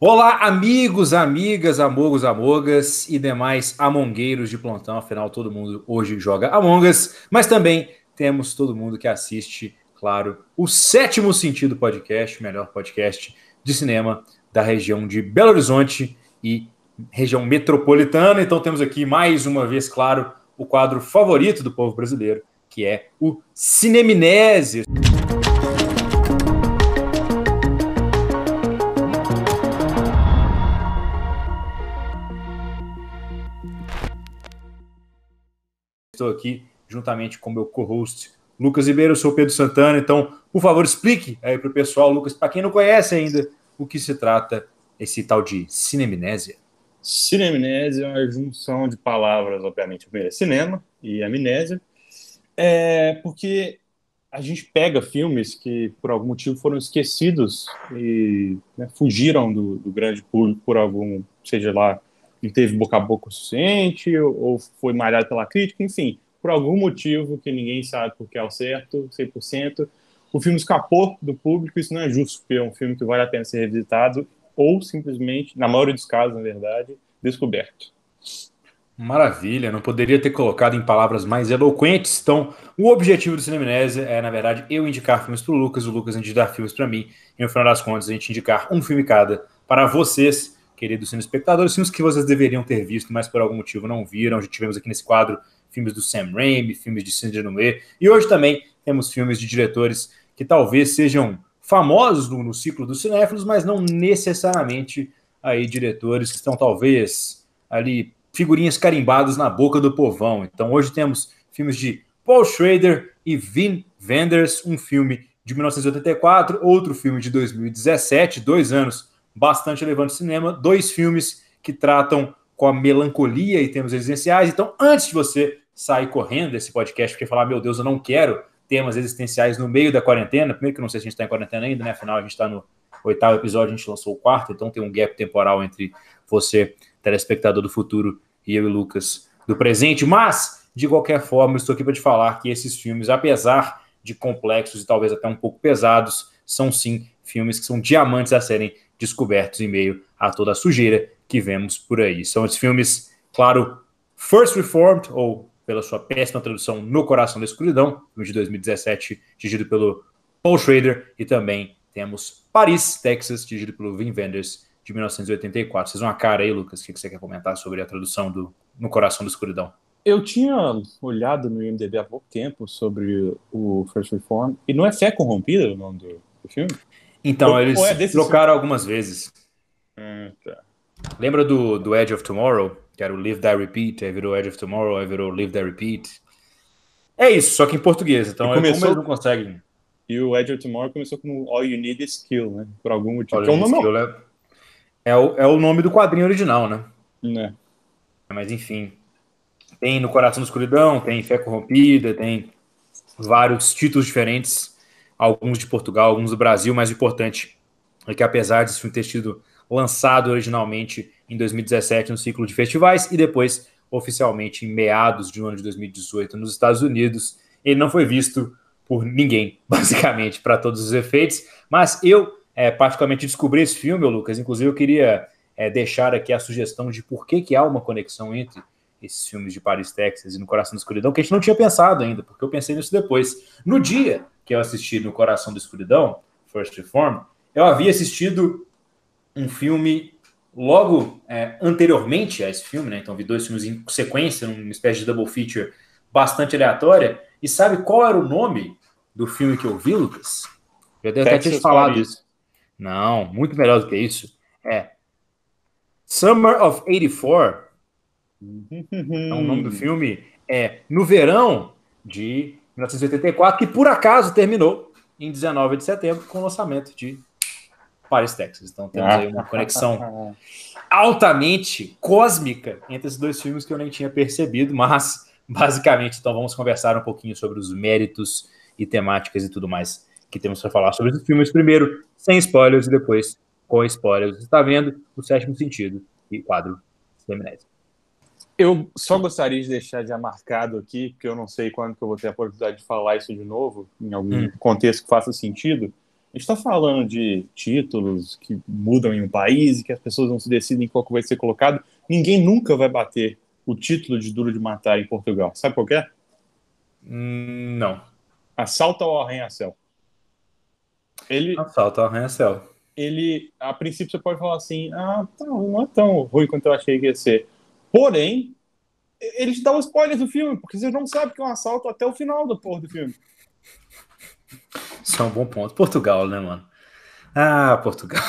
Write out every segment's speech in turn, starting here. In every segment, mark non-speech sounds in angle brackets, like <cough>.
Olá, amigos, amigas, amogos, amogas e demais amongueiros de plantão. Afinal, todo mundo hoje joga Among Us, mas também temos todo mundo que assiste, claro, o sétimo sentido podcast, melhor podcast de cinema da região de Belo Horizonte e região metropolitana. Então temos aqui mais uma vez, claro, o quadro favorito do povo brasileiro, que é o Cineminese. Estou aqui juntamente com meu co-host Lucas Ribeiro, eu sou Pedro Santana. Então, por favor, explique aí para o pessoal, Lucas, para quem não conhece ainda, o que se trata esse tal de cinemnésia. Cinemnésia é uma junção de palavras, obviamente. Primeiro é cinema e amnésia. É porque a gente pega filmes que, por algum motivo, foram esquecidos e né, fugiram do, do grande público por algum, seja lá não teve boca a boca o suficiente, ou foi malhado pela crítica, enfim, por algum motivo que ninguém sabe porque é o certo, 100%, o filme escapou do público, isso não é justo, porque é um filme que vale a pena ser revisitado, ou simplesmente, na maioria dos casos, na verdade, descoberto. Maravilha, não poderia ter colocado em palavras mais eloquentes. Então, o objetivo do Cineminese é, na verdade, eu indicar filmes para o Lucas, o Lucas indicar filmes para mim, e no final das contas, a gente indicar um filme cada para vocês queridos espectadores, filmes que vocês deveriam ter visto, mas por algum motivo não viram. Já tivemos aqui nesse quadro filmes do Sam Raimi, filmes de Cindy Noé, e hoje também temos filmes de diretores que talvez sejam famosos no, no ciclo dos cinéfilos, mas não necessariamente aí diretores que estão talvez ali figurinhas carimbadas na boca do povão. Então hoje temos filmes de Paul Schrader e Vin Wenders, um filme de 1984, outro filme de 2017, dois anos bastante relevante no cinema, dois filmes que tratam com a melancolia e temas existenciais. Então, antes de você sair correndo desse podcast, porque falar, meu Deus, eu não quero temas existenciais no meio da quarentena, primeiro que eu não sei se a gente está em quarentena ainda, né? Afinal, a gente está no oitavo episódio, a gente lançou o quarto, então tem um gap temporal entre você, telespectador do futuro, e eu e Lucas do presente. Mas, de qualquer forma, eu estou aqui para te falar que esses filmes, apesar de complexos e talvez até um pouco pesados, são sim filmes que são diamantes a serem descobertos em meio a toda a sujeira que vemos por aí. São os filmes, claro, First Reformed, ou pela sua péssima tradução, No Coração da Escuridão, de 2017, dirigido pelo Paul Schrader, e também temos Paris, Texas, dirigido pelo Wim Wenders, de 1984. Vocês vão a cara aí, Lucas, o que você quer comentar sobre a tradução do No Coração da Escuridão? Eu tinha olhado no IMDb há pouco tempo sobre o First Reform, e não é Fé Corrompida o nome do, do filme? Então, Ou, eles é trocaram algumas vezes. Hum, tá. Lembra do, do Edge of Tomorrow? Que era o Live, Die, Repeat, aí virou Edge of Tomorrow, aí virou Live, Die, Repeat. É isso, só que em português. Então, começou... como eles não conseguem... E o Edge of Tomorrow começou como All You Need is Skill, né? Por algum motivo. All é, o nome... é, é, o, é o nome do quadrinho original, né? Né. Mas enfim. Tem No Coração da Escuridão, tem Fé Corrompida, tem vários títulos diferentes alguns de Portugal, alguns do Brasil, mas o importante é que apesar de filme ter sido lançado originalmente em 2017 no ciclo de festivais e depois oficialmente em meados de um ano de 2018 nos Estados Unidos, ele não foi visto por ninguém, <laughs> basicamente, para todos os efeitos. Mas eu, é, particularmente, descobri esse filme, Lucas. Inclusive, eu queria é, deixar aqui a sugestão de por que, que há uma conexão entre esses filmes de Paris, Texas e No Coração da Escuridão, que a gente não tinha pensado ainda, porque eu pensei nisso depois. No dia que eu assisti no Coração da Escuridão, First Reform, eu havia assistido um filme logo é, anteriormente a esse filme, né? Então vi dois filmes em sequência, numa espécie de double feature bastante aleatória. E sabe qual era o nome do filme que eu vi, Lucas? Eu devo até ter falado isso. Não, muito melhor do que isso. É Summer of 84. É o nome do filme. É No Verão de 1984, que por acaso terminou em 19 de setembro com o lançamento de Paris, Texas. Então temos aí uma conexão <laughs> altamente cósmica entre esses dois filmes que eu nem tinha percebido, mas basicamente então vamos conversar um pouquinho sobre os méritos e temáticas e tudo mais que temos para falar sobre os filmes primeiro, sem spoilers e depois com spoilers. Você está vendo o sétimo sentido e quadro Seminese. Eu só gostaria de deixar já marcado aqui, porque eu não sei quando que eu vou ter a oportunidade de falar isso de novo, em algum hum. contexto que faça sentido. A gente está falando de títulos que mudam em um país e que as pessoas não se decidem qual que vai ser colocado. Ninguém nunca vai bater o título de Duro de Matar em Portugal. Sabe qual é? Hum, não. Assalto ao Arranha-Céu. Ele, Assalto ao Arranha-Céu. Ele, a princípio, você pode falar assim: ah, tá, não é tão ruim quanto eu achei que ia ser. Porém, ele te dá o spoiler do filme, porque você não sabe que é um assalto até o final do porra do filme. Isso é um bom ponto. Portugal, né, mano? Ah, Portugal.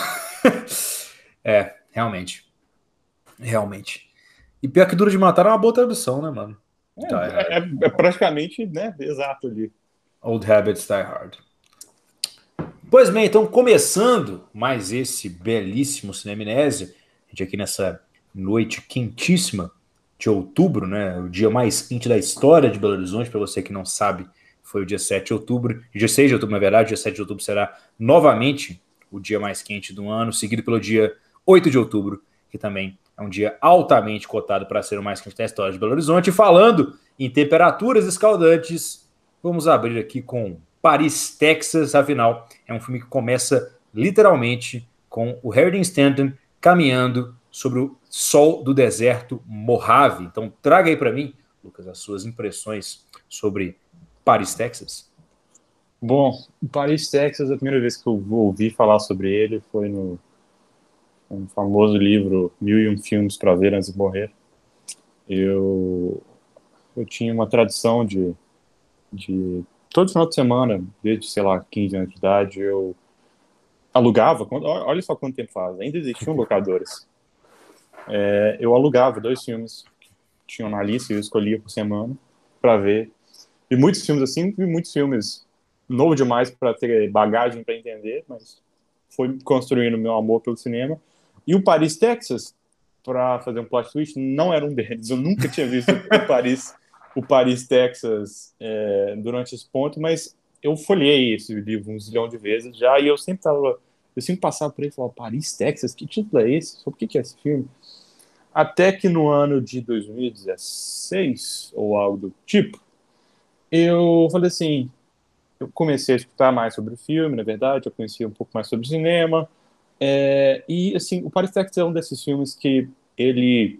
<laughs> é, realmente. Realmente. E pior que Duro de Matar é uma boa tradução, né, mano? É, tá é, é, é, praticamente, né, exato ali. Old Habits Die Hard. Pois bem, então começando mais esse belíssimo Cineminese, a gente aqui nessa noite quentíssima de outubro, né? O dia mais quente da história de Belo Horizonte, para você que não sabe, foi o dia 7 de outubro. Dia 6 de outubro, na verdade, dia 7 de outubro será novamente o dia mais quente do ano, seguido pelo dia 8 de outubro, que também é um dia altamente cotado para ser o mais quente da história de Belo Horizonte. E falando em temperaturas escaldantes, vamos abrir aqui com Paris, Texas, afinal, é um filme que começa literalmente com o Harry Stanton caminhando sobre o sol do deserto Mojave. Então, traga aí para mim, Lucas, as suas impressões sobre Paris, Texas. Bom, Paris, Texas, a primeira vez que eu ouvi falar sobre ele foi no, no famoso livro Mil e Um Filmes para Ver Antes de Morrer. Eu, eu tinha uma tradição de, de todo final de semana, desde, sei lá, 15 anos de idade, eu alugava, olha só quanto tempo faz, ainda existiam locadores é, eu alugava dois filmes que tinham na lista e eu escolhia por semana para ver. E muitos filmes assim, e muitos filmes novo demais para ter bagagem para entender, mas foi construindo meu amor pelo cinema. E o Paris, Texas, para fazer um plot twist, não era um deles. Eu nunca tinha visto o Paris, o Paris, Texas é, durante esse ponto, mas eu folhei esse livro uns milhão de vezes já e eu sempre tava, eu sempre passava por ele e falava Paris, Texas, que título é esse? Sobre o que é esse filme? Até que no ano de 2016, ou algo do tipo, eu falei assim, eu comecei a escutar mais sobre o filme, na verdade, eu conhecia um pouco mais sobre cinema, é, e assim, o Paris Texas é um desses filmes que ele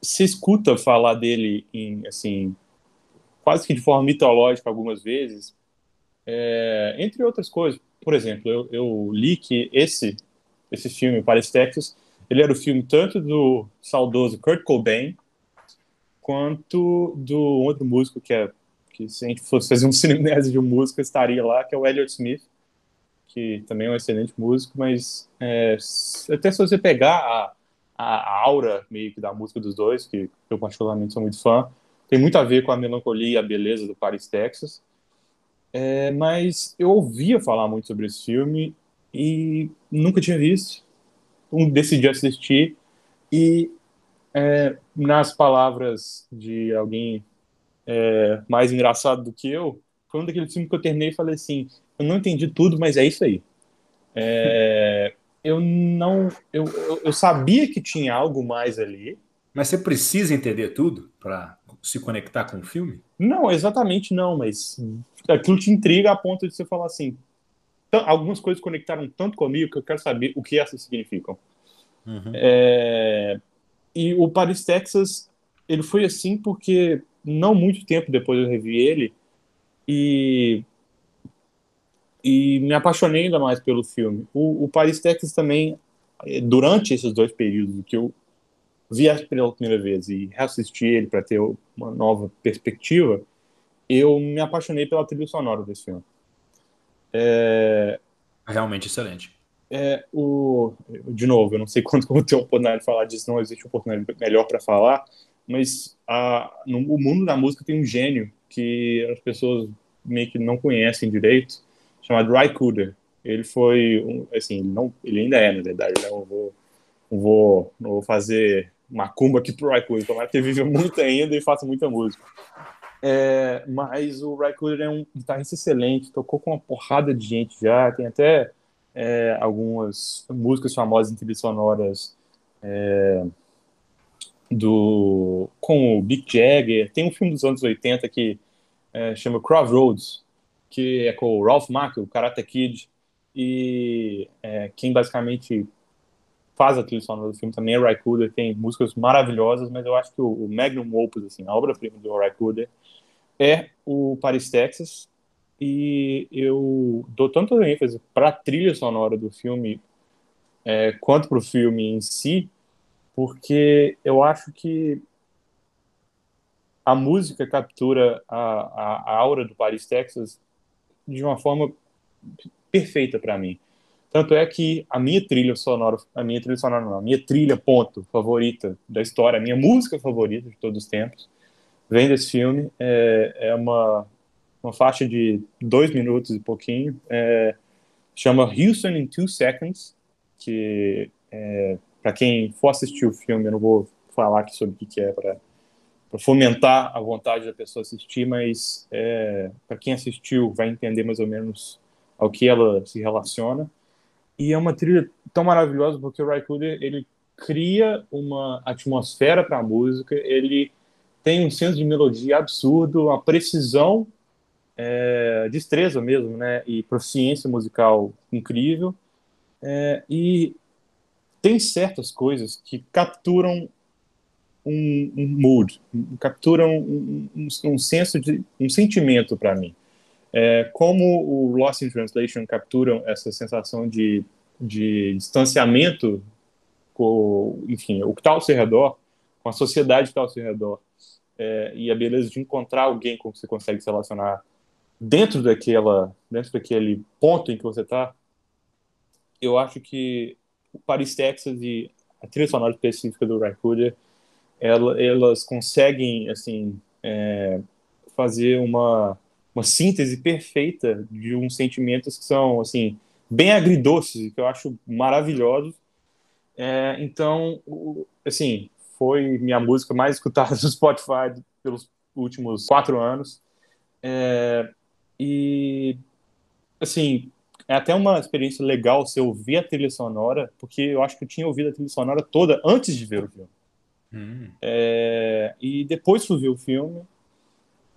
se escuta falar dele em, assim, quase que de forma mitológica algumas vezes, é, entre outras coisas. Por exemplo, eu, eu li que esse, esse filme, Paris, Texas, ele era o filme tanto do saudoso Kurt Cobain, quanto do outro músico que é que se a gente fosse fazer um <laughs> cinema de músico estaria lá, que é o Elliott Smith, que também é um excelente músico, mas é, até se você pegar a, a, aura meio que da música dos dois, que eu particularmente sou muito fã, tem muito a ver com a melancolia e a beleza do Paris, Texas. É, mas eu ouvia falar muito sobre esse filme e nunca tinha visto um decidi assistir e é, nas palavras de alguém é, mais engraçado do que eu, foi um daqueles filmes que eu terminei e falei assim, eu não entendi tudo, mas é isso aí. É, <laughs> eu não, eu, eu sabia que tinha algo mais ali. Mas você precisa entender tudo para se conectar com o filme? Não, exatamente não, mas aquilo te intriga a ponto de você falar assim, algumas coisas conectaram tanto comigo que eu quero saber o que essas significam. Uhum. É, e o Paris, Texas, ele foi assim porque não muito tempo depois eu revi ele e e me apaixonei ainda mais pelo filme. O, o Paris, Texas também, durante esses dois períodos que eu vi pela primeira vez e reassisti ele para ter uma nova perspectiva, eu me apaixonei pela trilha sonora desse filme. É... Realmente excelente. É, o, de novo, eu não sei <laughs> quanto eu vou ter oportunidade de falar disso, não existe oportunidade melhor para falar, mas a, no, o mundo da música tem um gênio que as pessoas meio que não conhecem direito, chamado Ry Cooder. Ele foi, um, assim, ele, não, ele ainda é, na verdade, né? não vou, não vou, não vou fazer macumba aqui pro Cooder, tomara que ele vive muito ainda e faça muita música. É, mas o Cooder é um guitarrista excelente, tocou com uma porrada de gente já, tem até é, algumas músicas famosas em trilhas sonoras é, do, com o Big Jagger. Tem um filme dos anos 80 que é, chama Crossroads, que é com o Ralph Macchio, o Karate Kid, e é, quem basicamente faz a trilha sonora do filme também é o Raikkonen, tem músicas maravilhosas, mas eu acho que o, Magnum Opus, assim, a obra-prima do Raikkonen, é o Paris, Texas, e eu dou tanto ênfase para a trilha sonora do filme é, quanto para o filme em si, porque eu acho que a música captura a, a, a aura do Paris, Texas de uma forma perfeita para mim. Tanto é que a minha trilha sonora, a minha trilha sonora não, a minha trilha ponto favorita da história, a minha música favorita de todos os tempos, vem desse filme. É, é uma, uma faixa de dois minutos e pouquinho. É, chama Houston in Two Seconds, que é, para quem for assistir o filme, eu não vou falar aqui sobre o que é para fomentar a vontade da pessoa assistir, mas é, para quem assistiu vai entender mais ou menos ao que ela se relaciona. E é uma trilha tão maravilhosa porque o Raikkonen ele cria uma atmosfera para a música, ele tem um senso de melodia absurdo, uma precisão, é, destreza mesmo, né, e proficiência musical incrível. É, e tem certas coisas que capturam um, um mood, capturam um, um, um, senso de um sentimento para mim. É, como o Lost in Translation capturam essa sensação de, de distanciamento com, enfim, o que está ao seu redor, com a sociedade que está ao seu redor, é, e a beleza de encontrar alguém com que você consegue se relacionar dentro daquela, dentro daquele ponto em que você está, eu acho que o Paris, Texas e a trilha sonora específica do Raikuda, ela, elas conseguem, assim, é, fazer uma, uma síntese perfeita de uns sentimentos que são, assim, bem agridoces, que eu acho maravilhosos. É, então, assim, foi minha música mais escutada no Spotify pelos últimos quatro anos. É, e, assim, é até uma experiência legal você ouvir a trilha sonora, porque eu acho que eu tinha ouvido a trilha sonora toda antes de ver o filme. Hum. É, e depois fui ver o filme,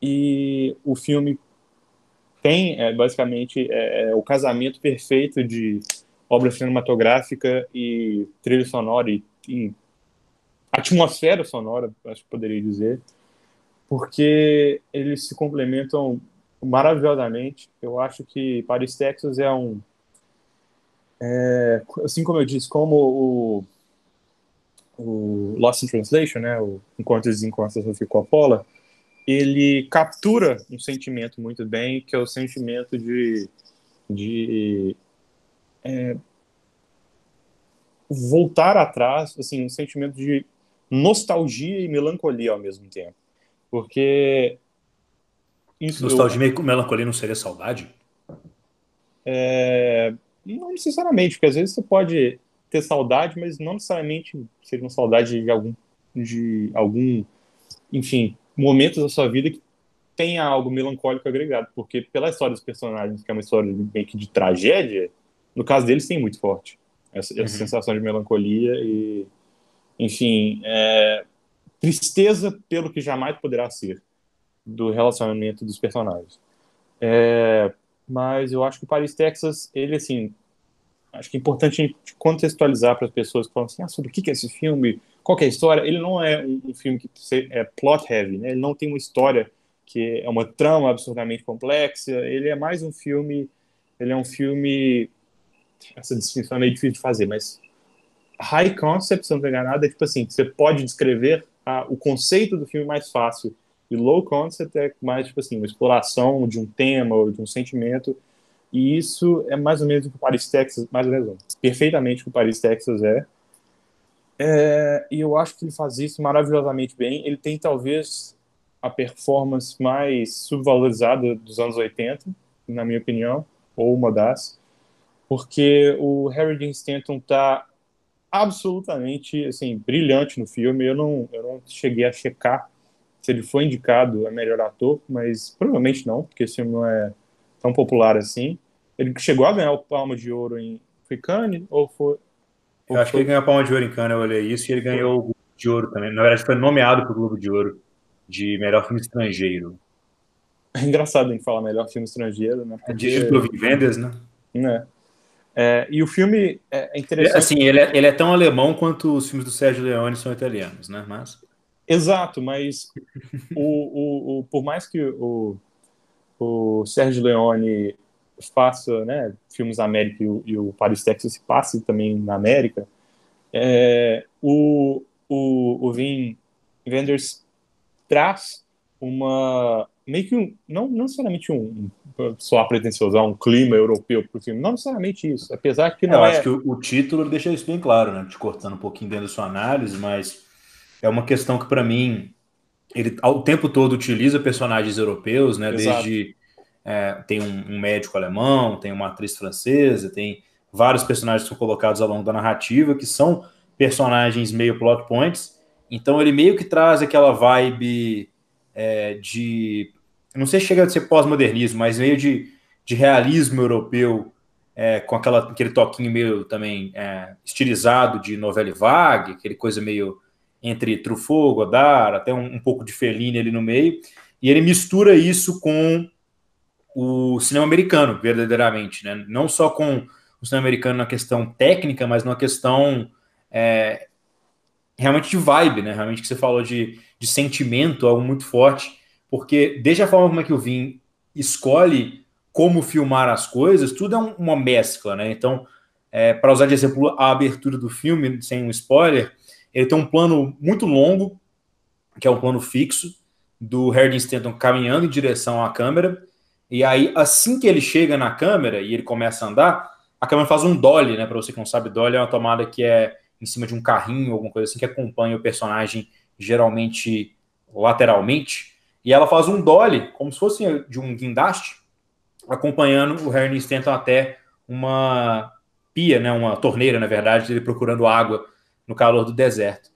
e o filme tem é, basicamente é, é, o casamento perfeito de obra cinematográfica e trilha sonora e, e atmosfera sonora, acho que poderia dizer, porque eles se complementam maravilhosamente. Eu acho que Paris, Texas é um. É, assim como eu disse, como o, o Lost in Translation, né, o Encontros e Desencontros da Sofia Coppola, ele captura um sentimento muito bem, que é o sentimento de, de é, voltar atrás, assim, um sentimento de nostalgia e melancolia ao mesmo tempo. Porque isso Nostalgia e melancolia não seria saudade? É, não necessariamente, porque às vezes você pode ter saudade, mas não necessariamente seria uma saudade de algum, de algum, enfim, momentos da sua vida que tenha algo melancólico agregado, porque pela história dos personagens, que é uma história meio que de tragédia, no caso deles tem muito forte essa, essa uhum. sensação de melancolia e, enfim, é, tristeza pelo que jamais poderá ser do relacionamento dos personagens. É, mas eu acho que o Paris, Texas, ele, assim, acho que é importante contextualizar para as pessoas que falam assim, ah, sobre o que é esse filme, qual é história. Ele não é um, um filme que é plot heavy, né? Ele não tem uma história que é uma trama absurdamente complexa. Ele é mais um filme, ele é um filme, essa distinção é meio difícil de fazer, mas high concept, se não me nada, é tipo assim, você pode descrever a, o conceito do filme mais fácil e low concept é mais, tipo assim, uma exploração de um tema ou de um sentimento. E isso é mais ou menos o que o Paris, Texas, mais ou menos, perfeitamente o que o Paris, Texas é. É. E eu acho que ele faz isso maravilhosamente bem. Ele tem, talvez, a performance mais subvalorizada dos anos 80, na minha opinião, ou uma das, porque o Harry Dean Stanton tá absolutamente, assim, brilhante no filme. Eu não, eu não cheguei a checar se ele foi indicado a melhor ator, mas provavelmente não, porque esse filme não é tão popular assim. Ele chegou a ganhar o Palma de Ouro em foi Cannes ou foi? Eu acho que ele ganhou a Palma de Ouro em Cannes, eu olhei isso, e ele ganhou o Globo de Ouro também. Na verdade, foi nomeado para o Globo de Ouro de melhor filme estrangeiro. <laughs> É engraçado a gente falar melhor filme estrangeiro, né? É Porque... É dirigido pelo Vendas, né? né? É, e o filme é interessante. Assim, ele é, ele é tão alemão quanto os filmes do Sérgio Leone são italianos, né? Mas... Exato, mas o, o, o, por mais que o, o Sérgio Leone faça né, filmes na América e o, e o Paris, Texas se passe também na América, é, o, o, o Vin Wenders traz uma meio que um, não, não necessariamente um, um só pretensioso, um clima europeu para o filme, não necessariamente isso, apesar que não Eu é... acho que o, o, título deixa isso bem claro, né? Te cortando um pouquinho dentro da sua análise, mas é uma questão que para mim ele ao tempo todo utiliza personagens europeus, né? Exato. Desde é, tem um, um, médico alemão, tem uma atriz francesa, tem vários personagens que são colocados ao longo da narrativa que são personagens meio plot points. Então ele meio que traz aquela vibe é, de. Não sei se chega a ser pós-modernismo, mas meio de, de realismo europeu, é, com aquela, aquele toquinho meio também é, estilizado de novela vague, aquele coisa meio entre Truffaut, Godard, até um, um pouco de Fellini ali no meio. E ele mistura isso com o cinema americano, verdadeiramente, né? Não só com o cinema americano na questão técnica, mas na questão é, realmente de vibe, né? Realmente que você falou de, de sentimento, algo muito forte, porque desde a forma como é que o Vin escolhe como filmar as coisas, tudo é um, uma mescla, né? Então, é, para usar de exemplo a abertura do filme, sem um spoiler, ele tem um plano muito longo, que é um plano fixo, do Harry Stanton caminhando em direção à câmera, e aí, assim que ele chega na câmera e ele começa a andar, a câmera faz um dolly, né? Para você que não sabe, dolly é uma tomada que é em cima de um carrinho, alguma coisa assim, que acompanha o personagem geralmente lateralmente. E ela faz um dolly, como se fosse de um guindaste, acompanhando o Harry Stanton até uma pia, né? Uma torneira, na verdade, ele procurando água no calor do deserto.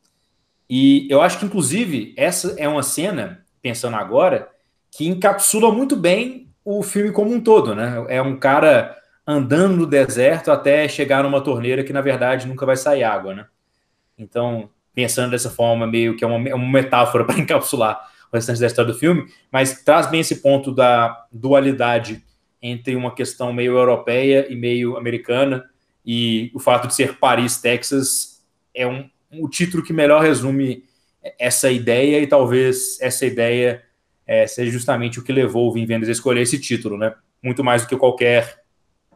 E eu acho que, inclusive, essa é uma cena, pensando agora, que encapsula muito bem o filme como um todo, né? É um cara andando no deserto até chegar numa torneira que, na verdade, nunca vai sair água, né? Então, pensando dessa forma, meio que é uma, é uma metáfora <laughs> para encapsular o restante da história do filme, mas traz bem esse ponto da dualidade entre uma questão meio europeia e meio americana, e o fato de ser Paris, Texas, é um, um título que melhor resume essa ideia, e talvez essa ideia é, seja justamente o que levou o Vin Vendors a escolher esse título, né? Muito mais do que qualquer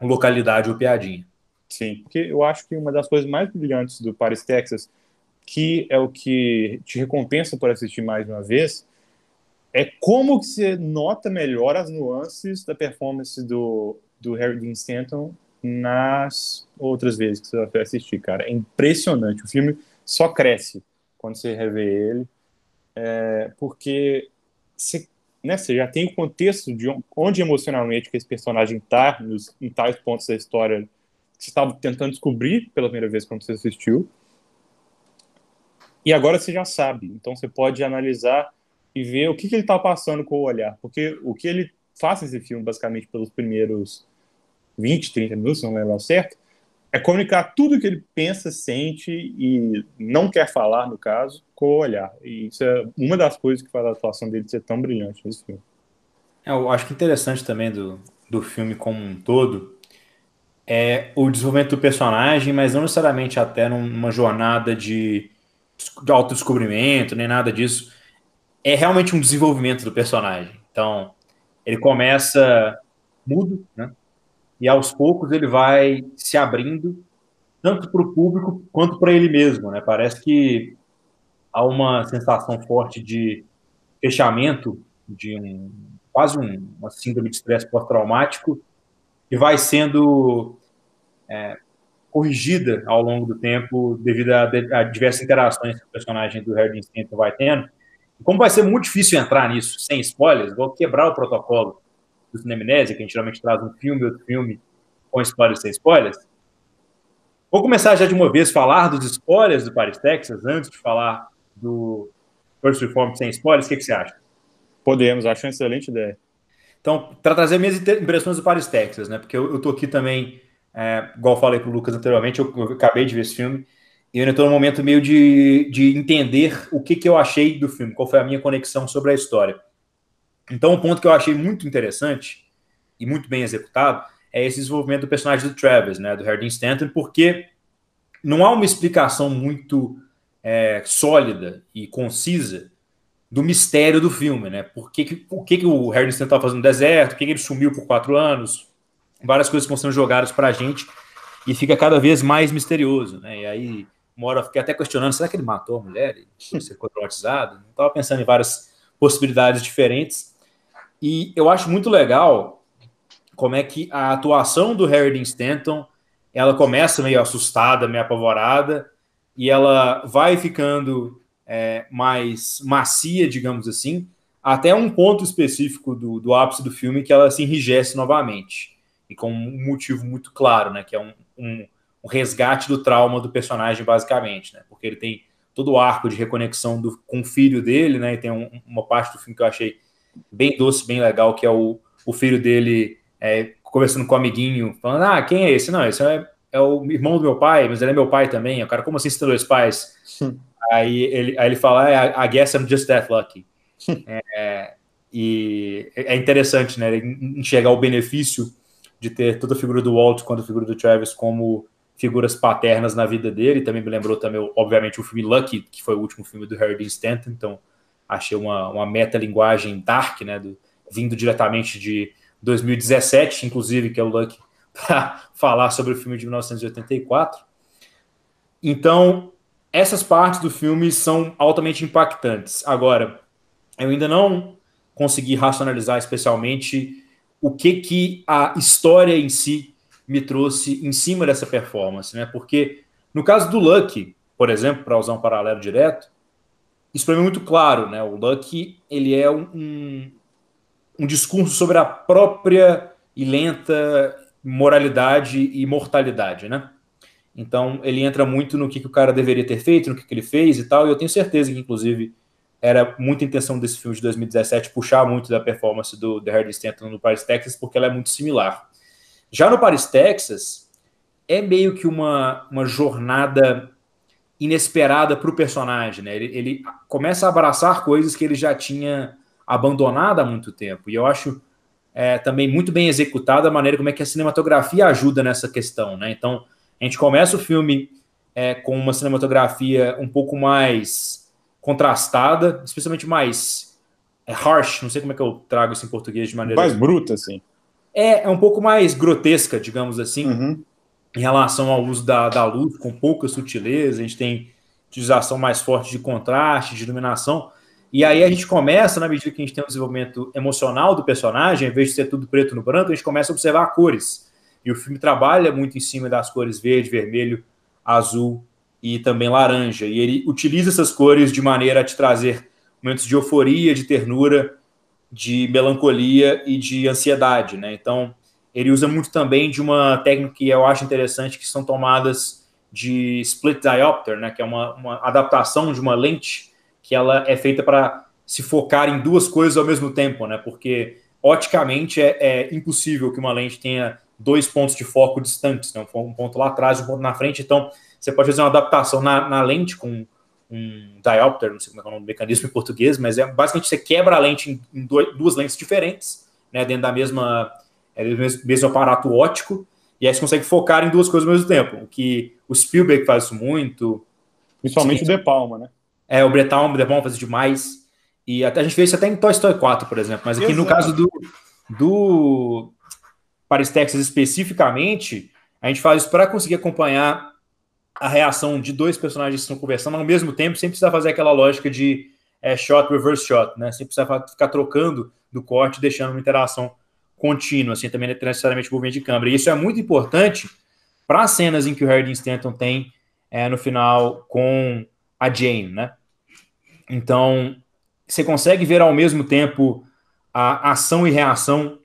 localidade ou piadinha. Sim, porque eu acho que uma das coisas mais brilhantes do Paris, Texas, que é o que te recompensa por assistir mais uma vez, é como que você nota melhor as nuances da performance do, do Harry Dean Stanton nas outras vezes que você vai assistir, cara. É impressionante. O filme só cresce quando você revê ele, é, porque você, né, já tem o contexto de onde emocionalmente que esse personagem está em tais pontos da história que você estava tentando descobrir pela primeira vez quando você assistiu. E agora você já sabe. Então você pode analisar e ver o que, que ele está passando com o olhar. Porque o que ele faz nesse filme, basicamente, pelos primeiros 20, 30 minutos, não lembro certo, é comunicar tudo que ele pensa, sente e não quer falar, no caso, com o olhar. E isso é uma das coisas que faz a atuação dele ser tão brilhante nesse filme. É, eu acho que interessante também do, do filme como um todo é o desenvolvimento do personagem, mas não necessariamente até numa jornada de, de autodescobrimento, nem nada disso. É realmente um desenvolvimento do personagem. Então, ele começa mudo, né? E aos poucos ele vai se abrindo tanto para o público quanto para ele mesmo, né? Parece que há uma sensação forte de fechamento, de um, quase um, uma síndrome de estresse pós-traumático, que vai sendo é, corrigida ao longo do tempo devido a, a, diversas interações que o personagem do Harry Stanton vai tendo. E como vai ser muito difícil entrar nisso sem spoilers, vou quebrar o protocolo do Cinemnésia, que a gente geralmente traz um filme, outro filme, com spoilers sem spoilers. Vou começar já de uma vez a falar dos spoilers do Paris, Texas, antes de falar do First Reform sem spoilers. O que, que você acha? Podemos, acho uma excelente ideia. Então, para trazer minhas impressões do Paris, Texas, né? Porque eu, eu tô aqui também, é, igual falei para o Lucas anteriormente, eu, eu, acabei de ver esse filme e eu ainda estou no momento meio de, de entender o que, que eu achei do filme, qual foi a minha conexão sobre a história. Então, um ponto que eu achei muito interessante e muito bem executado é esse desenvolvimento do personagem do Travis, né, do Harry Stanton, porque não há uma explicação muito é, sólida e concisa do mistério do filme, né? Por que, que, o que, que o Stanton estava fazendo no deserto, por que, que ele sumiu por quatro anos, várias coisas que vão sendo jogadas para a gente e fica cada vez mais misterioso, né? E aí, uma hora eu fiquei até questionando, será que ele matou a mulher e ficou traumatizado? Estava pensando em várias possibilidades diferentes. E eu acho muito legal como é que a atuação do Harry Dean Stanton, ela começa meio assustada, meio apavorada, e ela vai ficando é, mais macia, digamos assim, até um ponto específico do, do ápice do filme que ela se enrijece novamente. E com um motivo muito claro, né? Que é um, um, um resgate do trauma do personagem, basicamente, né? Porque ele tem todo o arco de reconexão do, com o filho dele, né? E tem um, uma parte do filme que eu achei bem doce, bem legal, que é o, o filho dele é, conversando com o um amiguinho, falando: Ah, quem é esse? Não, esse é, é, o irmão do meu pai, mas ele é meu pai também. O cara, como assim você tem dois pais? Aí ele, aí ele fala: ah, I guess I'm just that lucky. é, e é interessante, né? Enxergar o benefício de ter toda a figura do Walt quanto a figura do Travis como figuras paternas na vida dele. Também me lembrou também, obviamente, o filme Lucky, que foi o último filme do Harry Dean Stanton. Então, achei uma, uma meta-linguagem dark, né? Do, vindo diretamente de 2017, inclusive, que é o Lucky, <laughs> para falar sobre o filme de 1984. Então, essas partes do filme são altamente impactantes. Agora, eu ainda não consegui racionalizar especialmente o que que a história em si me trouxe em cima dessa performance, né? Porque no caso do Lucky, por exemplo, para usar um paralelo direto, isso para mim é muito claro, né? O Lucky ele é um, um discurso sobre a própria e lenta moralidade e mortalidade, né? Então ele entra muito no que, que o cara deveria ter feito, no que, que ele fez e tal. E eu tenho certeza que, inclusive, era muita intenção desse filme de 2017 puxar muito da performance do The Hardy Stanton no Paris, Texas, porque ela é muito similar. Já no Paris, Texas, é meio que uma, uma jornada inesperada para o personagem, né? Ele, ele, começa a abraçar coisas que ele já tinha abandonado há muito tempo. E eu acho é, também muito bem executada a maneira como é que a cinematografia ajuda nessa questão, né? Então, a gente começa o filme é, com uma cinematografia um pouco mais contrastada, especialmente mais é, harsh, não sei como é que eu trago isso em português de maneira. Mais bruta, assim. É, é um pouco mais grotesca, digamos assim, uhum. Em relação ao uso da, da luz, com pouca sutileza. A gente tem utilização mais forte de contraste, de iluminação. E aí a gente começa, na medida que a gente tem um desenvolvimento emocional do personagem, em vez de ser tudo preto no branco, a gente começa a observar cores. E o filme trabalha muito em cima das cores verde, vermelho, azul e também laranja. E ele utiliza essas cores de maneira a te trazer momentos de euforia, de ternura, de melancolia e de ansiedade, né? Então, ele usa muito também de uma técnica que eu acho interessante, que são tomadas de split diopter, né? Que é uma, uma adaptação de uma lente que ela é feita para se focar em duas coisas ao mesmo tempo, né? Porque oticamente é, é impossível que uma lente tenha dois pontos de foco distantes, né? um ponto lá atrás e um ponto na frente. Então, você pode fazer uma adaptação na, na lente com um diopter, não sei como é, é o nome do mecanismo em português, mas é basicamente você quebra a lente em, em duas lentes diferentes, né, dentro da mesma, é, mesmo, mesmo aparato óptico, e aí você consegue focar em duas coisas ao mesmo tempo. O que o Spielberg faz isso muito. Principalmente o De Palma, né? É, o Bretal, o De Palma faz demais. E até a gente fez isso até em Toy Story 4, por exemplo. Mas aqui Exato. no caso do, do Paris, Texas especificamente, a gente faz isso para conseguir acompanhar a reação de dois personagens que estão conversando ao mesmo tempo, sem precisar fazer aquela lógica de é, shot, reverse shot, né? Sem precisar ficar trocando do corte, deixando uma interação contínua, assim, também necessariamente o movimento de câmera. E isso é muito importante para as cenas em que o Harry Stanton tem é, no final com a Jane, né? Então, você consegue ver ao mesmo tempo a ação e reação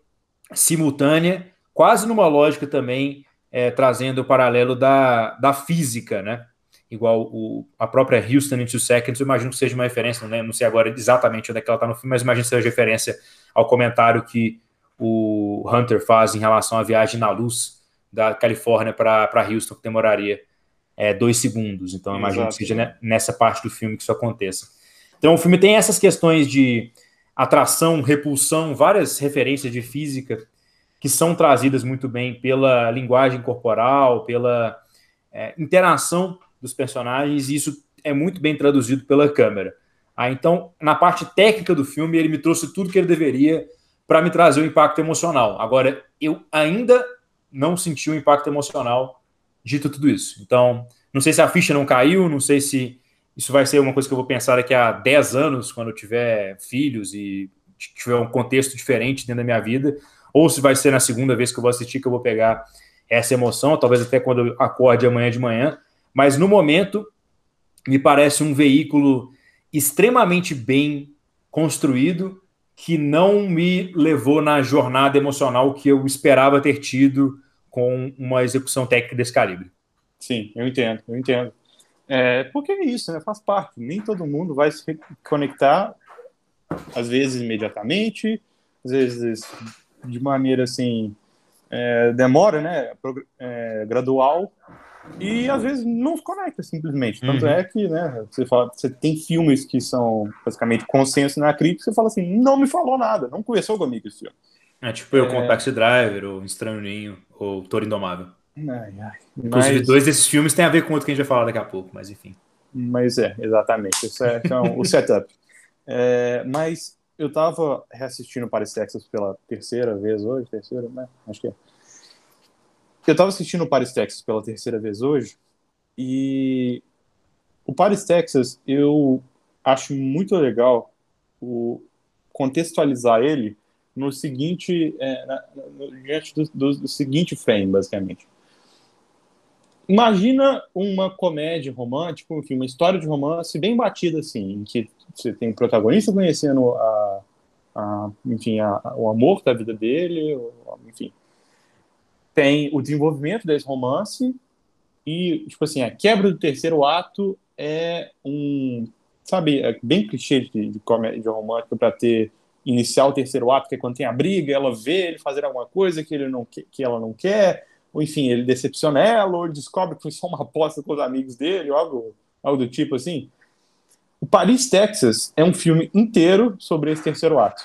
simultânea, quase numa lógica também é, trazendo o paralelo da, da física, né? Igual o, a própria Houston in Two Seconds, eu imagino que seja uma referência, não, não sei agora exatamente onde é que ela está no filme, mas imagino que seja referência ao comentário que o Hunter faz em relação à viagem na luz da Califórnia para Houston, que demoraria é, dois segundos. Então, eu imagino Exato. que seja nessa parte do filme que isso aconteça. Então, o filme tem essas questões de atração, repulsão, várias referências de física que são trazidas muito bem pela linguagem corporal, pela é, interação dos personagens, e isso é muito bem traduzido pela câmera. Ah, então, na parte técnica do filme, ele me trouxe tudo que ele deveria para me trazer o impacto emocional. Agora, eu ainda não senti o impacto emocional dito tudo isso. Então, não sei se a ficha não caiu, não sei se isso vai ser uma coisa que eu vou pensar daqui a 10 anos, quando eu tiver filhos e tiver um contexto diferente dentro da minha vida, ou se vai ser na segunda vez que eu vou assistir que eu vou pegar essa emoção, talvez até quando eu acorde amanhã de manhã. Mas no momento, me parece um veículo extremamente bem construído que não me levou na jornada emocional que eu esperava ter tido com uma execução técnica desse calibre. Sim, eu entendo, eu entendo. É, porque é isso, né? Faz parte. Nem todo mundo vai se conectar, às vezes imediatamente, às vezes de maneira assim, é, demora, né? É, gradual, e às vezes não se conecta simplesmente. Tanto uhum. é que, né, você, fala, você tem filmes que são basicamente consenso na crítica, você fala assim, não me falou nada, não conversou comigo esse filme. É tipo eu com o Taxi Driver, ou Estranho Ninho, ou Toro Indomável. Ai, ai. Inclusive, mas... dois desses filmes têm a ver com outro que a gente vai falar daqui a pouco, mas enfim. Mas é, exatamente. Isso é então, o setup. <laughs> É, mas eu tava reassistindo Paris, Texas pela terceira vez hoje, terceira, né? Acho que é. Eu tava assistindo Paris, Texas pela terceira vez hoje, e o Paris, Texas, eu acho muito legal o contextualizar ele no seguinte, é, na, no, diante do, do, do seguinte frame, basicamente. Imagina uma comédia romântica, enfim, uma história de romance bem batida, assim, em que você tem o protagonista conhecendo a, a enfim, a, o amor da vida dele, enfim. Tem o desenvolvimento desse romance e, tipo assim, a quebra do terceiro ato é um, sabe, é bem clichê de, de comédia romântica para ter iniciar o terceiro ato, que é quando tem a briga, ela vê ele fazer alguma coisa que ele não que ela não quer, ou enfim, ele decepciona ela, ou ele descobre que foi só uma aposta com os amigos dele, ou algo, algo do tipo assim. O Paris, Texas é um filme inteiro sobre esse terceiro ato.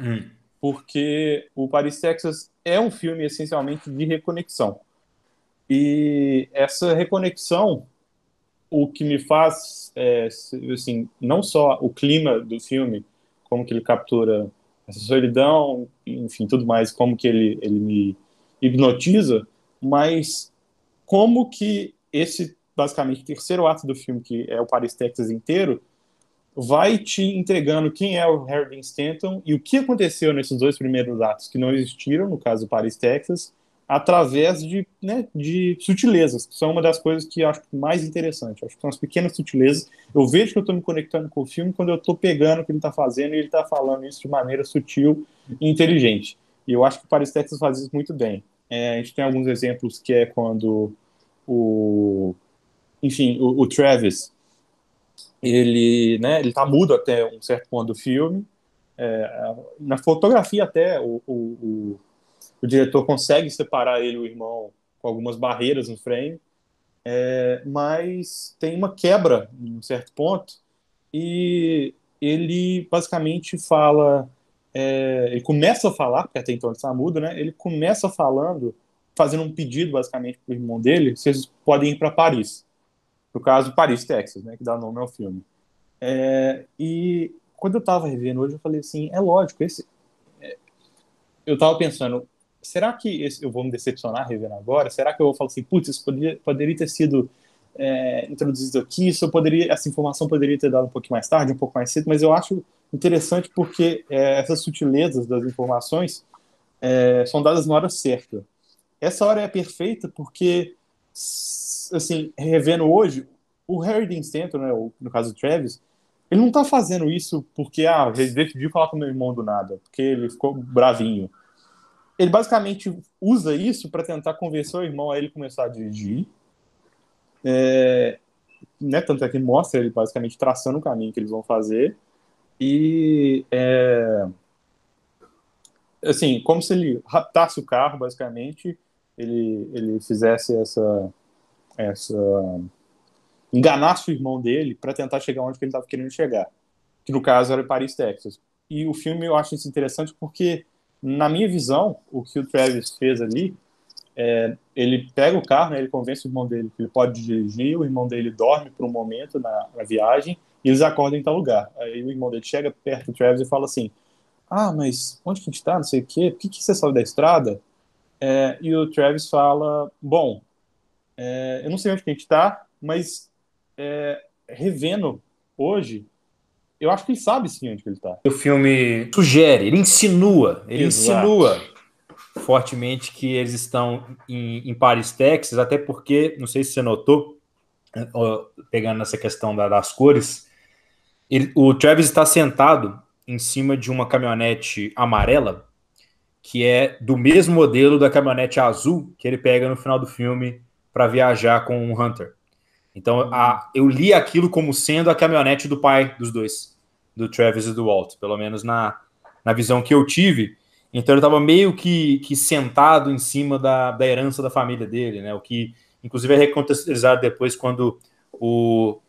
Hum. Porque o Paris, Texas é um filme essencialmente de reconexão. E essa reconexão, o que me faz, é, assim, não só o clima do filme, como que ele captura essa solidão, enfim, tudo mais, como que ele, ele me hipnotiza, mas como que esse, basicamente, terceiro ato do filme, que é o Paris, Texas inteiro, vai te entregando quem é o Harry Stanton e o que aconteceu nesses dois primeiros atos que não existiram, no caso do Paris, Texas, através de, né, de sutilezas, que são uma das coisas que eu acho mais interessante. Acho que são as pequenas sutilezas. Eu vejo que eu estou me conectando com o filme quando eu estou pegando o que ele está fazendo e ele está falando isso de maneira sutil e inteligente. E eu acho que o Paris, Texas faz isso muito bem. É, a gente tem alguns exemplos que é quando o, enfim, o, o Travis, ele, né, ele tá mudo até um certo ponto do filme. É, na fotografia até o, o, o, o, diretor consegue separar ele e o irmão com algumas barreiras no frame, é, mas tem uma quebra em um certo ponto e ele basicamente fala é, ele começa a falar, porque até então ele está mudo, né? Ele começa falando, fazendo um pedido basicamente para o irmão dele, eles podem ir para Paris. No caso, Paris, Texas, né? Que dá nome ao filme. É, e quando eu estava revendo hoje, eu falei assim: é lógico, esse. É, eu estava pensando, será que esse, eu vou me decepcionar revendo agora? Será que eu vou falar assim, putz, isso poderia, poderia ter sido é, introduzido aqui, isso poderia, essa informação poderia ter dado um pouquinho mais tarde, um pouco mais cedo, mas eu acho interessante porque é, essas sutilezas das informações é, são dadas na hora certa. Essa hora é perfeita porque, assim, revendo hoje, o Harry Dean Stanton, né, no caso do Travis, ele não está fazendo isso porque, ah, ele decidiu falar com meu irmão do nada, porque ele ficou bravinho. Ele basicamente usa isso para tentar convencer o irmão a ele começar a dirigir, é, né, tanto é que mostra ele basicamente traçando o caminho que eles vão fazer. E é, assim, como se ele raptasse o carro, basicamente, ele, ele fizesse essa, essa enganasse o irmão dele para tentar chegar onde ele estava querendo chegar, que no caso era Paris, Texas. e o filme eu acho isso interessante porque, na minha visão, o que o Travis fez ali, é, ele pega o carro, né, ele convence o irmão dele que ele pode dirigir, o irmão dele dorme por um momento na, na viagem e eles acordam em tal lugar. Aí o irmão dele chega perto do Travis e fala assim: Ah, mas onde que a gente está? Não sei o quê, por que, que você saiu da estrada? É, e o Travis fala: Bom, é, eu não sei onde que a gente está, mas é, revendo hoje, eu acho que ele sabe sim onde que ele está. O filme sugere, ele insinua, ele Exato. insinua fortemente que eles estão em, em Paris, Texas, até porque, não sei se você notou, pegando nessa questão da, das cores, ele, o Travis está sentado em cima de uma caminhonete amarela, que é do mesmo modelo da caminhonete azul que ele pega no final do filme para viajar com o Hunter. Então, a, eu li aquilo como sendo a caminhonete do pai dos dois, do Travis e do Walt, pelo menos na, na visão que eu tive. Então, ele estava meio que, que sentado em cima da, da herança da família dele, né? O que, inclusive, é recontextualizado depois quando o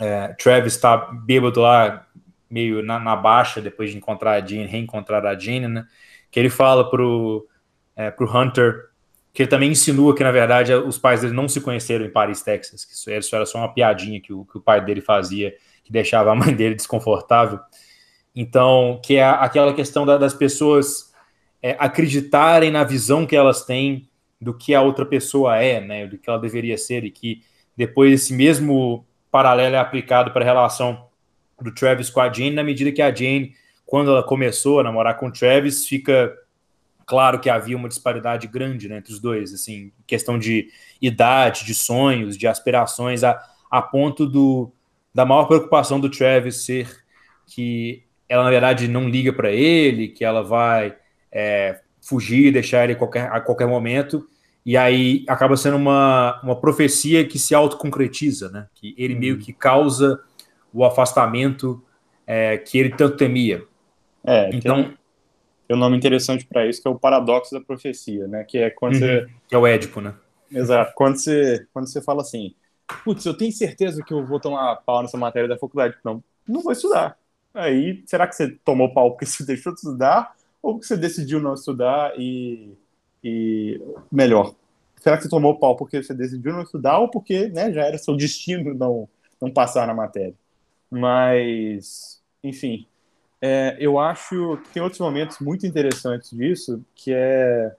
é, Travis está bêbado lá, meio na, na, baixa, depois de encontrar a Jane, reencontrar a Jane, né? Que ele fala pro, é, pro Hunter que ele também insinua que, na verdade, os pais dele não se conheceram em Paris, Texas, que isso, era só uma piadinha que o, que o pai dele fazia, que deixava a mãe dele desconfortável. Então, que é aquela questão da, das pessoas é, acreditarem na visão que elas têm do que a outra pessoa é, né, do que ela deveria ser, e que depois esse mesmo paralelo é aplicado para a relação do Travis com a Jane, na medida que a Jane, quando ela começou a namorar com o Travis, fica claro que havia uma disparidade grande né, entre os dois, assim, questão de idade, de sonhos, de aspirações, a, a ponto do, da maior preocupação do Travis ser que ela, na verdade, não liga para ele, que ela vai é, fugir, deixar ele a qualquer, a qualquer momento, e aí acaba sendo uma, uma profecia que se autoconcretiza, né? Que ele meio uhum. que causa o afastamento é, que ele tanto temia. É, então tem um nome interessante para isso, que é o paradoxo da profecia, né? Que é quando uhum. você. Que é o Édipo, né? Exato. Quando você, quando você fala assim, putz, eu tenho certeza que eu vou tomar pau nessa matéria da faculdade. Não, não vou estudar. Aí, será que você tomou pau porque <laughs> você deixou de estudar? Ou porque você decidiu não estudar e. e melhor, será que você tomou pau porque você decidiu não estudar ou porque né, já era seu destino não, não passar na matéria? Mas, enfim, é, eu acho que tem outros momentos muito interessantes disso, que é,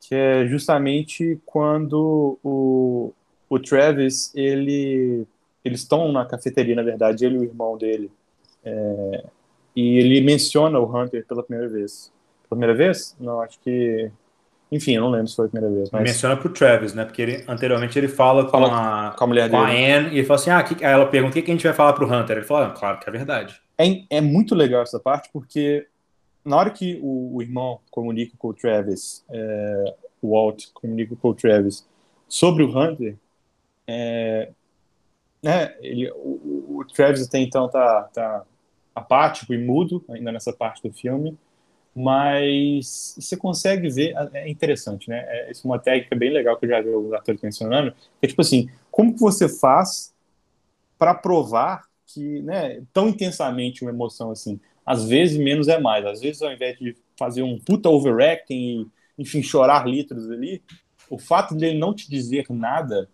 que é justamente quando o, o Travis, ele, eles estão na cafeteria, na verdade, ele e o irmão dele, é, e ele menciona o Hunter pela primeira vez. Pela primeira vez? Não, acho que enfim, eu não lembro se foi a primeira vez. Mas... Menciona pro Travis, né? Porque ele, anteriormente ele fala, fala com, a, com a mulher com dele. a Anne e ele fala assim: ah, que, aí ela pergunta o que, que a gente vai falar pro Hunter. Ele fala, ah, claro que é verdade. É, é muito legal essa parte, porque na hora que o, o irmão comunica com o Travis, é, o Walt comunica com o Travis sobre o Hunter, é, né, ele, o, o, Travis até então tá, tá apático e mudo ainda nessa parte do filme mas você consegue ver, é interessante, né? É, é uma técnica bem legal que eu já vi alguns atores mencionando, é tipo assim, como que você faz para provar que, né, tão intensamente uma emoção assim, às vezes menos é mais, às vezes ao invés de fazer um puta overacting e, enfim, chorar litros ali, o fato dele não te dizer nada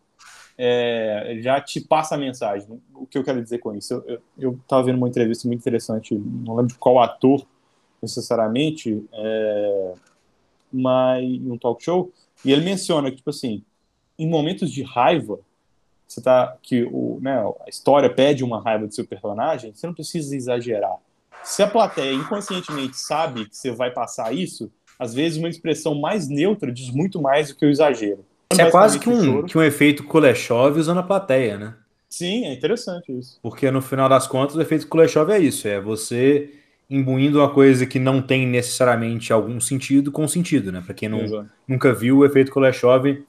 é, já te passa a mensagem. O que eu quero dizer com isso? Eu, eu, eu tava vendo uma entrevista muito interessante, não lembro de qual ator, necessariamente, é, mas um talk show, e ele menciona que, tipo assim, em momentos de raiva, você tá, que o, né, a história pede uma raiva do seu personagem, você não precisa exagerar. Se a plateia inconscientemente sabe que você vai passar isso, às vezes uma expressão mais neutra diz muito mais do que o exagero. Isso é quase que um, que um efeito Kuleshov usando a plateia, né? Sim, é interessante isso. Porque no final das contas, o efeito Kuleshov é isso: é você imbuindo uma coisa que não tem necessariamente algum sentido com sentido, né? Para quem não, nunca viu, o efeito Kuleshov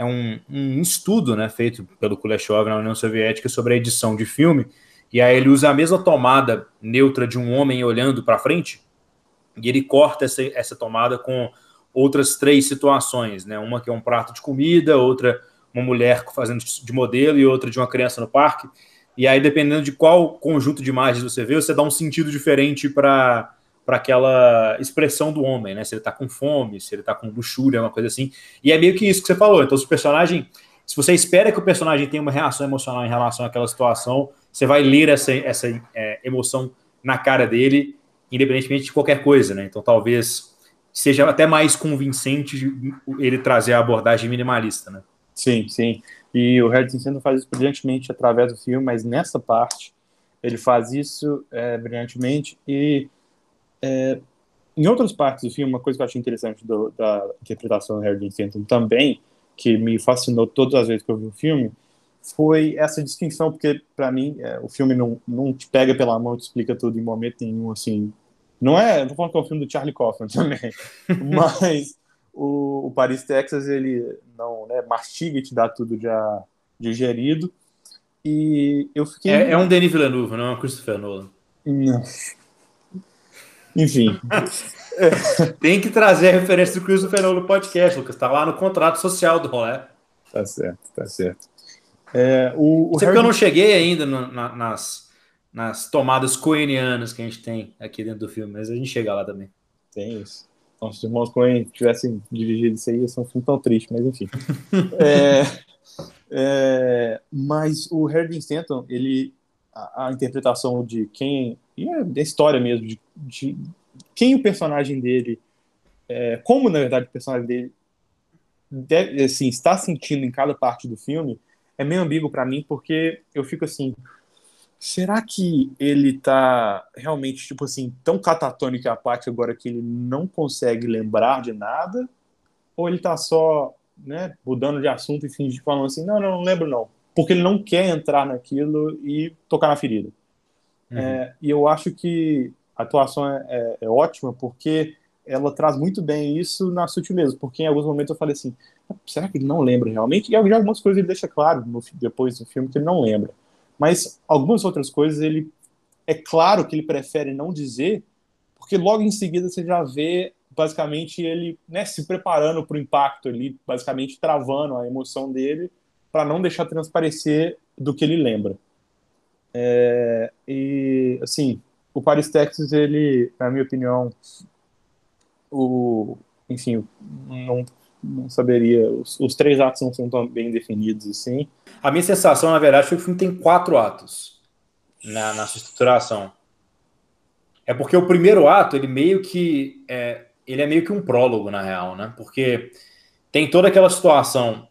é um, um, estudo, né, feito pelo Kuleshov na União Soviética sobre a edição de filme, e aí ele usa a mesma tomada neutra de um homem olhando para frente, e ele corta essa, essa tomada com outras três situações, né? Uma que é um prato de comida, outra uma mulher fazendo de modelo e outra de uma criança no parque. e aí dependendo de qual conjunto de imagens você vê, você dá um sentido diferente para para aquela expressão do homem, né? Se ele tá com fome, se ele tá com luxúria, uma coisa assim. E é meio que isso que você falou. Então, se o personagem, se você espera que o personagem tenha uma reação emocional em relação àquela situação, você vai ler essa, essa é, emoção na cara dele, independentemente de qualquer coisa, né? Então, talvez seja até mais convincente ele trazer a abordagem minimalista, né? Sim, sim. E o Harrison Sandler faz isso brilhantemente através do filme, mas nessa parte ele faz isso é, brilhantemente e é, em outras partes do filme, uma coisa que eu achei interessante do, da interpretação do Harry Stanton também, que me fascinou todas as vezes que eu vi o filme, foi essa distinção, porque para mim é, o filme não, não te pega pela mão, te explica tudo em momento nenhum, assim. Não é, não falando que é um filme do Charlie Kaufman <laughs> também, mas o, o, Paris, Texas, ele não né, mastiga e te dá tudo já digerido. E eu fiquei. É, é um Denis Villeneuve, não é um Christopher Nolan. Não. Enfim. <laughs> Tem que trazer a referência do Christopher Nolan no podcast, Lucas. Está lá no contrato social do rolê. Tá certo, tá certo. É, o, o Harry... eu não cheguei ainda no, na, nas, nas tomadas coenianas que a gente tem aqui dentro do filme, mas a gente chega lá também. Tem isso. Nossos irmãos Coen tivessem dirigido isso aí, ia ser um filme tão triste, mas enfim. <laughs> é, é, mas o Harry Stanton, ele, a, a interpretação de quem e é da história mesmo, de, de quem o personagem dele, é, como na verdade o personagem dele deve, assim, está sentindo em cada parte do filme, é meio ambíguo para mim, porque eu fico assim, será que ele tá realmente, tipo assim, tão catatônico e apático agora que ele não consegue lembrar de nada? Ou ele tá só, né, mudando de assunto e fingir, falando assim, não, não, não lembro não. Porque ele não quer entrar naquilo e tocar na ferida. Uhum. É, e eu acho que a atuação é, é, é, ótima porque ela traz muito bem isso na sutileza, porque em alguns momentos eu falei assim, será que ele não lembra realmente? E algumas coisas ele deixa claro no, depois do filme que ele não lembra. Mas algumas outras coisas ele é claro que ele prefere não dizer, porque logo em seguida você já vê basicamente ele né, se preparando para o impacto ali, basicamente travando a emoção dele para não deixar transparecer do que ele lembra. É, e, assim, o Paris, Texas, ele, na minha opinião, o, enfim, não, não saberia. Os, os, três atos não são tão bem definidos assim. A minha sensação, na verdade, foi que o filme tem quatro atos na, na sua estruturação. É porque o primeiro ato, ele meio que. É, ele é meio que um prólogo, na real, né? Porque tem toda aquela situação.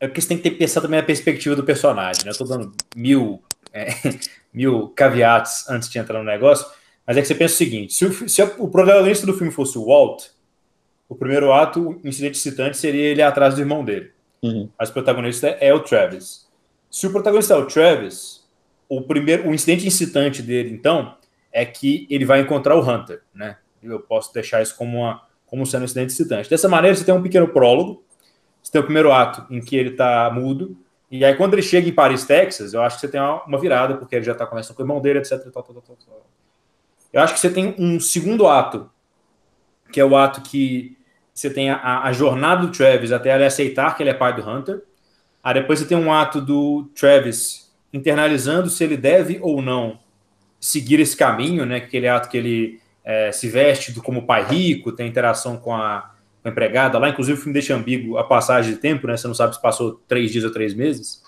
É porque você tem que pensar também a perspectiva do personagem, né? Eu tô dando mil é, <laughs> mil caveats antes de entrar no negócio, mas é que você pensa o seguinte: se o, se o protagonista do filme fosse o Walt, o primeiro ato, o incidente excitante, seria ele atrás do irmão dele. Uhum. Mas o protagonista é o Travis. Se o protagonista é o Travis, o primeiro, o incidente incitante dele, então, é que ele vai encontrar o Hunter, né? Eu posso deixar isso como, uma, como sendo um incidente excitante. Dessa maneira, você tem um pequeno prólogo, você tem o primeiro ato em que ele está mudo, e aí, quando ele chega em Paris, Texas, eu acho que você tem uma virada, porque ele já está conversando com o irmão dele, etc. Tal, tal, tal, eu acho que você tem um segundo ato, que é o ato que você tem a, a, jornada do Travis até ele aceitar que ele é pai do Hunter. Aí depois você tem um ato do Travis internalizando se ele deve ou não seguir esse caminho, né? Aquele ato que ele é, se veste como pai rico, tem interação com a, empregada lá. Inclusive, o filme deixa ambíguo a passagem de tempo, né? Você não sabe se passou três dias ou três meses.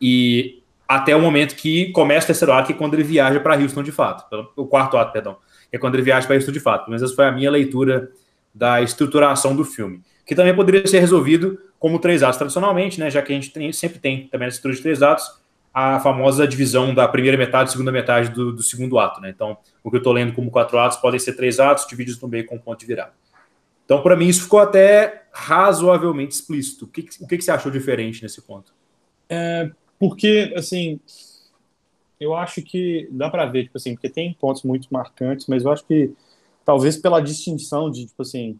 E até o momento que começa o terceiro ato, que é quando ele viaja para Houston de fato. O quarto ato, perdão. É quando ele viaja para Houston de fato. Mas essa foi a minha leitura da estruturação do filme. Que também poderia ser resolvido como três atos tradicionalmente, né? Já que a gente tem, sempre tem também na estrutura de três atos a famosa divisão da primeira metade e segunda metade do, do segundo ato, né? Então, o que eu estou lendo como quatro atos podem ser três atos divididos no meio com um ponto de virada. Então, para mim, isso ficou até razoavelmente explícito. O que, o que, você achou diferente nesse ponto? É, porque, assim, eu acho que dá para ver, tipo assim, porque tem pontos muito marcantes, mas eu acho que talvez pela distinção de, tipo assim,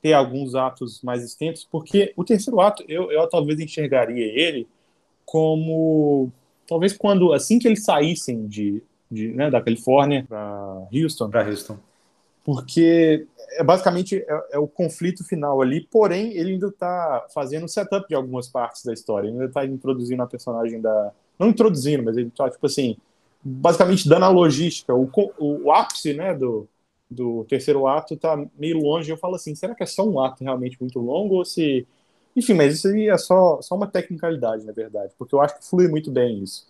ter alguns atos mais extensos, porque o terceiro ato, eu, eu talvez enxergaria ele como, talvez quando, assim que eles saíssem de, de né, da Califórnia para Houston, para Houston, porque é basicamente é, é, o conflito final ali, porém ele ainda está fazendo o setup de algumas partes da história, ele ainda está introduzindo a personagem da, não introduzindo, mas ele tá, tipo assim, basicamente dando a logística, o, o, o ápice, né, do, do terceiro ato tá meio longe. Eu falo assim, será que é só um ato realmente muito longo ou se. Enfim, mas isso aí é só, só uma tecnicalidade, na verdade, porque eu acho que flui muito bem isso.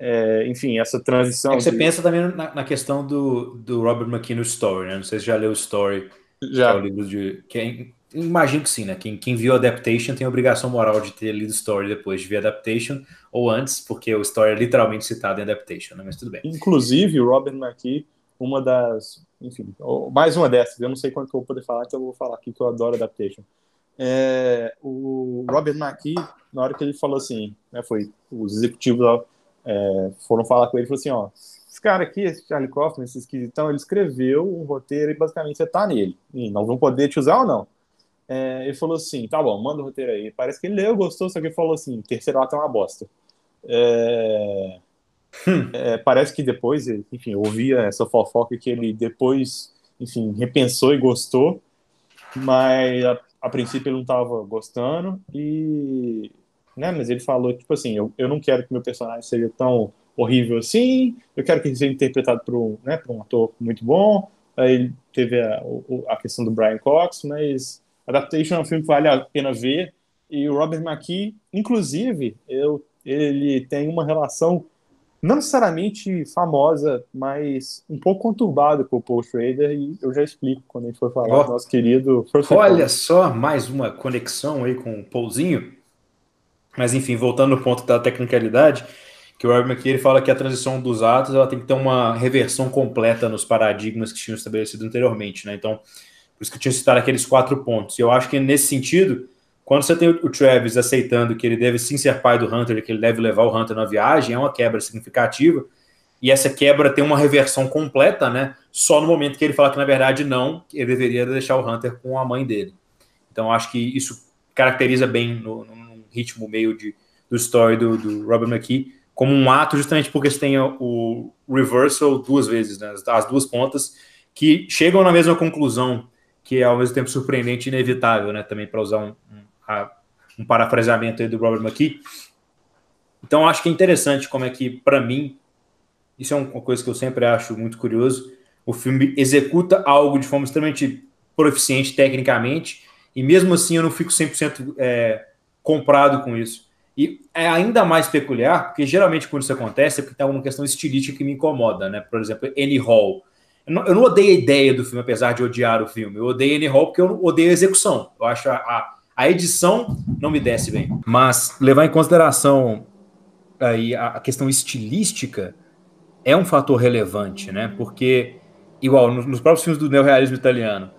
É, enfim, essa transição. É que você de... pensa também na, na, questão do, do Robert McKee no Story, né? Não sei se já leu o Story. Já. Que é o livro de. Que é, imagino que sim, né? Quem, quem viu Adaptation tem a obrigação moral de ter lido Story depois de ver Adaptation, ou antes, porque o Story é literalmente citado em Adaptation, né? Mas tudo bem. Inclusive, o Robert McKee, uma das enfim, mais uma dessas. Eu não sei quanto que eu vou poder falar, então eu vou falar aqui que eu adoro adaptation. É, o Robert McKee, na hora que ele falou assim, né, foi os executivos é, foram falar com ele, falou assim, ó, esse cara aqui, esse Charlie Kaufman, esse esquisitão, ele escreveu um roteiro e basicamente você tá nele. E não vão poder te usar ou não. É, ele falou assim, tá bom, manda o roteiro aí. Parece que ele leu, gostou, só que falou assim, terceiro ato é uma bosta. É, Hum. É, parece que depois, enfim, eu ouvia essa fofoca que ele depois, enfim, repensou e gostou, mas a, a princípio ele não estava gostando e, né, mas ele falou tipo assim, eu, eu não quero que meu personagem seja tão horrível assim, eu quero que ele seja interpretado por um, né, por um ator muito bom. Aí teve a, a questão do Brian Cox, mas Adaptation é um filme que vale a pena ver e o Robert McKee, inclusive, eu, ele tem uma relação não necessariamente famosa, mas um pouco conturbado com o Paul Schrader, e eu já explico quando a gente for falar oh, do nosso querido Olha só, mais uma conexão aí com o Paulzinho. Mas enfim, voltando no ponto da tecnicalidade, que o Robert McKee fala que a transição dos atos ela tem que ter uma reversão completa nos paradigmas que tinham estabelecido anteriormente, né? Então, por isso que eu tinha citado aqueles quatro pontos. E eu acho que nesse sentido, quando você tem o Travis aceitando que ele deve sim ser pai do Hunter, que ele deve levar o Hunter na viagem, é uma quebra significativa. E essa quebra tem uma reversão completa, né? Só no momento que ele fala que, na verdade, não, ele deveria deixar o Hunter com a mãe dele. Então, acho que isso caracteriza bem no ritmo meio de, do story do, do Robert McKee, como um ato, justamente porque você tem o, reversal duas vezes, né? As duas pontas, que chegam na mesma conclusão, que é ao mesmo tempo surpreendente e inevitável, né? Também para usar um, um a, um parafraseamento aí do Robert McKee. Então, acho que é interessante como é que, para mim, isso é uma coisa que eu sempre acho muito curioso, o filme executa algo de forma extremamente proficiente tecnicamente, e mesmo assim eu não fico 100% é, comprado com isso. E é ainda mais peculiar, porque geralmente quando isso acontece é porque tem alguma questão estilística que me incomoda, né? Por exemplo, Annie Hall. Eu não, eu não odeio a ideia do filme, apesar de odiar o filme. Eu odeio Annie Hall porque eu odeio a execução. Eu acho a, a a edição não me desce bem. Mas levar em consideração aí a questão estilística é um fator relevante, né? Porque, igual nos próprios filmes do neorrealismo italiano,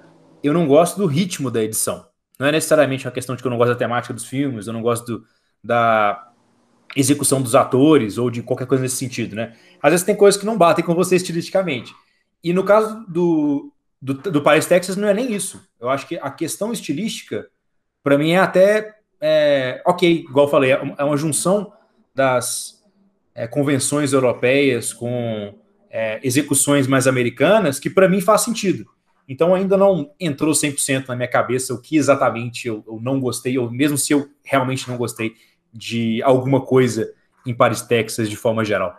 eu não gosto do ritmo da edição. Não é necessariamente uma questão de que eu não gosto da temática dos filmes, eu não gosto do, da execução dos atores ou de qualquer coisa nesse sentido, né? Às vezes tem coisas que não batem com você estilisticamente. E no caso do, do, do Paris, Texas, não é nem isso. Eu acho que a questão estilística para mim é até é, ok, igual eu falei, é, é uma junção das é, convenções europeias com é, execuções mais americanas que para mim faz sentido. Então ainda não entrou 100% na minha cabeça o que exatamente eu, eu, não gostei, ou mesmo se eu realmente não gostei de alguma coisa em Paris, Texas, de forma geral.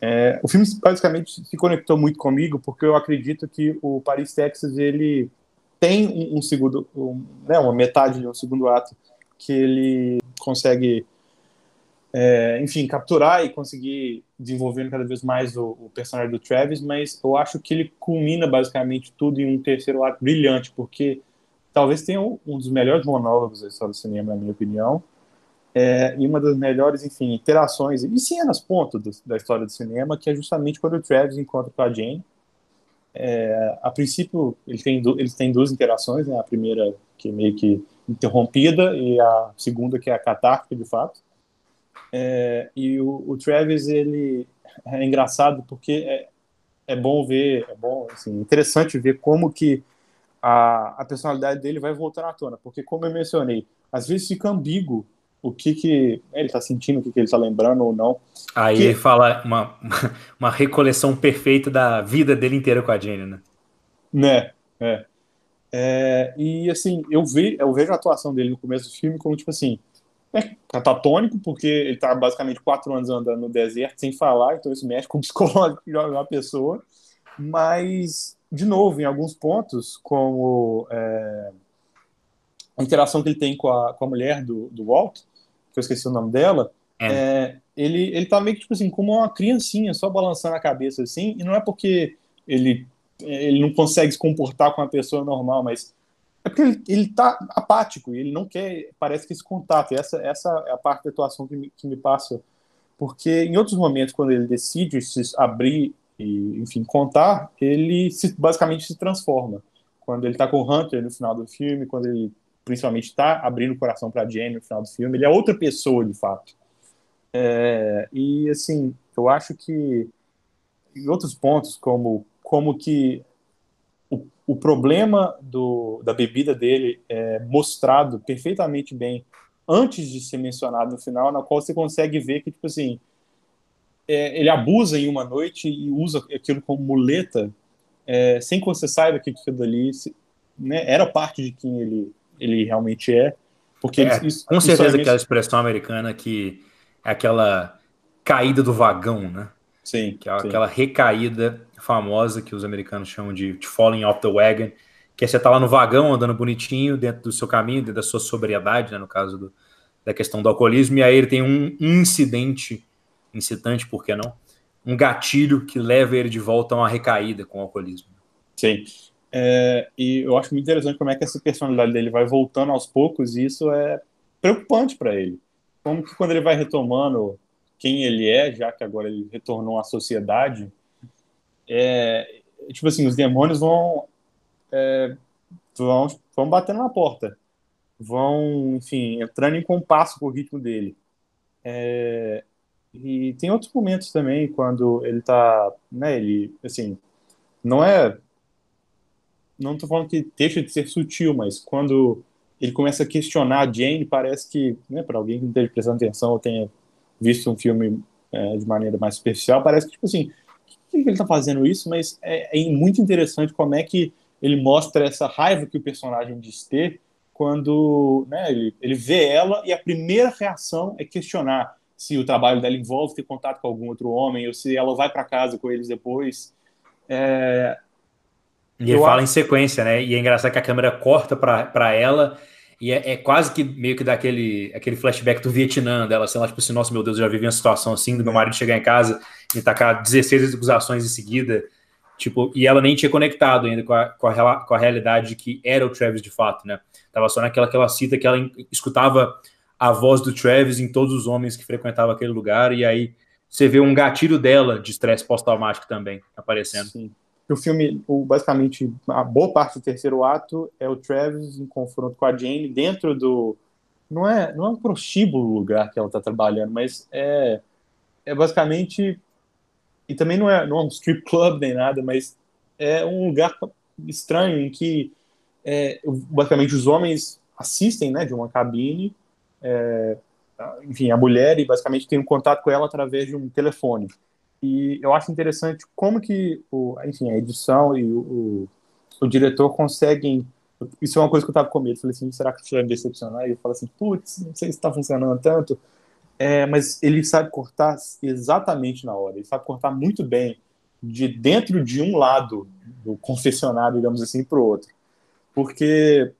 É, o filme basicamente se conectou muito comigo porque eu acredito que o Paris, Texas, ele tem um, um segundo, um, né, uma metade de um segundo ato que ele consegue, é, enfim, capturar e conseguir desenvolver cada vez mais o, o, personagem do Travis, mas eu acho que ele culmina basicamente tudo em um terceiro ato brilhante, porque talvez tenha um, um dos melhores monólogos da história do cinema, na minha opinião, é, e uma das melhores, enfim, interações e cenas, ponto, do, da história do cinema, que é justamente quando o Travis encontra com a Jane, é, a princípio, ele tem, ele tem duas interações, né? A primeira que é meio que interrompida e a segunda que é a catártica, de fato. É, e o, o, Travis, ele é engraçado porque é, é bom ver, é bom, assim, interessante ver como que a, a personalidade dele vai voltar à tona, porque como eu mencionei, às vezes fica ambíguo o que que ele está sentindo, o que, que ele está lembrando ou não. Aí que... ele fala uma, <laughs> uma recoleção perfeita da vida dele inteira com a Jenny, né? Né, é. é. e assim, eu, ve, eu vejo a atuação dele no começo do filme como tipo assim, é catatônico, porque ele está basicamente quatro anos andando no deserto sem falar, então isso mexe com o <laughs> psicológico de uma pessoa. Mas, de novo, em alguns pontos, como é, a interação que ele tem com a, com a mulher do, do Walt, que eu esqueci o nome dela, é. É, ele, ele tá meio que, tipo assim, como uma criancinha, só balançando a cabeça assim, e não é porque ele, ele não consegue se comportar com uma pessoa normal, mas é porque ele, ele tá apático ele não quer, parece que esse contato. Essa, essa é a parte da atuação que me, que me passa. Porque em outros momentos, quando ele decide se abrir e, enfim, contar, ele se, basicamente se transforma. Quando ele tá com o Hunter no final do filme, quando ele principalmente está abrindo o coração para Jenny no final do filme, ele é outra pessoa de fato. É, e assim, eu acho que em outros pontos, como como que o problema do, da bebida dele é mostrado perfeitamente bem antes de ser mencionado no final, na qual você consegue ver que, tipo assim, é, ele abusa em uma noite e usa aquilo como muleta, é, sem que você saiba que aquilo ali né, era parte de quem ele, ele realmente é. Porque é, isso, com certeza isso é aquela expressão americana que é aquela caída do vagão, né? Sim. Que é sim. aquela recaída famosa que os americanos chamam de, de falling off the wagon, que é você tá lá no vagão andando bonitinho dentro do seu caminho, dentro da sua sobriedade, né, no caso do, da questão do alcoolismo, e aí ele tem um incidente, incitante, por que não? Um gatilho que leva ele de volta a uma recaída com o alcoolismo. Sim. É, e eu acho muito interessante como é que essa personalidade dele vai voltando aos poucos, e isso é preocupante para ele. Como que quando ele vai retomando quem ele é, já que agora ele retornou à sociedade, é, tipo assim, os demônios vão, é, vão, vão batendo na porta, vão, enfim, entrando em compasso com o ritmo dele. É, e tem outros momentos também quando ele tá, né, ele, assim, não é, não tô falando que deixa de ser sutil, mas quando ele começa a questionar a Jane, parece que, né, para alguém que não esteja prestando atenção ou tenha visto um filme é, de maneira mais superficial, parece que, tipo assim, que ele está fazendo isso, mas é, é, muito interessante como é que ele mostra essa raiva que o personagem diz ter quando né, ele, ele vê ela e a primeira reação é questionar se o trabalho dela envolve ter contato com algum outro homem ou se ela vai para casa com eles depois. É... E ele fala acho... em sequência, né? E é engraçado que a câmera corta para ela e é, é, quase que meio que daquele aquele flashback do Vietnã, dela, sei lá, tipo assim, nossa, meu Deus, eu já vivi uma situação assim, do meu marido chegar em casa e tacar 16 acusações em seguida, tipo, e ela nem tinha conectado ainda com a, com a, com a realidade de que era o Travis de fato, né? Tava só naquela que ela cita que ela escutava a voz do Travis em todos os homens que frequentavam aquele lugar, e aí você vê um gatilho dela de estresse pós-traumático também aparecendo. Sim o filme, o, basicamente, a boa parte do terceiro ato é o Travis em confronto com a Jane dentro do. Não é, não é um prostíbulo o lugar que ela está trabalhando, mas é, é basicamente. E também não é, não é um strip club nem nada, mas é um lugar estranho em que, é, basicamente, os homens assistem né, de uma cabine, é, enfim, a mulher, e basicamente tem um contato com ela através de um telefone. E eu acho interessante como que, o, enfim, a edição e o, o, o diretor conseguem. Isso é uma coisa que eu estava com medo. Falei assim, será que isso vai me decepcionar? E eu falo assim, putz, não sei se está funcionando tanto. É, mas ele sabe cortar exatamente na hora. Ele sabe cortar muito bem de dentro de um lado do confessionário, digamos assim, para o outro. Porque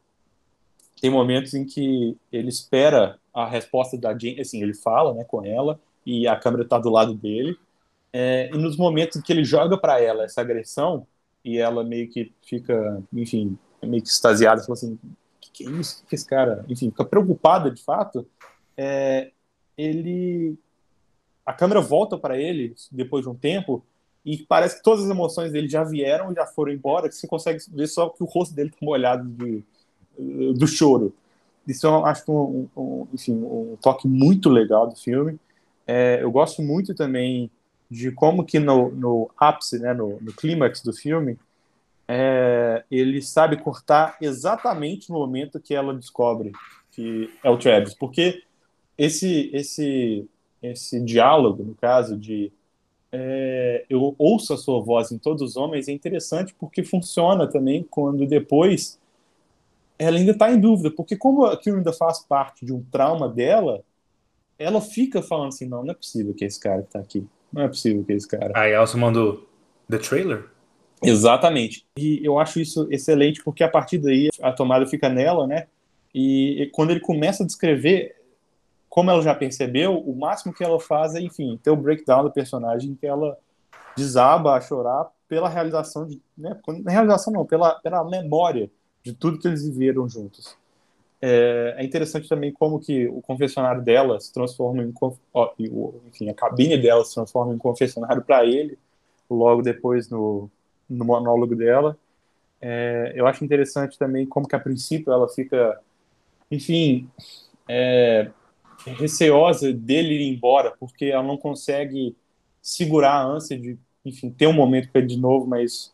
tem momentos em que ele espera a resposta da Jane, assim, ele fala né, com ela e a câmera está do lado dele é, e nos momentos que ele joga para ela essa agressão, e ela meio que fica, enfim, meio que extasiada, fala assim: que, que, é isso? Que, que esse cara, enfim, fica preocupada de fato. É, ele. A câmera volta para ele depois de um tempo e parece que todas as emoções dele já vieram já foram embora, que você consegue ver só que o rosto dele está molhado de, do choro. Isso eu acho um, um, enfim, um toque muito legal do filme. É, eu gosto muito também de como que no, no ápice, né, no, no clímax do filme, é, ele sabe cortar exatamente no momento que ela descobre que é o Travis, porque esse esse esse diálogo, no caso de é, eu ouço a sua voz em todos os homens, é interessante porque funciona também quando depois ela ainda está em dúvida, porque como aquilo ainda faz parte de um trauma dela, ela fica falando assim, não, não é possível que esse cara está aqui. Não é possível que esse cara. Aí Elsa mandou The Trailer? Exatamente. E eu acho isso excelente, porque a partir daí a tomada fica nela, né? E, e quando ele começa a descrever, como ela já percebeu, o máximo que ela faz é, enfim, ter o breakdown do personagem que ela desaba a chorar pela realização de, né, realização não, pela, pela memória de tudo que eles viveram juntos. É, é interessante também como que o confessionário dela se transforma em, enfim, a cabine dela se transforma em confessionário para ele, logo depois no, no monólogo dela. É, eu acho interessante também como que a princípio ela fica, enfim, é, receosa dele ir embora, porque ela não consegue segurar a ânsia de, enfim, ter um momento com ele de novo, mas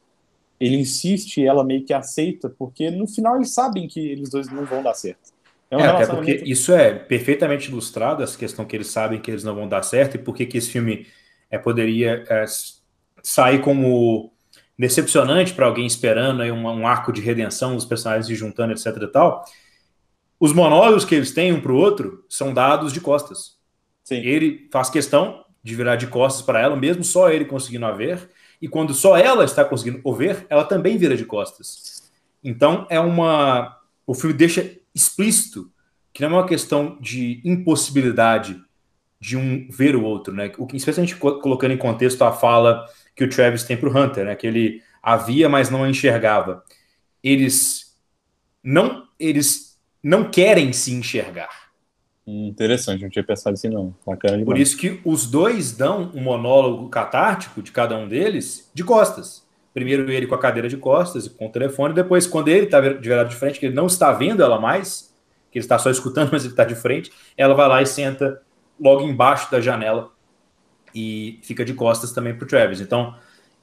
ele insiste e ela meio que aceita, porque no final eles sabem que eles dois não vão dar certo. É, um é até porque isso é perfeitamente ilustrado, essa questão que eles sabem que eles não vão dar certo, e por que esse filme é, poderia é, sair como decepcionante para alguém esperando aí um, um, arco de redenção, os personagens se juntando, etc e tal. Os monólogos que eles têm um para o outro são dados de costas. Sim. Ele faz questão de virar de costas para ela, mesmo só ele conseguindo a ver, e quando só ela está conseguindo o ver, ela também vira de costas. Então é uma. O filme deixa explícito que não é uma questão de impossibilidade de um ver o outro, né? O que, especialmente colocando em contexto a fala que o Travis tem para o Hunter, né? Que ele havia, mas não a enxergava. Eles não, eles não querem se enxergar. Interessante, não tinha pensado assim não. Bacana demais. Por isso que os dois dão um monólogo catártico de cada um deles de costas. Primeiro ele com a cadeira de costas e com o telefone, depois quando ele está de virado de frente, que ele não está vendo ela mais, que ele está só escutando, <laughs> mas ele está de frente, ela vai lá e senta logo embaixo da janela e fica de costas também para o Travis. Então,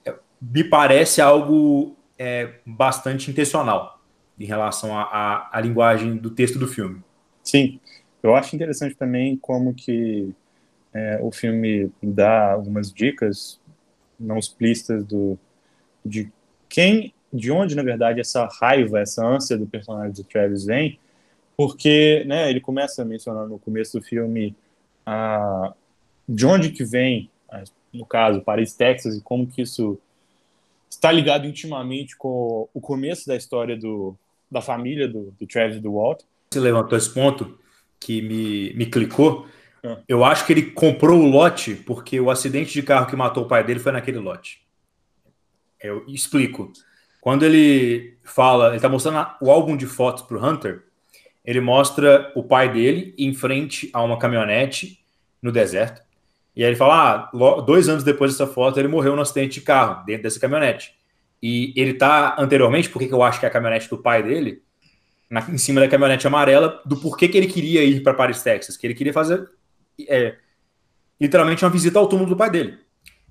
é, me parece algo é, bastante intencional em relação à linguagem do texto do filme. Sim, eu acho interessante também como que é, o filme dá algumas dicas não explícitas do, de quem, de onde, na verdade, essa raiva, essa ânsia do personagem do Travis vem, porque né, ele começa a mencionar no começo do filme a, de onde que vem, no caso, Paris, Texas, e como que isso está ligado intimamente com o começo da história do, da família do, do Travis e do Walt. Você levantou esse ponto que me, me clicou. É. Eu acho que ele comprou o lote porque o acidente de carro que matou o pai dele foi naquele lote. Eu explico. Quando ele fala, ele está mostrando o álbum de fotos para o Hunter, ele mostra o pai dele em frente a uma caminhonete no deserto. E aí ele fala: ah, dois anos depois dessa foto, ele morreu num acidente de carro dentro dessa caminhonete. E ele tá anteriormente, porque eu acho que é a caminhonete do pai dele, na, em cima da caminhonete amarela, do porquê que ele queria ir para Paris, Texas. Que ele queria fazer é, literalmente uma visita ao túmulo do pai dele.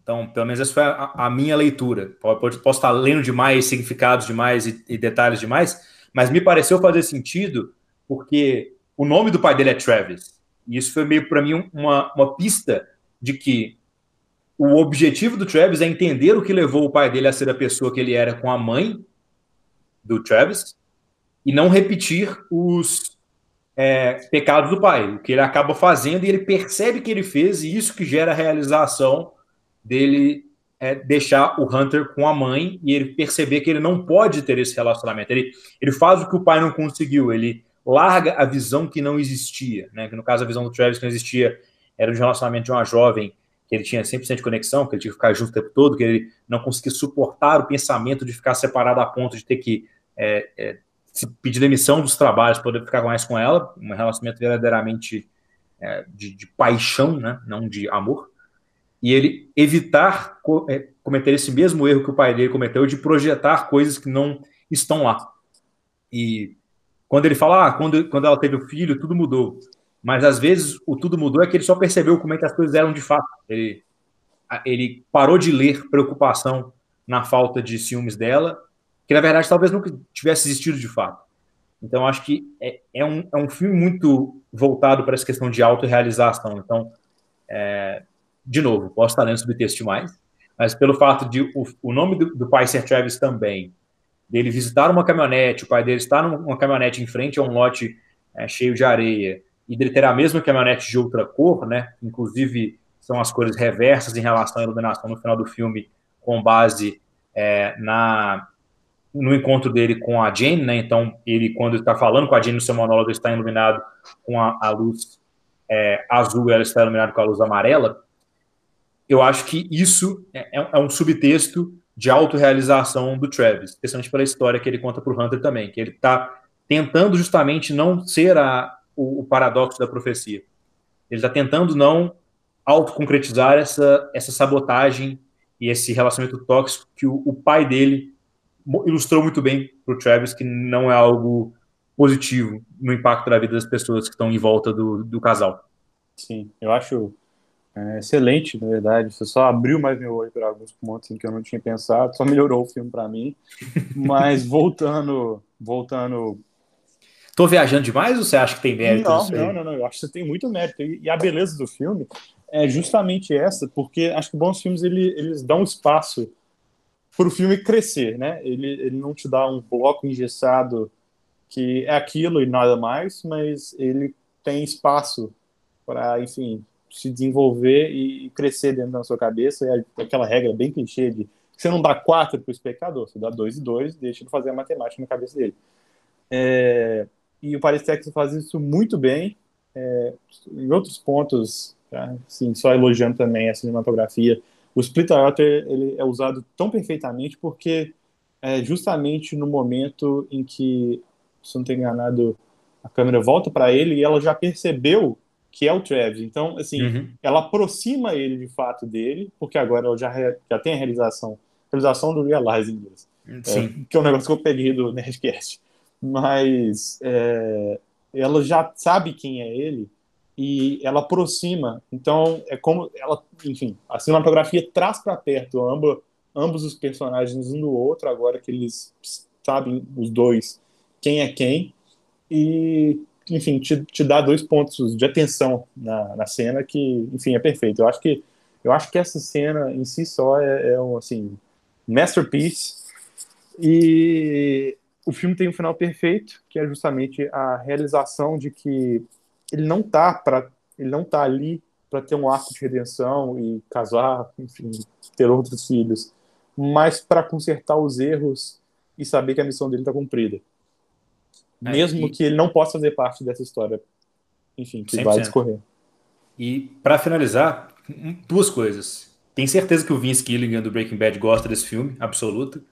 Então, pelo menos essa foi a, a minha leitura. Pode, posso estar lendo demais, significados demais e, e, detalhes demais, mas me pareceu fazer sentido porque o nome do pai dele é Travis. E isso foi meio para mim uma, uma pista de que o objetivo do Travis é entender o que levou o pai dele a ser a pessoa que ele era com a mãe do Travis e não repetir os é, pecados do pai, o que ele acaba fazendo e ele percebe que ele fez e isso que gera a realização dele é, deixar o Hunter com a mãe e ele perceber que ele não pode ter esse relacionamento. Ele, ele faz o que o pai não conseguiu, ele larga a visão que não existia, né? Que no caso a visão do Travis que não existia era de relacionamento de uma jovem que ele tinha 100% de conexão, que ele tinha que ficar junto o tempo todo, que ele não conseguia suportar o pensamento de ficar separado a ponto de ter que é, é, pedir demissão dos trabalhos, poder ficar mais com ela, um relacionamento verdadeiramente é, de, de, paixão, né, não de amor e ele evitar co é, cometer esse mesmo erro que o pai dele cometeu de projetar coisas que não estão lá. E quando ele fala, ah, quando, quando ela teve o filho, tudo mudou. Mas às vezes o tudo mudou é que ele só percebeu como é que as coisas eram de fato. Ele, ele parou de ler preocupação na falta de ciúmes dela, que na verdade talvez nunca tivesse existido de fato. Então acho que é, é, um, é um filme muito voltado para essa questão de autorrealização. Então, é, de novo, posso estar lendo subtexto demais, mas pelo fato de o, o nome do, do pai ser Travis também, dele visitar uma caminhonete, o pai dele está numa caminhonete em frente a um lote é, cheio de areia, e dele ter a mesma caminhonete de outra cor, né? Inclusive são as cores reversas em relação à iluminação no final do filme, com base é, na no encontro dele com a Jane, né? Então ele quando está falando com a Jane no seu monólogo está iluminado com a, a luz é, azul, ela está iluminada com a luz amarela. Eu acho que isso é, é, é um subtexto de autorrealização do Travis, especialmente pela história que ele conta para o Hunter também, que ele está tentando justamente não ser a, o, o paradoxo da profecia. Ele está tentando não autoconcretizar essa, essa sabotagem e esse relacionamento tóxico que o, o pai dele ilustrou muito bem para o Travis, que não é algo positivo no impacto da vida das pessoas que estão em volta do, do casal. Sim, eu acho é, excelente, na verdade. Você só abriu mais meu olho para alguns pontos em que eu não tinha pensado, só melhorou o filme para mim. <laughs> Mas voltando, voltando. Tô viajando demais ou você acha que tem mérito? Não, não, não, não, Eu acho que você tem muito mérito. E a beleza do filme é justamente essa, porque acho que bons filmes ele, eles dão espaço para o filme crescer, né? Ele, ele não te dá um bloco engessado que é aquilo e nada mais, mas ele tem espaço para, enfim, se desenvolver e crescer dentro da sua cabeça. É aquela regra bem clichê de você não dá quatro para o espectador, você dá dois e dois, deixa ele fazer a matemática na cabeça dele. É, e o Paris Texas faz isso muito bem. É, em outros pontos, tá? assim, só elogiando também a cinematografia, o split iota ele é usado tão perfeitamente porque é justamente no momento em que, se não tenho enganado, a câmera volta para ele e ela já percebeu que é o Travis. Então, assim, uhum. ela aproxima ele de fato dele, porque agora ela já, já tem a realização, realização do Realize em inglês, é, que é um negócio que eu peguei do Nerdcast. Mas é, ela já sabe quem é ele e ela aproxima. Então, é como ela, enfim, a cinematografia traz para perto ambos, ambos os personagens um do outro, agora que eles sabem, os dois, quem é quem. E, enfim, te, te dá dois pontos de atenção na, na cena que, enfim, é perfeito. Eu acho que, eu acho que essa cena em si só é, é um, assim, masterpiece. E o filme tem um final perfeito, que é justamente a realização de que ele não tá para ele não tá ali para ter um arco de redenção e casar, enfim, ter outros filhos, mas para consertar os erros e saber que a missão dele está cumprida. É, Mesmo e... que ele não possa fazer parte dessa história, enfim, que 100%. vai discorrer. E para finalizar, duas coisas. Tenho certeza que o Vince Gilligan do Breaking Bad gosta desse filme, absoluto.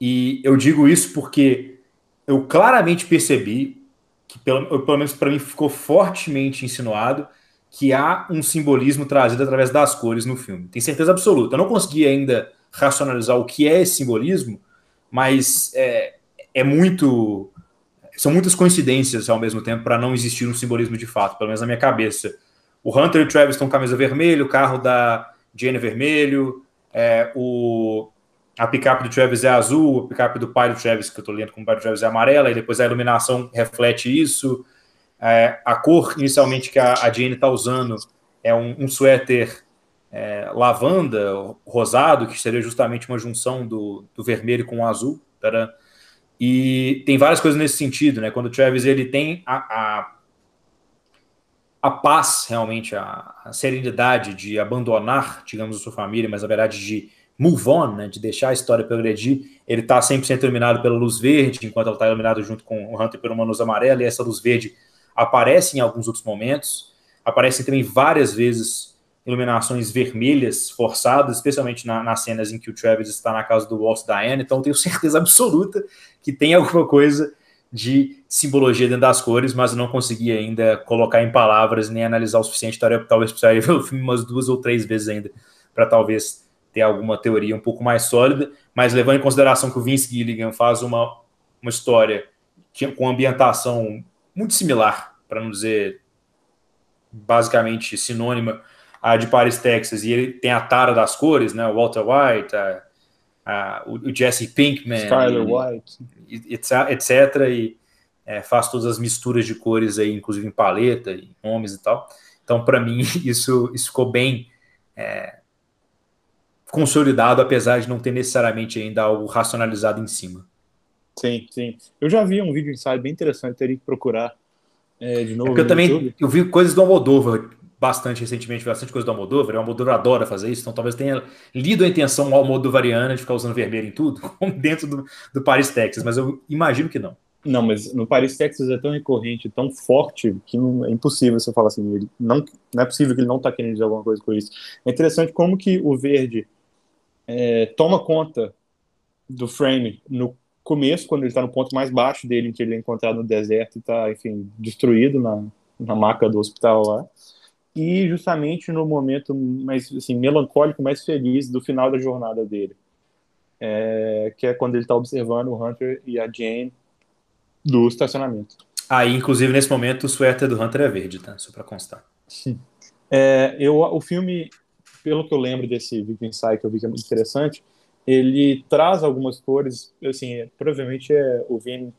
E eu digo isso porque eu claramente percebi que pelo, pelo menos para mim ficou fortemente insinuado que há um simbolismo trazido através das cores no filme. Tem certeza absoluta. Eu não consegui ainda racionalizar o que é esse simbolismo, mas é, é muito. São muitas coincidências ao mesmo tempo para não existir um simbolismo de fato, pelo menos na minha cabeça. O Hunter e o Travis estão camisa vermelha, o carro da Jane é vermelho, é, o, a picape do Travis é azul, a picape do pai do Travis, que eu estou lendo como pai do Travis, é amarela, e depois a iluminação reflete isso. É, a cor, inicialmente, que a, a Jane está usando é um, um suéter é, lavanda, rosado, que seria justamente uma junção do, do vermelho com o azul. E tem várias coisas nesse sentido, né? Quando o Travis ele tem a, a, a paz, realmente, a, a serenidade de abandonar, digamos, a sua família, mas a verdade de move on, né, de deixar a história progredir. Ele está 100% iluminado pela luz verde, enquanto ela está iluminado junto com o Hunter por uma luz amarela, e essa luz verde aparece em alguns outros momentos. Aparecem também várias vezes iluminações vermelhas forçadas, especialmente na, nas cenas em que o Travis está na casa do Walt Diane. Então, tenho certeza absoluta que tem alguma coisa de simbologia dentro das cores, mas não consegui ainda colocar em palavras nem analisar o suficiente. Talvez precisaria ver o filme umas duas ou três vezes ainda para talvez ter alguma teoria um pouco mais sólida, mas levando em consideração que o Vince Gilligan faz uma, uma história que, com ambientação muito similar, para não dizer basicamente sinônima a de Paris, Texas, e ele tem a tara das cores, né? O Walter White, a, a, o Jesse Pinkman, Skyler White, etc. etc e é, faz todas as misturas de cores aí, inclusive em paleta, em nomes e tal. Então, para mim, <laughs> isso, isso ficou bem é, consolidado, apesar de não ter necessariamente ainda algo racionalizado em cima. Sim, sim. Eu já vi um vídeo ensaio bem interessante, teria que procurar é, de novo. É eu também YouTube. eu vi coisas do Almodóvar bastante recentemente, bastante coisa do Almodóvar. O Almodóvar adora fazer isso, então talvez tenha lido a intenção almodovariana de ficar usando vermelho em tudo, <laughs> como dentro do, do Paris, Texas, mas eu imagino que não. Não, mas no Paris, Texas é tão recorrente, tão forte, que não, é impossível você falar assim, ele não, não é possível que ele não está querendo dizer alguma coisa com isso. É interessante como que o verde é, toma conta do frame no começo, quando ele está no ponto mais baixo dele, em que ele é encontrado no deserto e está, enfim, destruído na, na maca do hospital lá, e justamente no momento mais assim, melancólico, mais feliz do final da jornada dele, é, que é quando ele está observando o Hunter e a Jane do estacionamento. Aí, ah, inclusive, nesse momento, o suéter do Hunter é verde, tá? Só para constar. Sim. É, eu, o filme, pelo que eu lembro desse Viking Insight, que eu vi que é muito interessante, ele traz algumas cores, assim, provavelmente é o Vin,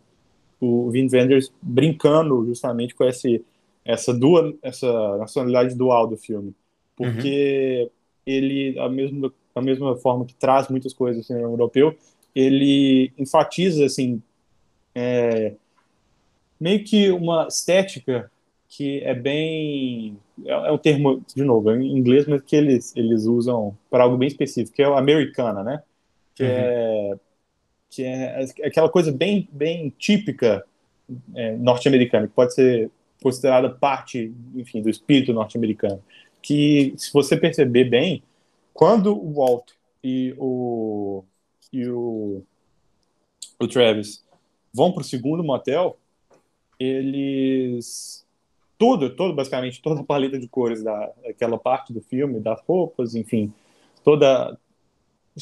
o Vin Wenders brincando justamente com esse, essa, dual, essa nacionalidade dual do filme. Porque uhum. ele, a mesma, a mesma forma que traz muitas coisas do cinema europeu, ele enfatiza, assim, é, meio que uma estética que é bem é, é um termo de novo é em inglês mas que eles eles usam para algo bem específico que é o americana né que uhum. é que é aquela coisa bem bem típica é, norte-americana que pode ser considerada parte enfim do espírito norte-americano que se você perceber bem quando o Walt e o e o, o Travis vão para o segundo motel eles tudo, todo basicamente toda a paleta de cores da aquela parte do filme, das roupas, enfim, toda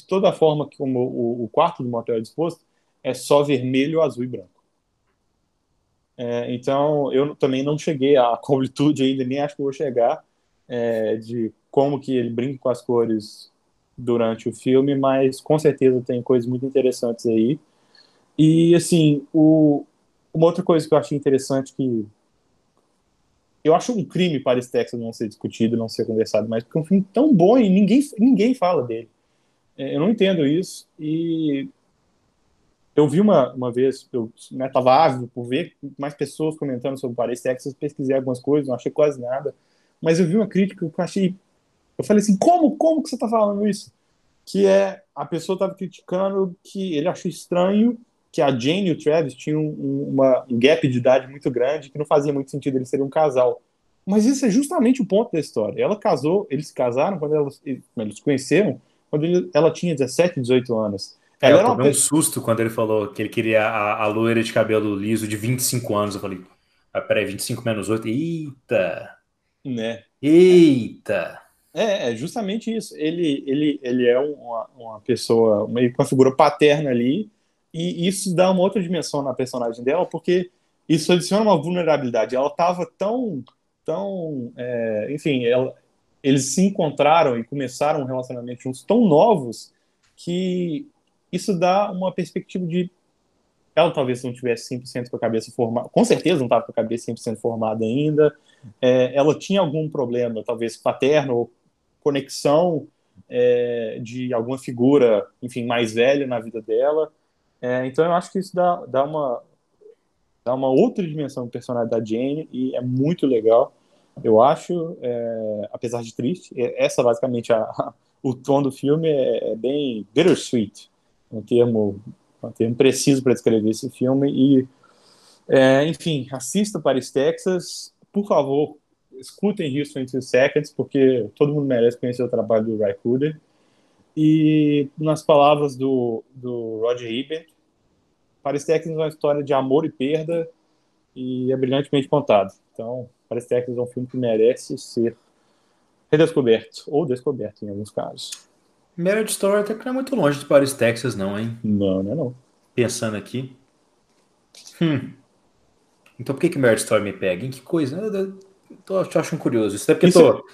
toda a forma como o, o quarto do motel é disposto é só vermelho, azul e branco. É, então eu também não cheguei à <laughs> completude ainda, nem acho que vou chegar é, de como que ele brinca com as cores durante o filme, mas com certeza tem coisas muito interessantes aí. E assim, o, uma outra coisa que eu achei interessante que eu acho um crime para esse Texas não ser discutido, não ser conversado mais, porque é um filme tão bom e ninguém, ninguém fala dele. É, eu não entendo isso. E eu vi uma, uma vez, eu estava né, ávido por ver mais pessoas comentando sobre Paris, Texas, pesquisei algumas coisas, não achei quase nada, mas eu vi uma crítica que eu achei. Eu falei assim: como, como que você está falando isso? Que é a pessoa estava criticando que ele achou estranho que a Jane e o Travis tinham um, uma, um gap de idade muito grande, que não fazia muito sentido eles serem um casal. Mas isso é justamente o ponto da história. Ela casou, eles se casaram quando elas, eles se conheceram, quando ela tinha 17, 18 anos. É, ela eu tomei um susto quando ele falou que ele queria a, a loira de cabelo liso de 25 anos. Eu falei, ah, peraí, 25 menos 8, eita! Né? Eita! É, é justamente isso. Ele, ele, ele é uma, uma pessoa, meio que uma figura paterna ali, e isso dá uma outra dimensão na personagem dela, porque isso adiciona uma vulnerabilidade. Ela estava tão, tão, é, enfim, ela, eles se encontraram e começaram um relacionamento juntos tão novos que isso dá uma perspectiva de ela talvez não tivesse 100% com a cabeça formada, com certeza não estava com a cabeça 100% formada ainda, é, ela tinha algum problema, talvez paterno, ou conexão é, de alguma figura, enfim, mais velha na vida dela, é, então eu acho que isso dá, dá, uma, dá uma outra dimensão do personagem da Jane e é muito legal. Eu acho, é, apesar de triste, é, essa basicamente a, o tom do filme é, é, bem bittersweet, um termo, um termo preciso para descrever esse filme. E, é, enfim, assista Paris, Texas. Por favor, escutem Houston in Two Seconds, porque todo mundo merece conhecer o trabalho do Ray Cooder. E nas palavras do, do Roger Ebert, Paris Texas é uma história de amor e perda e é brilhantemente contado. Então, Paris Texas é um filme que merece ser redescoberto, ou descoberto em alguns casos. Marriage Story até que não é muito longe de Paris, Texas, não, hein? Não, não é não. Pensando aqui. Hum. Então por que que Marriage Story me pega? Em que coisa? Eu tô, tô achando curioso. Isso é porque Isso... eu tô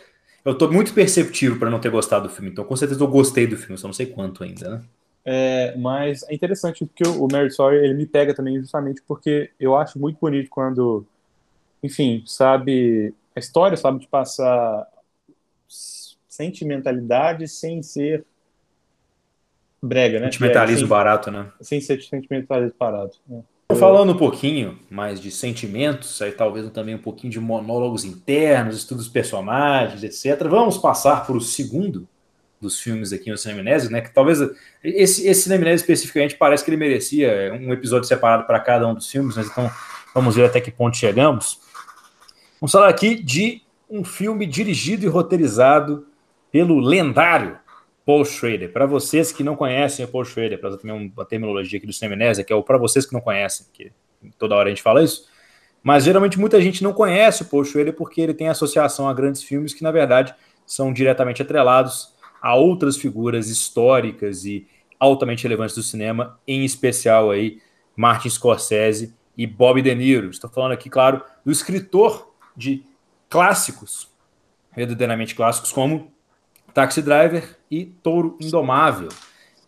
eu tô muito perceptivo para não ter gostado do filme, então com certeza eu gostei do filme, só não sei quanto ainda, né? É, mas é interessante porque o Mary Story ele me pega também justamente porque eu acho muito bonito quando, enfim, sabe, a história sabe de passar sentimentalidade sem ser brega, né? Sentimentalismo é, barato, né? Sem ser sentimentalismo barato. Né? Falando um pouquinho mais de sentimentos, aí talvez também um pouquinho de monólogos internos, estudos personagens, etc. Vamos passar para o segundo dos filmes aqui no Cineminese, né? Que talvez esse, esse Cineminese especificamente parece que ele merecia um episódio separado para cada um dos filmes, mas então vamos ver até que ponto chegamos. Vamos falar aqui de um filme dirigido e roteirizado pelo lendário Paul Schrader. Para vocês que não conhecem o Paul Schrader, para também uma terminologia aqui do Cineminese, que é o para vocês que não conhecem, que toda hora a gente fala isso, mas geralmente muita gente não conhece o Paul Schrader porque ele tem associação a grandes filmes que na verdade são diretamente atrelados a outras figuras históricas e altamente relevantes do cinema, em especial aí Martin Scorsese e Bob De Niro. Estou falando aqui, claro, do escritor de clássicos, verdadeiramente clássicos, como Taxi Driver e Touro Indomável,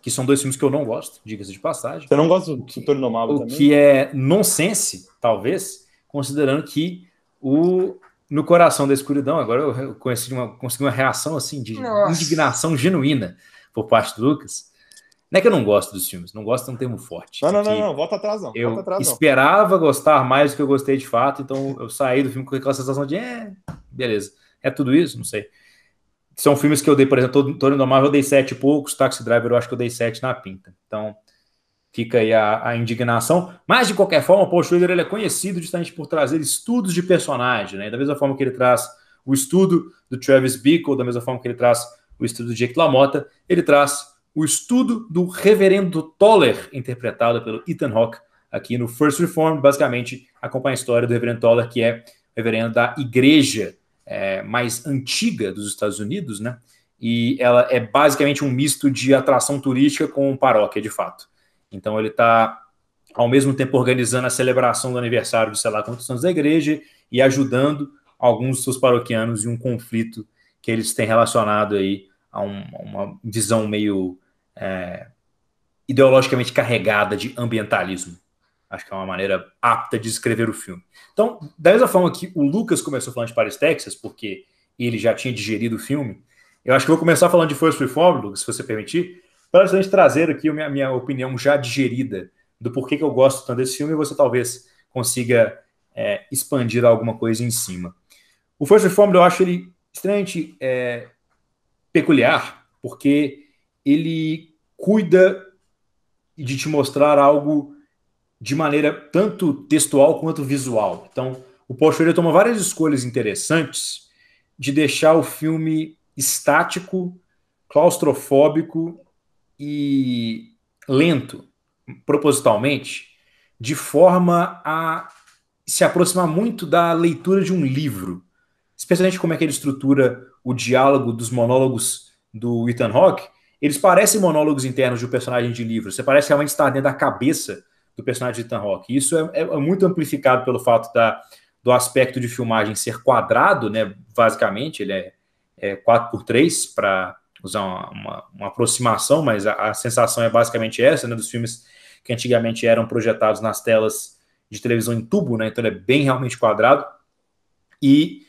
que são dois filmes que eu não gosto, diga-se de passagem. Você não gosta do Touro Indomável o também? O que é nonsense, talvez, considerando que o no coração da escuridão, agora eu conheci uma, consegui uma reação assim de Nossa. indignação genuína por parte do Lucas. Não é que eu não gosto dos filmes, não gosto é um termo forte. Não, não, não, não, volta atrás não. Eu atrás, não. esperava gostar mais do que eu gostei de fato, então eu saí do filme com aquela sensação de, é, beleza, é tudo isso? Não sei. São filmes que eu dei, por exemplo, Toro Indomável eu dei sete e poucos, Taxi Driver eu acho que eu dei sete na pinta. Então, Fica aí a, a, indignação. Mas, de qualquer forma, o Paul Schrader ele é conhecido justamente por trazer estudos de personagem, né? Da mesma forma que ele traz o estudo do Travis Bickle, da mesma forma que ele traz o estudo do Jake LaMotta, ele traz o estudo do reverendo Toller, interpretado pelo Ethan Hawke aqui no First Reform, basicamente acompanha a história do reverendo Toller, que é reverendo da igreja é, mais antiga dos Estados Unidos, né? E ela é basicamente um misto de atração turística com paróquia, de fato. Então ele está ao mesmo tempo organizando a celebração do aniversário de sei lá quantos anos da igreja e ajudando alguns dos seus paroquianos em um conflito que eles têm relacionado aí a, um, a uma visão meio é, ideologicamente carregada de ambientalismo. Acho que é uma maneira apta de escrever o filme. Então, da mesma forma que o Lucas começou falando de Paris, Texas, porque ele já tinha digerido o filme, eu acho que vou começar falando de First Reform, Lucas, se você permitir, para a gente trazer aqui a minha, minha, opinião já digerida do porquê que eu gosto tanto desse filme, e você talvez consiga é, expandir alguma coisa em cima. O First Reformed eu acho ele extremamente é, peculiar, porque ele cuida de te mostrar algo de maneira tanto textual quanto visual. Então, o Schrader toma várias escolhas interessantes de deixar o filme estático, claustrofóbico e lento, propositalmente, de forma a se aproximar muito da leitura de um livro, especialmente como é que ele estrutura o diálogo dos monólogos do Ethan Hawke. Eles parecem monólogos internos de um personagem de livro. Você parece realmente estar dentro da cabeça do personagem de Ethan Hawke. Isso é, é, é muito amplificado pelo fato da, do aspecto de filmagem ser quadrado, né? Basicamente, ele é, é 4x3 para usar uma, uma, uma aproximação, mas a, a, sensação é basicamente essa, né, dos filmes que antigamente eram projetados nas telas de televisão em tubo, né, então ele é bem realmente quadrado, e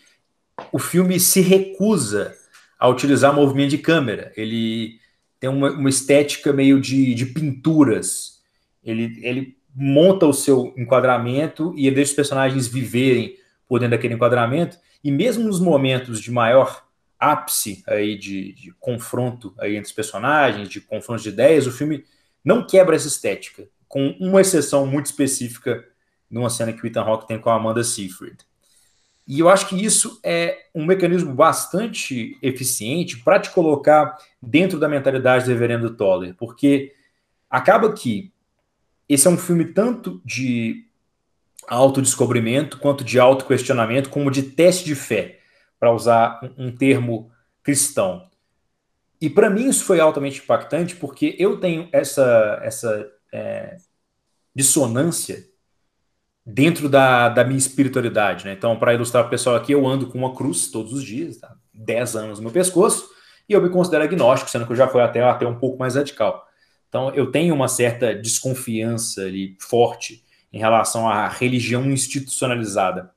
o filme se recusa a utilizar movimento de câmera, ele tem uma, uma estética meio de, de pinturas, ele, ele monta o seu enquadramento e deixa os personagens viverem por dentro daquele enquadramento, e mesmo nos momentos de maior ápice aí de, de, confronto aí entre os personagens, de confronto de ideias, o filme não quebra essa estética, com uma exceção muito específica numa cena que o Ethan Hawke tem com a Amanda Seyfried. E eu acho que isso é um mecanismo bastante eficiente para te colocar dentro da mentalidade do Reverendo Toller, porque acaba que esse é um filme tanto de autodescobrimento, quanto de autoquestionamento, como de teste de fé para usar um, um termo cristão. E para mim isso foi altamente impactante porque eu tenho essa, essa é, dissonância dentro da, da minha espiritualidade. Né? Então, para ilustrar o pessoal aqui, eu ando com uma cruz todos os dias, tá? 10 anos no meu pescoço, e eu me considero agnóstico, sendo que eu já fui até, até um pouco mais radical. Então, eu tenho uma certa desconfiança ali, forte em relação à religião institucionalizada.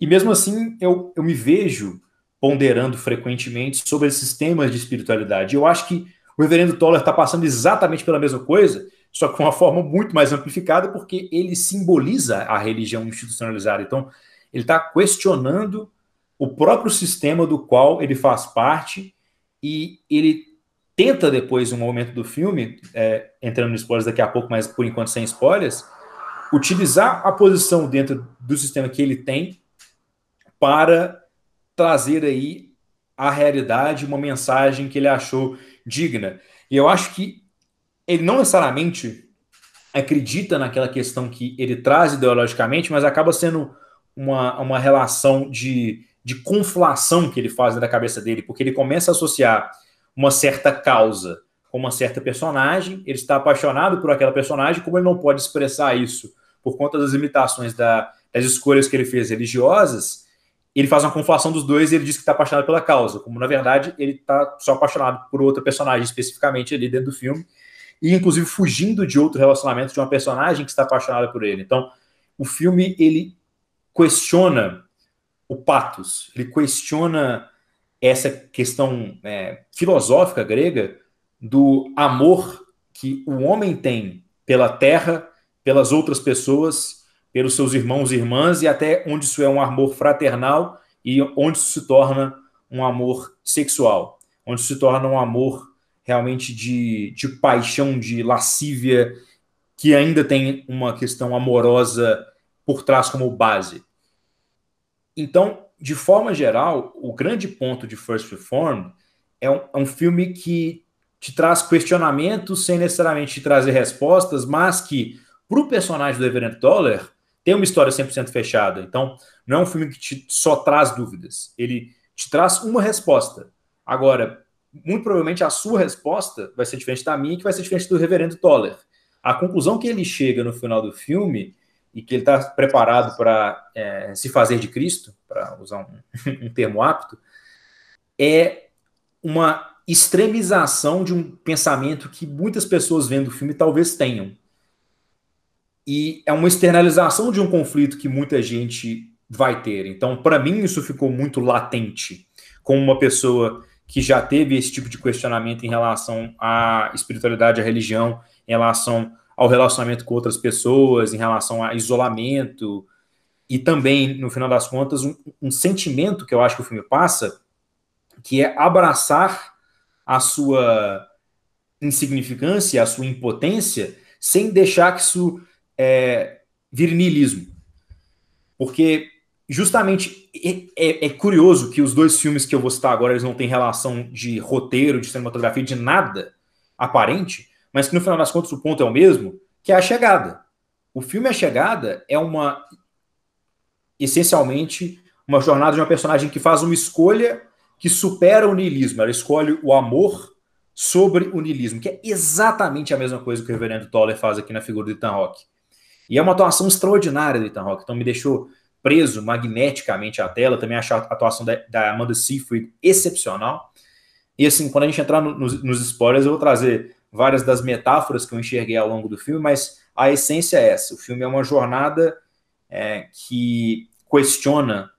E mesmo assim, eu, eu me vejo ponderando frequentemente sobre esses temas de espiritualidade. Eu acho que O reverendo Toller está passando exatamente pela mesma coisa, só que de uma forma muito mais amplificada, porque ele simboliza a religião institucionalizada. Então, ele está questionando o próprio sistema do qual ele faz parte e ele tenta depois, um momento do filme, é, entrando no spoilers daqui a pouco, mas por enquanto sem spoilers, utilizar a posição dentro do sistema que ele tem para trazer aí a realidade, uma mensagem que ele achou digna. E eu acho que ele não necessariamente acredita naquela questão que ele traz ideologicamente, mas acaba sendo uma, uma relação de, de conflação que ele faz na cabeça dele, porque ele começa a associar uma certa causa com uma certa personagem, ele está apaixonado por aquela personagem, como ele não pode expressar isso por conta das limitações da, das escolhas que ele fez religiosas, ele faz uma conflação dos dois e ele diz que está apaixonado pela causa, como na verdade ele está só apaixonado por outra personagem especificamente ali dentro do filme, e inclusive fugindo de outro relacionamento de uma personagem que está apaixonada por ele. Então, o filme ele questiona o patos, ele questiona essa questão é, filosófica grega do amor que o homem tem pela terra, pelas outras pessoas, pelos seus irmãos e irmãs, e até onde isso é um amor fraternal e onde isso se torna um amor sexual, onde isso se torna um amor realmente de, de paixão, de lascívia, que ainda tem uma questão amorosa por trás como base. Então, de forma geral, o grande ponto de First Reform é um, é um filme que te traz questionamentos sem necessariamente te trazer respostas, mas que, para o personagem do Everett Toller, tem uma história 100% fechada. Então, não é um filme que te só traz dúvidas. Ele te traz uma resposta. Agora, muito provavelmente a sua resposta vai ser diferente da minha, que vai ser diferente do Reverendo Toller. A conclusão que ele chega no final do filme e que ele está preparado para é, se fazer de Cristo, para usar um, <laughs> um termo apto, é uma extremização de um pensamento que muitas pessoas vendo o filme talvez tenham. E é uma externalização de um conflito que muita gente vai ter. Então, para mim, isso ficou muito latente, como uma pessoa que já teve esse tipo de questionamento em relação à espiritualidade, à religião, em relação ao relacionamento com outras pessoas, em relação a isolamento, e também, no final das contas, um, um sentimento que eu acho que o filme passa, que é abraçar a sua insignificância, a sua impotência, sem deixar que isso é, vire niilismo. Porque, justamente, é, é, é, curioso que os dois filmes que eu vou citar agora, eles não têm relação de roteiro, de cinematografia, de nada aparente, mas que no final das contas o ponto é o mesmo, que é a chegada. O filme A Chegada é uma essencialmente uma jornada de uma personagem que faz uma escolha que supera o niilismo. Ela escolhe o amor sobre o niilismo, que é exatamente a mesma coisa que o reverendo Toller faz aqui na figura do Ethan Rock. E é uma atuação extraordinária do Ethan Rock, então me deixou preso magneticamente à tela. Também achei a atuação da, da Amanda Seyfried excepcional. E assim, quando a gente entrar no, nos, nos spoilers, eu vou trazer várias das metáforas que eu enxerguei ao longo do filme, mas a essência é essa. O filme é uma jornada é, que questiona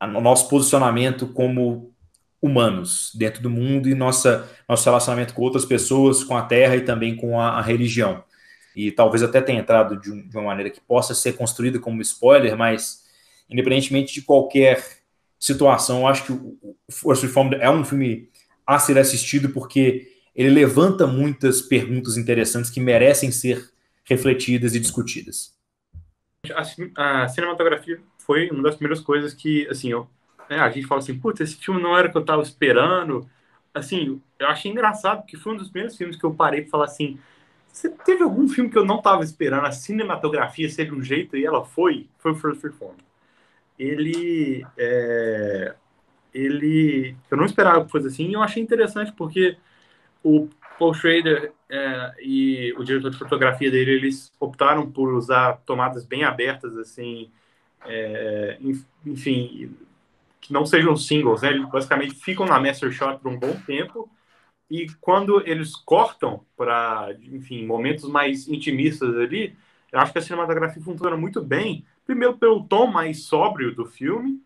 o nosso posicionamento como humanos dentro do mundo e nossa, nosso relacionamento com outras pessoas, com a terra e também com a, a religião. E talvez até tenha entrado de, um, de, uma maneira que possa ser construída como spoiler, mas independentemente de qualquer situação, eu acho que o Force Reformed é um filme a ser assistido porque ele levanta muitas perguntas interessantes que merecem ser refletidas e discutidas. A, a cinematografia foi uma das primeiras coisas que, assim, eu, né, a gente fala assim, putz, esse filme não era o que eu estava esperando. Assim, eu achei engraçado, porque foi um dos primeiros filmes que eu parei para falar assim, você teve algum filme que eu não estava esperando a cinematografia ser de um jeito e ela foi? Foi o First Reform. Ele, é, ele, eu não esperava que fosse assim e eu achei interessante porque o Paul Schrader é, e o diretor de fotografia dele, eles optaram por usar tomadas bem abertas, assim, é, enfim, que não sejam singles, né? Eles basicamente ficam na master shot por um bom tempo e quando eles cortam para, enfim, momentos mais intimistas ali, eu acho que a cinematografia funciona muito bem. Primeiro pelo tom mais sóbrio do filme,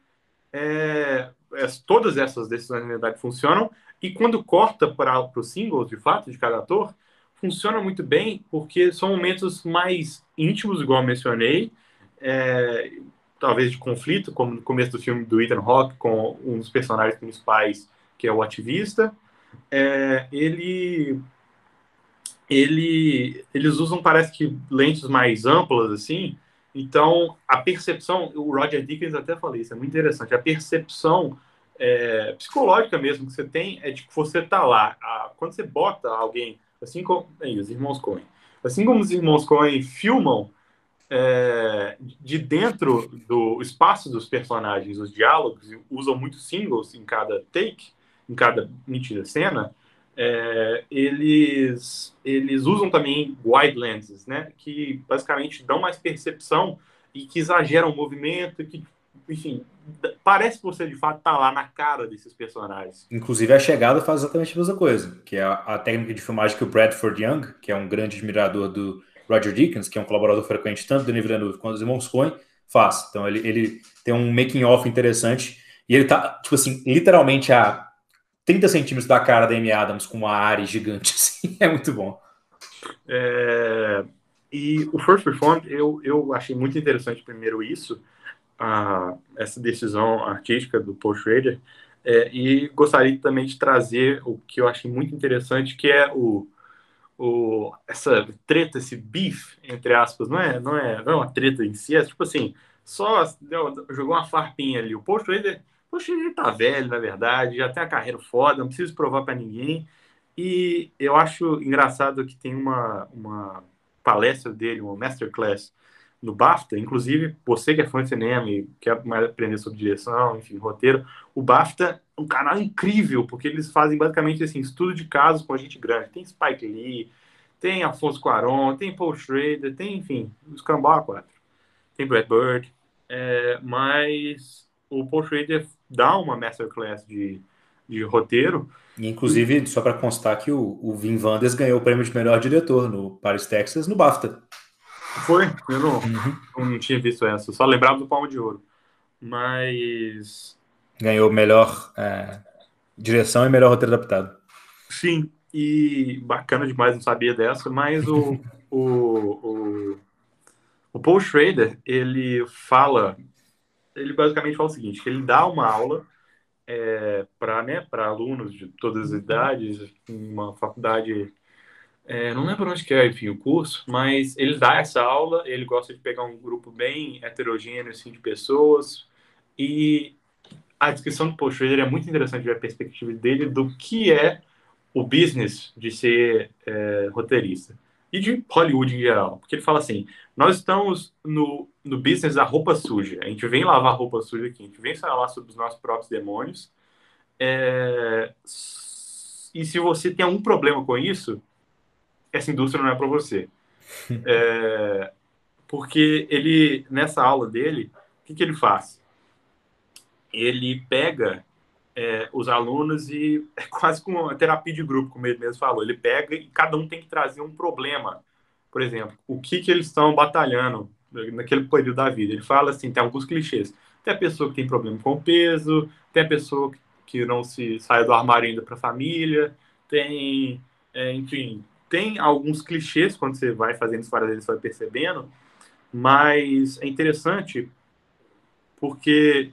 é, é todas essas decisões na verdade funcionam E quando corta para os singles, de fato, de cada ator, funciona muito bem porque são momentos mais íntimos, igual mencionei, é, talvez de conflito, como no começo do filme do Ethan Hawke com um dos personagens principais, que é o ativista. É, ele, ele, eles usam, parece que, lentes mais amplas, assim, então a percepção, o Roger Dickens até falou isso, é muito interessante, a percepção é, psicológica mesmo que você tem é de que você está lá. A, quando você bota alguém, assim como aí, os irmãos Coen, assim como os irmãos Coen filmam é, de dentro do espaço dos personagens, os diálogos, usam muito singles em cada take, em cada nítida cena, é, eles, eles usam também wide lenses, né, que basicamente dão mais percepção e que exageram o movimento, que, enfim, parece que você de fato está lá na cara desses personagens. Inclusive a chegada faz exatamente a mesma coisa, que é a, a técnica de filmagem que o Bradford Young, que é um grande admirador do Roger Dickens, que é um colaborador frequente tanto do Denis Villeneuve quanto dos irmãos Coen, faz. Então ele, ele tem um making off interessante e ele tá, tipo assim, literalmente a 30 centímetros da cara da Amy Adams com uma área gigante, <laughs> assim, é muito bom. É... E o First Reformed, eu, eu achei muito interessante primeiro isso, a, essa decisão artística do Paul Schrader, é, e gostaria também de trazer o que eu achei muito interessante, que é o, o, essa treta, esse beef, entre aspas, não é, não é, não é uma treta em si, é tipo assim, só deu, jogou uma farpinha ali. O Post Trader, poxa, ele tá velho, na verdade, já tem a carreira foda, não precisa provar para ninguém. E eu acho engraçado que tem uma, uma palestra dele, uma masterclass no BAFTA, inclusive você que é fã de cinema e quer mais aprender sobre direção, enfim, roteiro, o BAFTA é um canal incrível, porque eles fazem basicamente assim, estudo de casos com gente grande. Tem Spike Lee, tem Afonso Cuarón, tem Paul Schrader, tem, enfim, os Cambau 4. Tem Brad Bird, é, mas o Paul Schrader dá uma masterclass de, de roteiro. E, inclusive, só para constar que o, o Vin Wenders ganhou o prêmio de melhor diretor no Paris, Texas, no BAFTA. Foi? Eu não, uhum. não tinha visto essa, só lembrava do Palmo de Ouro. Mas. Ganhou melhor é, direção e melhor roteiro adaptado. Sim, e bacana demais, não sabia dessa, mas o, <laughs> o, o, o Paul Schrader, ele fala, ele basicamente fala o seguinte, que ele dá uma aula é, para né, alunos de todas as idades, uma faculdade é, não lembro onde que é, enfim, o curso, mas ele dá essa aula, ele gosta de pegar um grupo bem heterogêneo, assim, de pessoas, e a descrição do Paul Schrader é muito interessante ver a perspectiva dele do que é o business de ser é, roteirista e de Hollywood em geral, porque ele fala assim, nós estamos no, no business da roupa suja, a gente vem lavar roupa suja aqui, a gente vem falar sobre os nossos próprios demônios, é, e se você tem algum problema com isso, essa indústria não é para você. <laughs> É, porque ele, nessa aula dele, o que, que ele faz? Ele pega é, os alunos e <laughs> é quase como uma terapia de grupo, como ele mesmo falou. Ele pega e cada um tem que trazer um problema. Por exemplo, o que, que eles estão batalhando naquele período da vida. Ele fala assim, tem alguns clichês. Tem a pessoa que tem problema com peso, tem a pessoa que não se sai do armário ainda para a família, tem, é, enfim, tem alguns clichês quando você vai fazendo isso várias você vai percebendo, mas é interessante porque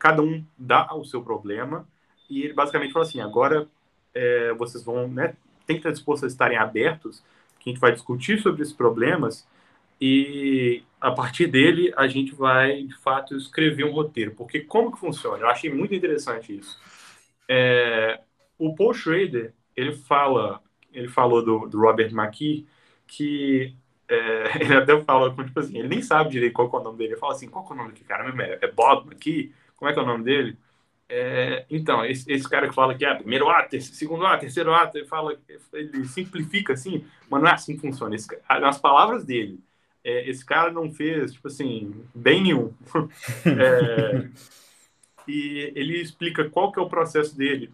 cada um dá o seu problema e ele basicamente fala assim, agora é, vocês vão, né, tem que estar dispostos a estarem abertos, que a gente vai discutir sobre esses problemas e a partir dele a gente vai, de fato, escrever um roteiro. Porque como que funciona? Eu achei muito interessante isso. É, o Paul Schrader, ele fala ele falou do, do Robert McKee, que é, <laughs> ele até fala, tipo assim, ele nem sabe direito qual é o nome dele. Ele fala assim, qual é o nome daquele cara? É, é Bob McKee? Como é que é o nome dele? É, então, esse, esse, cara que fala que é primeiro ato, segundo ato, terceiro ato, ele fala, ele simplifica assim, mas não é assim que funciona. Esse, nas palavras dele, é, esse cara não fez, tipo assim, bem nenhum. <laughs> é, e ele explica qual que é o processo dele.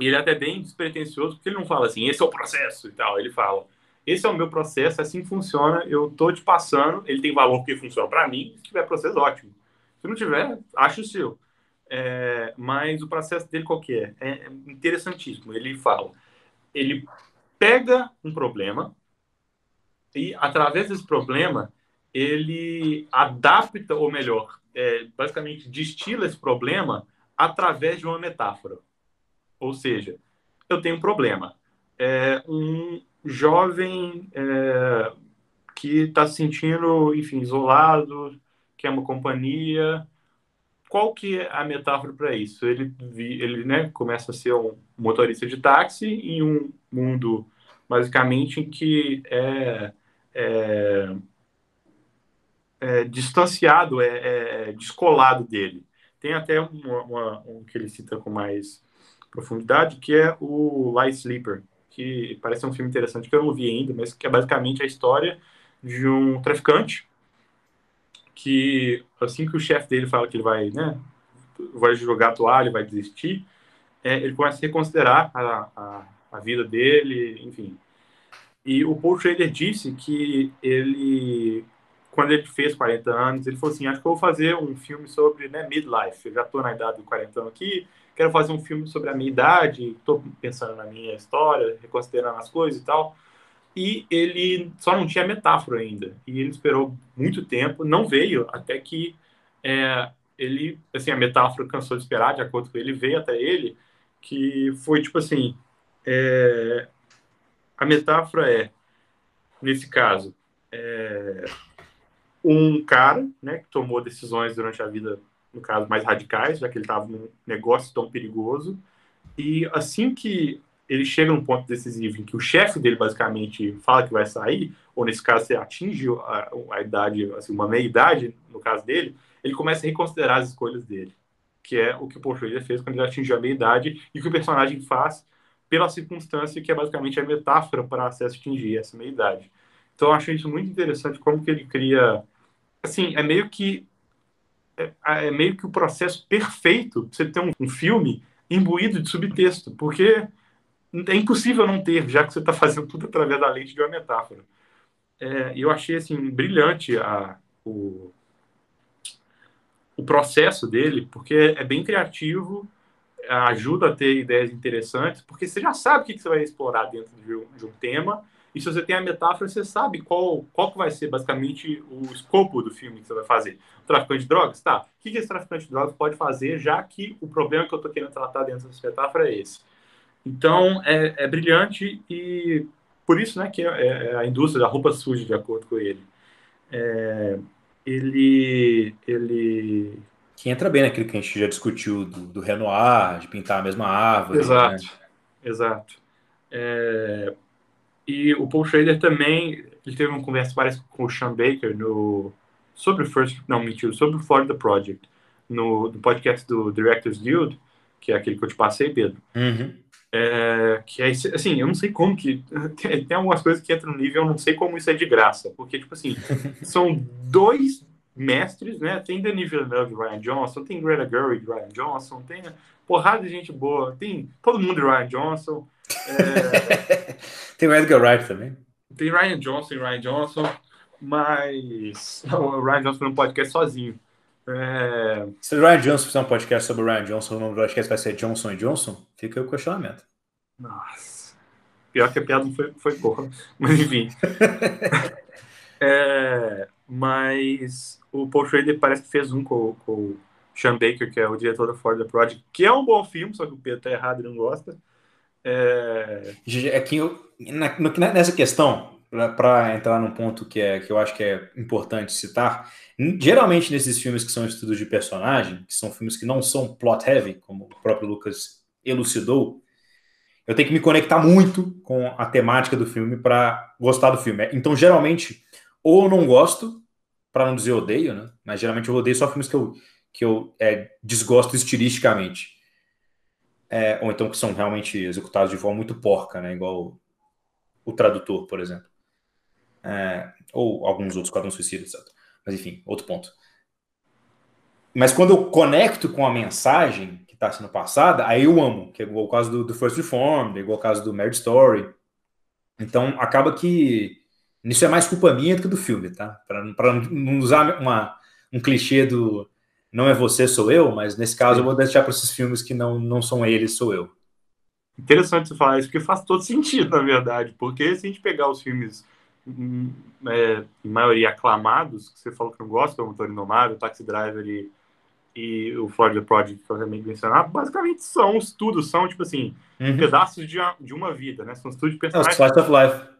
E ele é até bem despretensioso, porque ele não fala assim, esse é o processo e tal. Ele fala, esse é o meu processo, assim funciona, eu tô te passando, ele tem valor porque funciona para mim, se tiver processo, ótimo. Se não tiver, acho o seu. É, mas o processo dele qual é? É interessantíssimo. Ele fala, ele pega um problema e através desse problema ele adapta, ou melhor, é, basicamente destila esse problema através de uma metáfora. Ou seja, eu tenho um problema. É um jovem é, que está se sentindo, enfim, isolado, quer uma companhia. Qual que é a metáfora para isso? Ele, ele né, começa a ser um motorista de táxi em um mundo, basicamente, em que é, é, é distanciado, é, é, descolado dele. Tem até uma, uma, um que ele cita com mais profundidade, que é o Light Sleeper, que parece um filme interessante que eu não vi ainda, mas que é basicamente a história de um traficante que assim que o chefe dele fala que ele vai, né, vai jogar a toalha, vai desistir, é, ele começa a reconsiderar a, a, a, vida dele, enfim. E o Paul Schrader disse que ele, quando ele fez 40 anos, ele falou assim, acho que eu vou fazer um filme sobre né, midlife, eu já estou na idade do 40 anos aqui, quero fazer um filme sobre a minha idade, estou pensando na minha história, reconsiderando as coisas e tal e ele só não tinha metáfora ainda. E ele esperou muito tempo, não veio, até que é, ele, assim, a metáfora cansou de esperar, de acordo com ele, veio até ele, que foi tipo assim: é, a metáfora é, nesse caso, é, um cara né, que tomou decisões durante a vida, no caso, mais radicais, já que ele estava num negócio tão perigoso, e assim que ele chega num ponto decisivo em que o chefe dele basicamente fala que vai sair, ou nesse caso você atinge a, a idade, assim, uma meia-idade, no caso dele, ele começa a reconsiderar as escolhas dele, que é o que o Schrader fez quando ele atingiu a meia-idade e que o personagem faz pela circunstância que é basicamente a metáfora para se atingir essa meia-idade. Então eu acho isso muito interessante como que ele cria, assim, é meio que é, é meio que o processo perfeito para você ter um, um filme imbuído de subtexto, porque é impossível não ter, já que você está fazendo tudo através da lente de uma metáfora. É, eu achei assim brilhante a, o, o processo dele, porque é bem criativo, ajuda a ter ideias interessantes, porque você já sabe o que você vai explorar dentro de um, de um tema, e se você tem a metáfora, você sabe qual, qual que vai ser basicamente o escopo do filme que você vai fazer. O traficante de drogas? Tá. O que esse traficante de drogas pode fazer, já que o problema que eu estou querendo tratar dentro dessa metáfora é esse? Então, é, é brilhante e por isso né, que é, é a indústria da roupa suja, de acordo com ele. É, ele, ele... Que entra bem naquilo que a gente já discutiu do, do Renoir, de pintar a mesma árvore. Exato, né? exato. É, e o Paul Schrader também, ele teve uma conversa parece com o Sean Baker no, sobre o First, não, mentira, sobre o Florida Project, no, no podcast do Directors Guild, que é aquele que eu te passei, Pedro. Uhum. É, que é assim, eu não sei como que tem, tem algumas coisas que entram no nível, eu não sei como isso é de graça, porque tipo assim, <laughs> são dois mestres, né? Tem Denis Villeneuve, Ryan Johnson, tem Greta Gerwig, Ryan Johnson, tem porrada de gente boa, tem todo mundo de Ryan Johnson. É... <laughs> tem o Edgar Wright também. Tem Ryan Johnson e Ryan Johnson, mas <laughs> o Ryan Johnson não podcast sozinho. É... Se o Ryan Johnson fizer um podcast sobre o Ryan Johnson, o nome do podcast vai ser Johnson Johnson, fica o questionamento. Nossa. Pior que a piada foi, foi porra. <laughs> Mas enfim. <laughs> é, mas o Paul Schrader parece que fez um com, com o Sean Baker, que é o diretor da Ford Project, que é um bom filme, só que o Pedro tá errado e não gosta. É, é que eu, na, nessa questão, para entrar num ponto que, é, que eu acho que é importante citar, geralmente nesses filmes que são estudos de personagem, que são filmes que não são plot heavy, como o próprio Lucas elucidou, eu tenho que me conectar muito com a temática do filme para gostar do filme. Então, geralmente, ou eu não gosto, para não dizer odeio, né? Mas geralmente eu odeio só filmes que eu, que eu é, desgosto estilisticamente. É, ou então que são realmente executados de forma muito porca, né? Igual o, o tradutor, por exemplo é, ou alguns outros quadrões suicidas, etc. Mas enfim, outro ponto. Mas quando eu conecto com a mensagem que está sendo passada, aí eu amo, que é igual o caso do, do First Reformed, é igual o caso do Marriage Story. Então acaba que isso é mais culpa minha do que do filme, tá? Para não usar uma, um clichê do não é você, sou eu, mas nesse caso eu vou deixar para esses filmes que não, não são eles, sou eu. Interessante você falar isso, porque faz todo sentido, na verdade, porque se a gente pegar os filmes, é, em maioria aclamados, que você falou que não gosta, como Motor Indomável, Taxi Driver e, e o Florida Project, que eu também mencionar, basicamente são os estudos, são, tipo assim, uhum. pedaços de, de uma vida, né? São estudos de personagens. É, Slice of Life.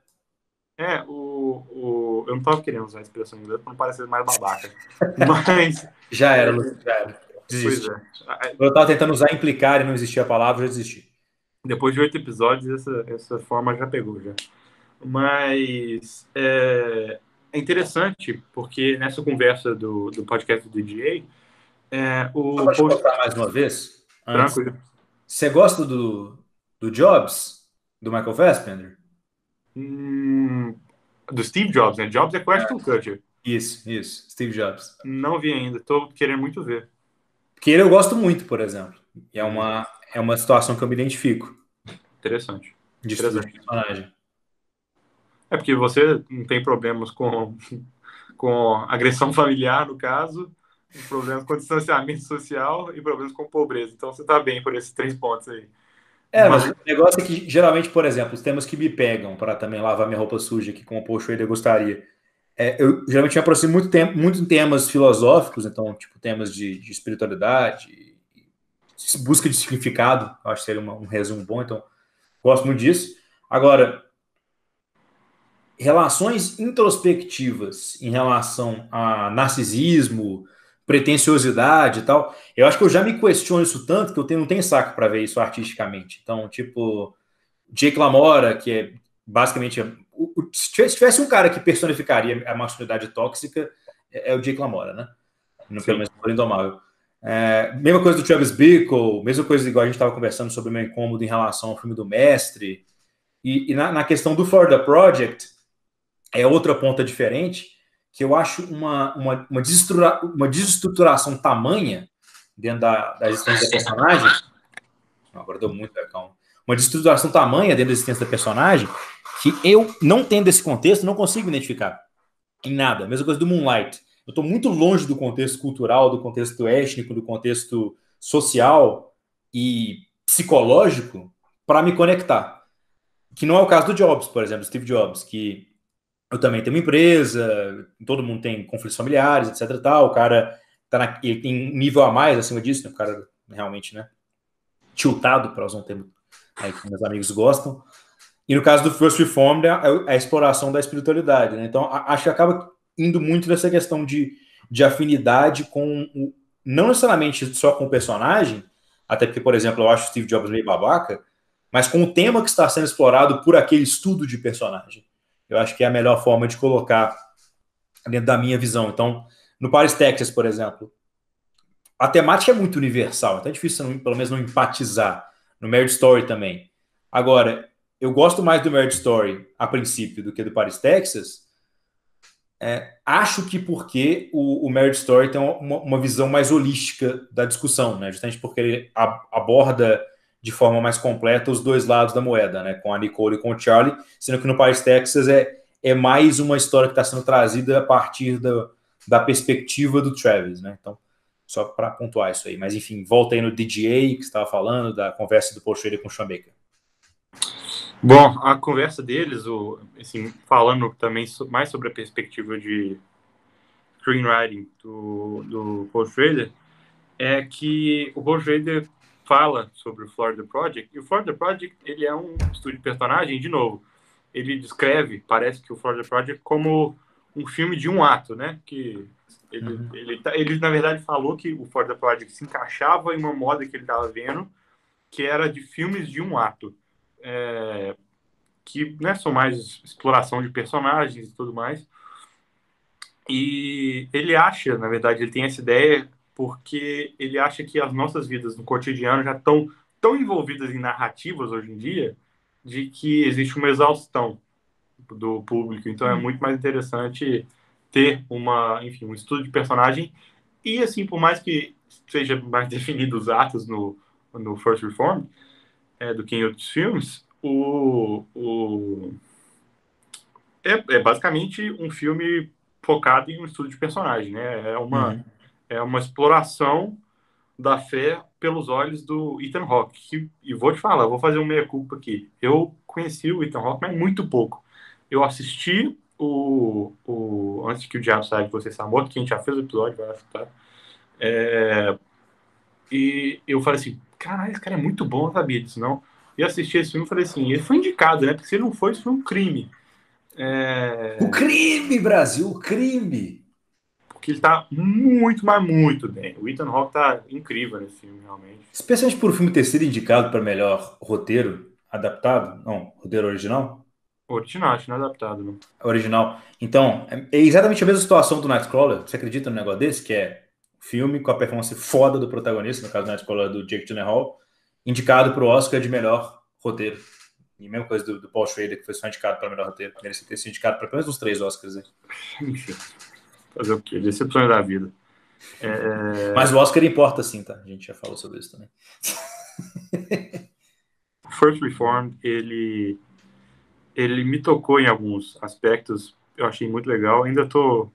É, o, o, eu não tava querendo usar a expressão em inglês para não parecer mais babaca. <laughs> Mas. já era, já era. Desiste. É. Eu tava tentando usar implicar e não existia a palavra, já desisti. Depois de oito episódios, essa, essa forma já pegou já. Mas é, é interessante, porque nessa conversa do, do podcast do DJ, é, o. Post... mais uma vez? Tranquilo. Você gosta do, do Jobs, do Michael Fassbender? Hum, do Steve Jobs, né? Jobs é com Ashton Kutcher. Isso, isso. Steve Jobs. Não vi ainda. Tô querendo muito ver. Que ele eu gosto muito, por exemplo. É uma, é uma situação que eu me identifico. Interessante. De Interessante. personagem. É porque você não tem problemas com, com agressão familiar, no caso, problemas com distanciamento social e problemas com pobreza. Então você tá bem por esses três pontos aí. É, mas, mas o negócio é que, geralmente, por exemplo, os temas que me pegam para também lavar minha roupa suja, que como o Post gostaria, é, eu geralmente me aproximo muito, tempo, muito em temas filosóficos, então, tipo, temas de, de espiritualidade, busca de significado, acho que seria uma, um resumo bom, então, gosto muito disso. Agora, relações introspectivas em relação a narcisismo, pretensiosidade e tal. Eu acho que eu já me questiono isso tanto que eu tenho, não tenho saco para ver isso artisticamente. Então, tipo, Jake LaMora, que é basicamente. Se tivesse um cara que personificaria a masculinidade tóxica, é, é o Jake LaMora, né? No, pelo menos por Indomável. É, mesma coisa do Travis Bickle, mesma coisa igual a gente estava conversando sobre o meu incômodo em relação ao filme do Mestre. E, e na, na, questão do Florida Project, é outra ponta diferente, que eu acho uma, uma, uma, desestrutura, uma desestruturação tamanha dentro da, da existência da personagem. Agora deu muito calma. Uma desestruturação tamanha dentro da existência da personagem que eu, não tendo esse contexto, não consigo identificar em nada. Mesma coisa do Moonlight. Eu estou muito longe do contexto cultural, do contexto étnico, do contexto social e psicológico para me conectar. Que não é o caso do Jobs, por exemplo, Steve Jobs, que eu também tenho uma empresa, todo mundo tem conflitos familiares, etc. Tal, o cara tá na, ele tem um nível a mais acima disso, né? O cara realmente, né? Tiltado, para usar um termo aí que meus amigos gostam. E no caso do First Reformed, é a, exploração da espiritualidade, né? Então, acho que acaba indo muito nessa questão de, de afinidade com, o, não necessariamente só com o personagem, até porque, por exemplo, eu acho Steve Jobs meio babaca, mas com o tema que está sendo explorado por aquele estudo de personagem eu acho que é a melhor forma de colocar dentro da minha visão. Então, no Paris, Texas, por exemplo, a temática é muito universal, então é difícil, não, pelo menos, não empatizar. No Marriage Story também. Agora, eu gosto mais do Marriage Story a princípio do que do Paris, Texas. É, acho que porque o, o Story tem uma, uma, visão mais holística da discussão, né? Justamente porque ele aborda de forma mais completa os dois lados da moeda, né? Com a Nicole e com o Charlie, sendo que no País Texas é, é mais uma história que está sendo trazida a partir da, da perspectiva do Travis, né? Então, só para pontuar isso aí. Mas enfim, volta aí no DJ que estava falando, da conversa do Schrader com o Baker. Bom, a conversa deles, o, assim, falando também mais sobre a perspectiva de screenwriting do, do Paul Schrader, é que o Paul Schrader fala sobre o Florida Project, e o Florida Project, ele é um estúdio de personagem, de novo, ele descreve, parece que o Florida Project como um filme de um ato, né? Que ele, uhum. ele, tá, ele, na verdade, falou que o Florida Project se encaixava em uma moda que ele estava vendo, que era de filmes de um ato. É, que né, são mais exploração de personagens e tudo mais. E ele acha, na verdade, ele tem essa ideia porque ele acha que as nossas vidas no cotidiano já estão tão envolvidas em narrativas hoje em dia de que existe uma exaustão do público. Então é uhum. muito mais interessante ter uma, enfim, um estudo de personagem e assim, por mais que seja mais <laughs> definido os atos no, no First Reform é, do que em outros filmes, o, o é, é basicamente um filme focado em um estudo de personagem, né? É uma uhum é uma exploração da fé pelos olhos do Ethan Hawke. E vou te falar, vou fazer um meia-culpa aqui. Eu conheci o Ethan Hawke, mas muito pouco. Eu assisti o, o Antes que o Diabo Saia de Você Está Morto, que a gente já fez o episódio, vai escutar. É, e eu falei assim, caralho, esse cara é muito bom, eu sabia disso, não? E assisti esse filme e falei assim, ele foi indicado, né? Porque se ele não foi, isso foi um crime. É... O crime, Brasil, o crime! Porque ele tá muito, mas muito bem. O Ethan Hawke tá incrível nesse filme, realmente. Especialmente por o filme ter sido indicado para melhor roteiro adaptado, não, roteiro original? Original, acho que não é adaptado, não. Original. Então, é exatamente a mesma situação do Nightcrawler. Você acredita no negócio desse? Que é filme com a performance foda do protagonista, no caso do Nightcrawler do Jake Gyllenhaal, indicado para o Oscar de melhor roteiro. E a mesma coisa do, do Paul Schrader, que foi só indicado para melhor roteiro. Merece ter sido indicado para pelo menos uns três Oscars aí. <laughs> Enfim, fazer o quê? Decepções da vida. É... Mas o Oscar importa sim, tá? A gente já falou sobre isso também. <laughs> First Reformed, ele ele me tocou em alguns aspectos, eu achei muito legal. Ainda tô,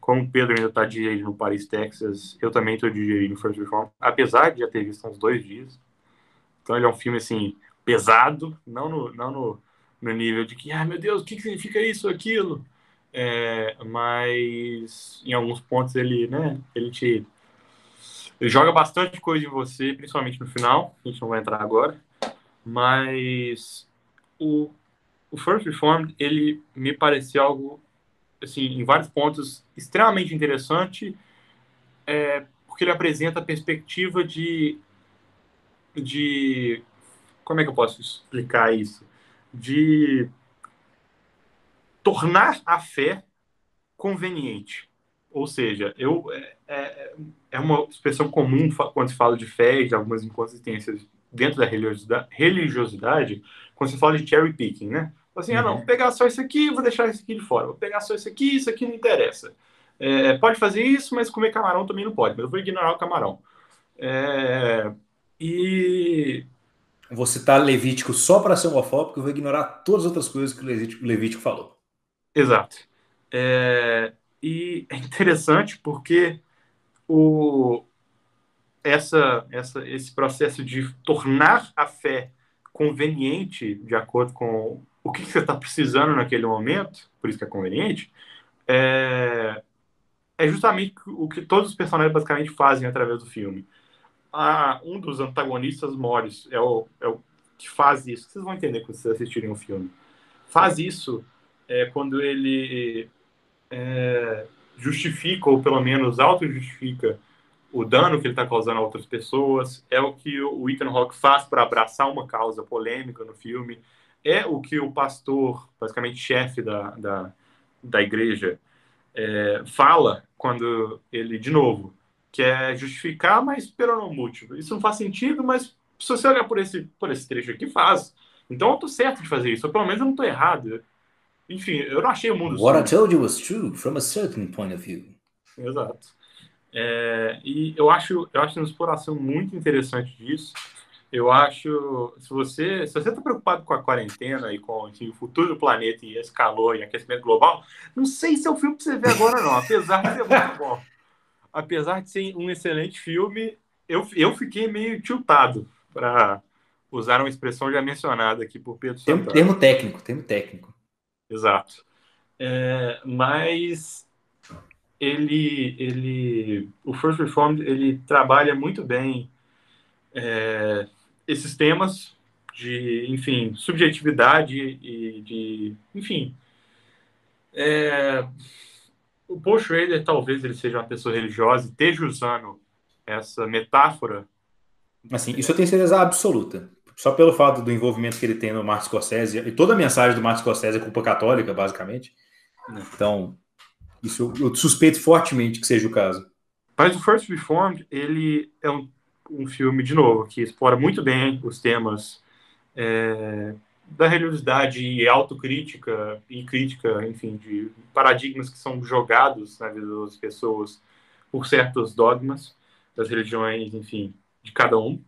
como o Pedro ainda está digerindo no Paris, Texas, eu também estou digerindo First Reform, apesar de já ter visto uns dois dias. Então ele é um filme, assim, pesado, não no, não no, no nível de que, ah, meu Deus, o que, que significa isso aquilo? É, mas em alguns pontos ele, né, ele te ele joga bastante coisa em você, principalmente no final, a gente não vai entrar agora, mas o, o First Reformed, ele me pareceu algo, assim, em vários pontos, extremamente interessante, é, porque ele apresenta a perspectiva de, de, como é que eu posso explicar isso? De tornar a fé conveniente. Ou seja, eu, é, é, é uma expressão comum quando se fala de fé e de algumas inconsistências dentro da religiosidade, quando se fala de cherry picking, né? Assim, uhum. ah, não, vou pegar só isso aqui vou deixar isso aqui de fora. Vou pegar só isso aqui, isso aqui não interessa. É, pode fazer isso, mas comer camarão também não pode. Mas eu vou ignorar o camarão. É, e. Vou citar Levítico só para ser homofóbico e vou ignorar todas as outras coisas que o Levítico falou. Exato. É, e é interessante porque o, essa, essa, esse processo de tornar a fé conveniente, de acordo com o que, você está precisando naquele momento, por isso que é conveniente, é, é justamente o que todos os personagens basicamente fazem através do filme. Um dos antagonistas, Morris, é o, é o que faz isso. Vocês vão entender quando vocês assistirem o filme. Faz isso é, quando ele é, justifica, ou pelo menos auto-justifica, o dano que ele está causando a outras pessoas. É o que o Ethan Hawke faz para abraçar uma causa polêmica no filme é o que o pastor, basicamente chefe da, da, da igreja, é, fala quando ele, de novo, quer justificar, mas pelo não múltiplo. Isso não faz sentido, mas se você olhar por esse, por esse trecho aqui, faz. Então eu tô certo de fazer isso, ou pelo menos eu não tô errado. Enfim, eu não achei o mundo. What I told you was true from a certain point of view. Exato. É, e eu acho, eu acho uma exploração muito interessante disso. Eu acho, se você se você está preocupado com a quarentena e com o futuro do planeta e esse calor e aquecimento global, não sei se é o filme para você ver agora não, apesar de ser muito <laughs> bom. Apesar de ser um excelente filme, eu, eu fiquei meio tiltado para usar uma expressão já mencionada aqui por Pedro Tem Santana. Termo técnico, termo técnico. Exato. É, mas ele, ele, o First Reformed, ele trabalha muito bem é, esses temas de, enfim, subjetividade e de, enfim, é, o Paul Schrader talvez ele seja uma pessoa religiosa e esteja usando essa metáfora. Assim, isso eu tenho certeza absoluta. Só pelo fato do envolvimento que ele tem no Martin Scorsese, e toda a mensagem do Martin Scorsese é culpa católica, basicamente. Então, isso eu suspeito fortemente que seja o caso. Mas o First Reformed, ele é um um filme, de novo, que explora muito bem os temas é, da religiosidade e autocrítica e crítica, enfim, de paradigmas que são jogados na vida das pessoas por certos dogmas das religiões, enfim, de cada um.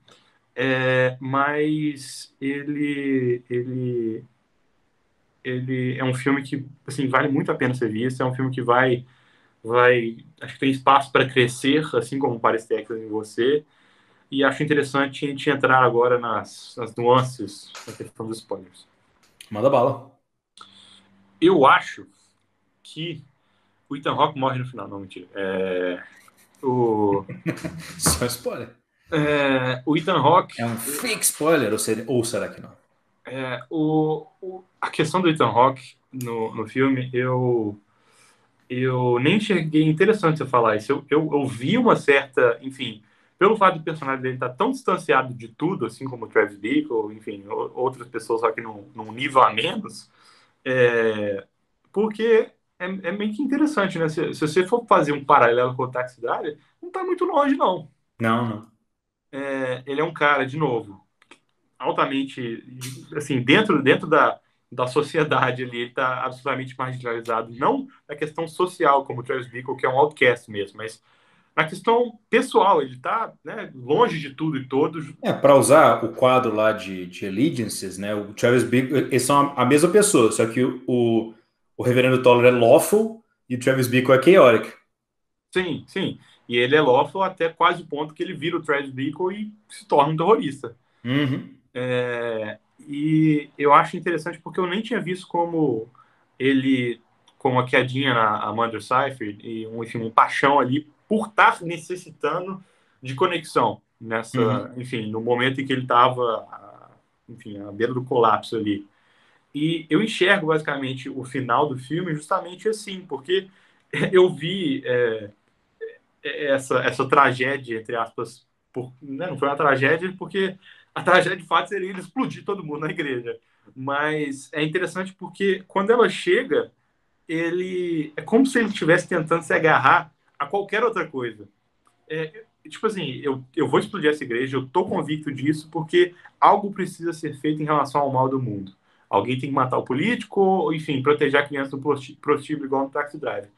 É, mas ele, ele, ele é um filme que assim vale muito a pena ser visto. É um filme que vai vai, acho que tem espaço para crescer, assim como parece ter em você. E acho interessante a gente entrar agora nas, nas nuances da questão dos spoilers. Manda bala. Eu acho que o Ethan Rock morre no final, não, mentira. É, o... <laughs> Só spoiler. É, o Ethan Rock. É um fake spoiler, ou, seria, ou será que não? É, o, o, a questão do Ethan Rock no, no filme, eu, eu nem enxerguei interessante você falar isso. Eu, eu, eu vi uma certa, enfim, pelo fato do personagem dele estar tão distanciado de tudo, assim como o Travis Bickle, enfim, outras pessoas só que num, num nível a menos, é, porque é, é, meio que interessante, né? Se, se, você for fazer um paralelo com o Taxi Driver, não está muito longe, não. Não, não. É, ele é um cara, de novo, altamente, assim, dentro, dentro da, da sociedade ali, ele está absolutamente marginalizado, não na questão social, como o Travis Bickle, que é um outcast mesmo, mas na questão pessoal, ele está né, longe de tudo e todos. É, para usar o quadro lá de, de Allegiances, né? O Travis Bickle, eles são a, mesma pessoa, só que o, o Reverendo Toller é lawful e o Travis Bickle é chaotic. Sim, sim. E ele é lawful até quase o ponto que ele vira o Travis Bickle e se torna um terrorista. Uhum. É, e eu acho interessante porque eu nem tinha visto como ele, com a quedinha na Amanda Seyfried e um, enfim, um paixão ali por estar necessitando de conexão nessa, uhum. enfim, no momento em que ele estava, enfim, à beira do colapso ali. E eu enxergo basicamente o final do filme justamente assim, porque <laughs> eu vi é, essa, essa tragédia, entre aspas, por, né, não foi uma tragédia, porque a tragédia de fato seria ele explodir todo mundo na igreja. Mas é interessante porque quando ela chega, ele é como se ele estivesse tentando se agarrar a qualquer outra coisa. É, tipo assim, eu, eu vou explodir essa igreja, eu tô convicto disso, porque algo precisa ser feito em relação ao mal do mundo. Alguém tem que matar o político, ou, enfim, proteger a criança do prostíbulo igual no Taxi Driver.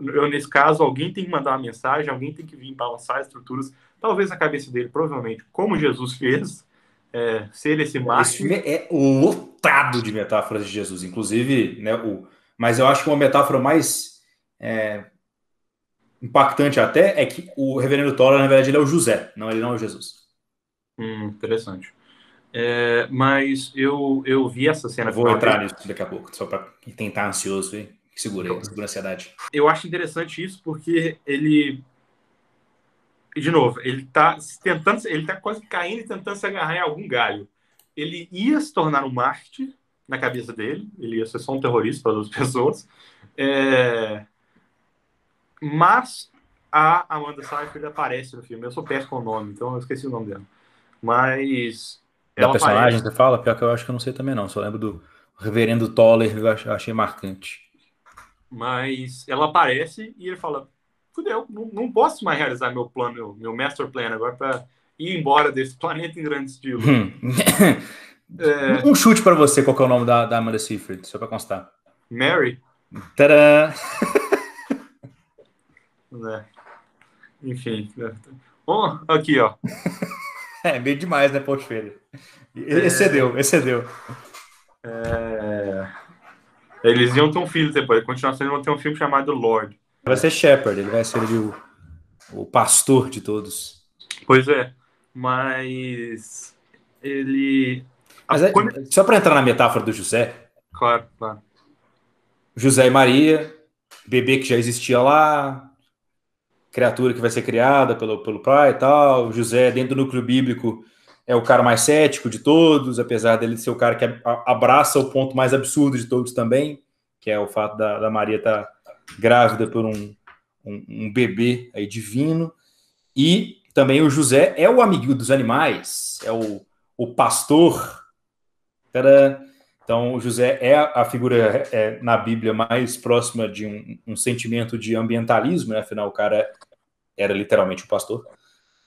Eu, nesse caso, alguém tem que mandar uma mensagem, alguém tem que vir balançar as estruturas, talvez na cabeça dele, provavelmente, como Jesus fez, é, ser esse máximo. Esse é lotado de metáforas de Jesus, inclusive, né, o, mas eu acho que uma metáfora mais é, impactante até é que o reverendo Toller, na verdade, ele é o José, não ele não é o Jesus. Hum, interessante. É, mas eu, eu vi essa cena. Eu vou entrar nisso daqui a pouco, só para tentar ansioso, hein? Segura segura a ansiedade. Eu acho interessante isso porque ele. De novo, ele tá tentando, ele tá quase caindo e tentando se agarrar em algum galho. Ele ia se tornar um mártir na cabeça dele, ele ia ser só um terrorista para outras <laughs> pessoas. É, mas a Amanda Seyfried aparece no filme. Eu sou péssimo com o nome, então eu esqueci o nome dela. Mas. Da personagem aparece. você fala? Pior que eu acho que eu não sei também, não. Só lembro do Reverendo Toller, eu achei marcante. Mas ela aparece e ele fala: Fudeu, não, não posso mais realizar meu plano, meu, master plan agora para ir embora desse <laughs> planeta em grande estilo. Hum. <laughs> é... Um chute para você, qual é o nome da, da Amanda Seyfried, só para constar. Mary. Tadã! <laughs> né? Enfim. Oh, aqui, ó. é, meio demais, né, Ponte Feira? Excedeu, é... excedeu. É... Eles iam ter um filho depois. A continuação, eles vão ter um filme chamado Lord. Vai ser Shepard, ele vai ser o, o pastor de todos. Pois é, mas ele. Mas é, só para entrar na metáfora do José. Claro, claro. José e Maria, bebê que já existia lá, criatura que vai ser criada pelo, pelo pai e tal. José, dentro do núcleo bíblico, é o cara mais cético de todos, apesar dele ser o cara que abraça o ponto mais absurdo de todos também, que é o fato da, da Maria estar tá grávida por um, um, um, bebê aí divino. E também o José é o amigo dos animais, é o, o pastor. Então, o José é a figura é, na Bíblia mais próxima de um, um sentimento de ambientalismo, né? afinal, o cara era literalmente um pastor.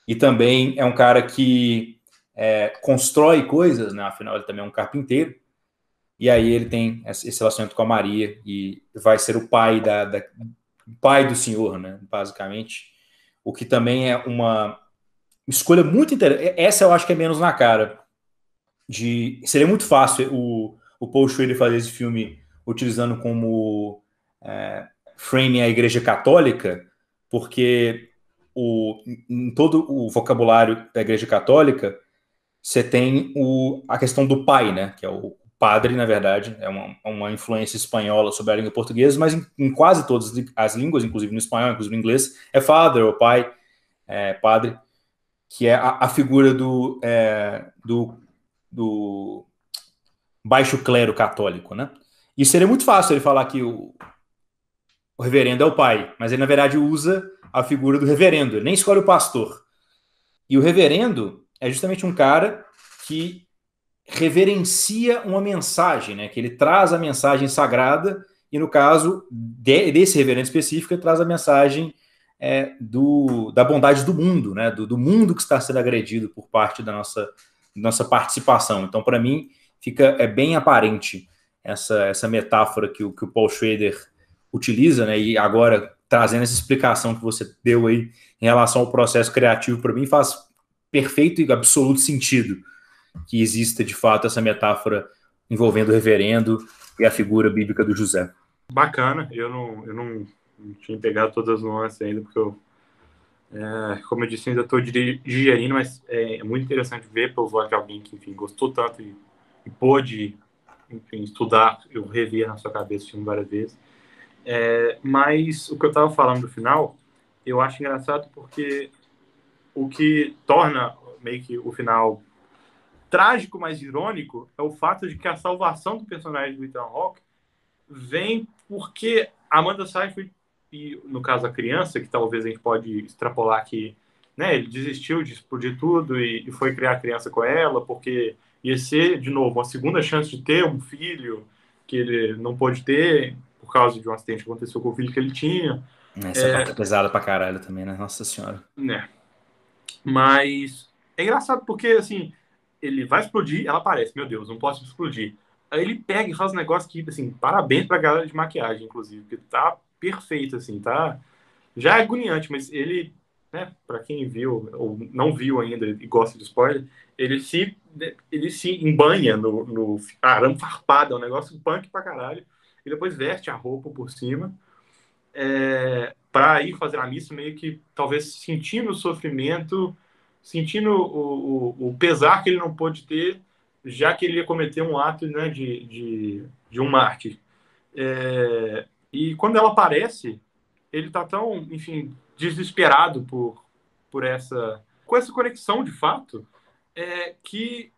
E também é um cara que é, constrói coisas, né? afinal, ele também é um carpinteiro. E aí ele tem esse relacionamento com a Maria e vai ser o pai da, da pai do Senhor, né? basicamente. O que também é uma escolha muito interessante. Essa eu acho que é menos na cara. De seria muito fácil o, o Paul Schrader fazer esse filme utilizando como é, frame a Igreja Católica, porque o, em todo o vocabulário da Igreja Católica, você tem o, a questão do pai, né? Que é o padre, na verdade, é uma, uma influência espanhola sobre a língua portuguesa, mas em, em, quase todas as línguas, inclusive no espanhol, inclusive no inglês, é father ou pai, é, padre, que é a, a figura do, é, do, do baixo clero católico, né? E seria muito fácil ele falar que o, o reverendo é o pai, mas ele, na verdade, usa a figura do reverendo, ele nem escolhe o pastor. E o reverendo é justamente um cara que reverencia uma mensagem, né? Que ele traz a mensagem sagrada, e no caso de, desse reverendo específico, ele traz a mensagem é, do, da bondade do mundo, né? Do, do, mundo que está sendo agredido por parte da nossa, nossa participação. Então, para mim, fica é bem aparente essa, essa metáfora que o, que o Paul Schrader utiliza, né? E agora trazendo essa explicação que você deu aí em relação ao processo criativo, para mim faz perfeito e absoluto sentido que exista de fato essa metáfora envolvendo o reverendo e a figura bíblica do José. Bacana, eu não, eu não, tinha pegado todas as nuances ainda, porque eu, é, como eu disse, ainda estou digerindo, mas é, é, muito interessante ver pelo voto de alguém que, enfim, gostou tanto e, e pôde, enfim, estudar, eu rever na sua cabeça o filme várias vezes. É, mas o que eu estava falando no final, eu acho engraçado porque o que torna meio que o final trágico, mas irônico, é o fato de que a salvação do personagem do Ethan Hawke vem porque Amanda Seyfried e no caso a criança, que talvez a gente pode extrapolar que né, ele desistiu de explodir tudo e, e, foi criar a criança com ela, porque ia ser, de novo, uma segunda chance de ter um filho que ele não pôde ter por causa de um acidente que aconteceu com o filho que ele tinha. Essa é, parte é pesada pra caralho também, né? Nossa Senhora. Né. Mas é engraçado porque, assim, ele vai explodir, ela aparece, meu Deus, não posso explodir. Aí ele pega e faz um negócio que, assim, parabéns pra galera de maquiagem, inclusive, porque tá perfeito, assim, tá. Já é agoniante, mas ele, né, pra quem viu ou não viu ainda e gosta de spoiler, ele se, ele se embanha no, no arame farpado, é um negócio punk pra caralho, e depois veste a roupa por cima. É, para ir fazer a missa, meio que talvez sentindo o sofrimento sentindo o, o, o, pesar que ele não pôde ter, já que ele ia cometer um ato né, de, de, de um mártir. É, e quando ela aparece, ele está tão, enfim, desesperado por, por essa, com essa conexão de fato, é, que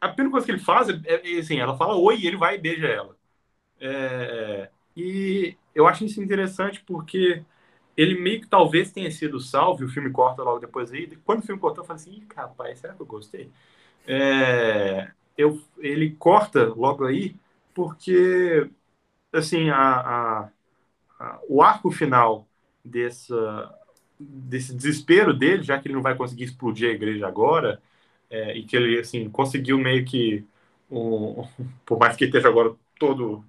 a primeira coisa que ele faz é, é assim, ela fala oi e ele vai e beija ela. É, e eu acho isso interessante porque ele meio que talvez tenha sido salvo, e o filme corta logo depois aí. Quando o filme cortou, eu falei assim, rapaz, será que eu gostei? É, eu, ele corta logo aí, porque, assim, a, a, a, o arco final dessa, desse desespero dele, já que ele não vai conseguir explodir a igreja agora, é, e que ele, assim, conseguiu meio que, um, <laughs> por mais que ele esteja agora todo,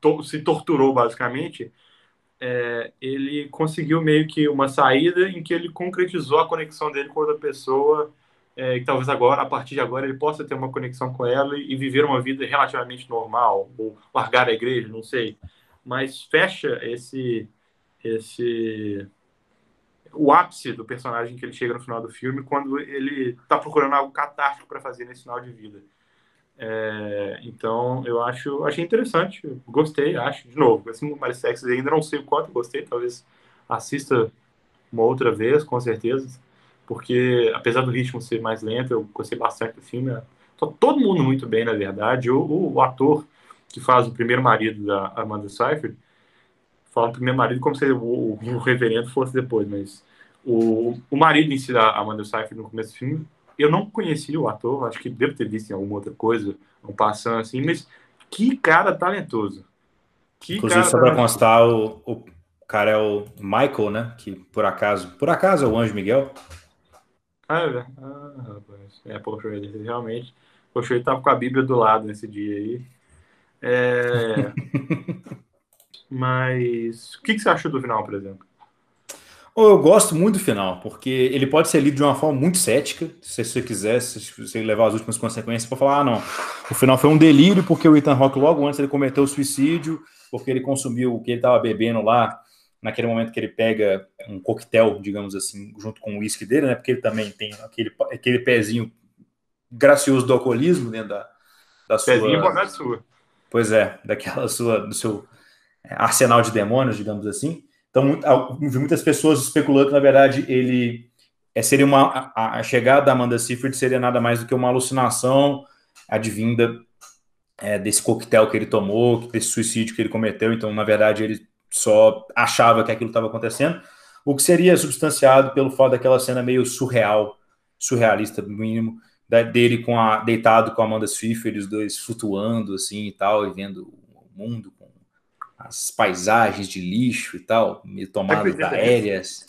todo se torturou, basicamente, é, ele conseguiu meio que uma saída em que ele concretizou a conexão dele com outra pessoa é, e talvez agora, a partir de agora, ele possa ter uma conexão com ela e, e viver uma vida relativamente normal ou largar a igreja, não sei. Mas fecha esse esse o ápice do personagem que ele chega no final do filme quando ele está procurando algo catártico para fazer nesse final de vida. É, então, eu acho, achei interessante, gostei, acho, de novo, esse Mario Sexy ainda não sei o quanto gostei, talvez assista uma outra vez, com certeza, porque apesar do ritmo ser mais lento, eu gostei bastante do filme, tá todo mundo muito bem, na verdade, o, o, o ator que faz o primeiro marido da Amanda Seyfried, fala o primeiro marido como se o, o, o reverendo fosse depois, mas o, o marido em si da Amanda Seyfried no começo do filme eu não conhecia o ator, acho que devo ter visto em alguma outra coisa, um passando assim, mas que cara talentoso. Que Inclusive, só para constar, o, o cara é o Michael, né? Que por acaso, por acaso é o Anjo Miguel. Ah, é, ah rapaz. É, poxa, ele realmente. Poxa, ele tava com a Bíblia do lado nesse dia aí. É... <laughs> Mas o que, que você achou do final, por exemplo? Eu gosto muito do final, porque ele pode ser lido de uma forma muito cética, se você quiser, se você levar as últimas consequências para falar, ah, não, o final foi um delírio porque o Ethan Rock logo antes ele cometeu o suicídio, porque ele consumiu o que ele estava bebendo lá, naquele momento que ele pega um coquetel, digamos assim, junto com o uísque dele, né? Porque ele também tem aquele, aquele pezinho gracioso do alcoolismo dentro da, da sua. Pezinho sua. Pois é, daquela sua, do seu arsenal de demônios, digamos assim. Então, vi muitas pessoas especulando que, na verdade, ele é, seria uma. A, a, chegada da Amanda Seyfried seria nada mais do que uma alucinação advinda é, desse coquetel que ele tomou, desse suicídio que ele cometeu. Então, na verdade, ele só achava que aquilo estava acontecendo, o que seria substanciado pelo fato daquela cena meio surreal, surrealista, no mínimo, da, dele com a, deitado com a Amanda Seyfried, os dois flutuando assim e tal, e vendo o mundo as paisagens de lixo e tal, tomadas aéreas.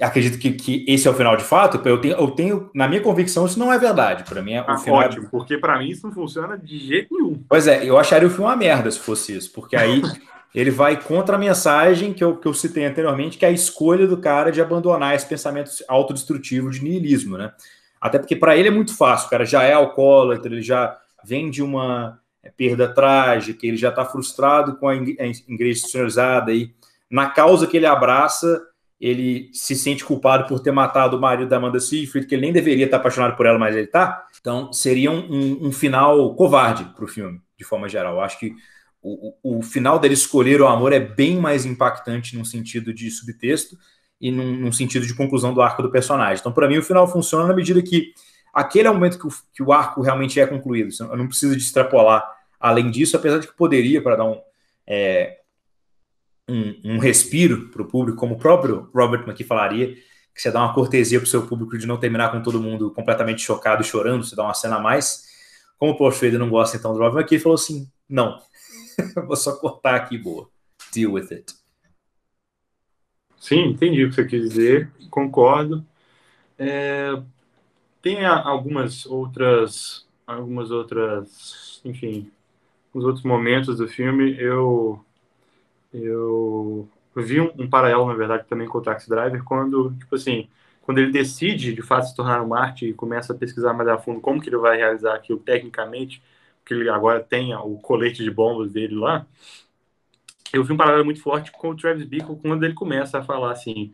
Acredito que, que esse é o final de fato. Eu tenho, eu tenho, na minha convicção, isso não é verdade. Para mim, é, ah, o final é ótimo, é... porque para mim isso não funciona de jeito nenhum. Pois é, eu acharia o filme uma merda se fosse isso, porque aí <laughs> ele vai contra a mensagem que eu, que eu citei anteriormente, que é a escolha do cara de abandonar esse pensamento autodestrutivo de niilismo, né? Até porque para ele é muito fácil, o cara já é alcoólatra, ele já vem de uma perda trágica, ele já está frustrado com a igreja institucionalizada e na causa que ele abraça, ele se sente culpado por ter matado o marido da Amanda Seyfried, que ele nem deveria estar apaixonado por ela, mas ele está. Então, seria um, um final covarde para o filme, de forma geral. Eu acho que o, o, o, final dele escolher o amor é bem mais impactante num sentido de subtexto e num, num sentido de conclusão do arco do personagem. Então, para mim, o final funciona na medida que aquele é o momento que o, que o arco realmente é concluído. Eu não preciso de extrapolar além disso, apesar de que poderia, para dar um, é, um, um, respiro para o público, como o próprio Robert McKee falaria, que você dá uma cortesia para o seu público de não terminar com todo mundo completamente chocado e chorando, você dá uma cena a mais. Como o Paul Schrader não gosta então do Robert McKee, ele falou assim: não, <laughs> vou só cortar aqui, boa. Deal with it. Sim, entendi o que você quis dizer, concordo. É, tem algumas outras, algumas outras, enfim, os outros momentos do filme. Eu, eu vi um, um, paralelo, na verdade, também com o Taxi Driver, quando, tipo assim, quando ele decide de fato se tornar um Marte e começa a pesquisar mais a fundo como que ele vai realizar aquilo tecnicamente, que ele agora tem o colete de bombas dele lá eu vi um paralelo muito forte com o Travis Bickle quando ele começa a falar assim,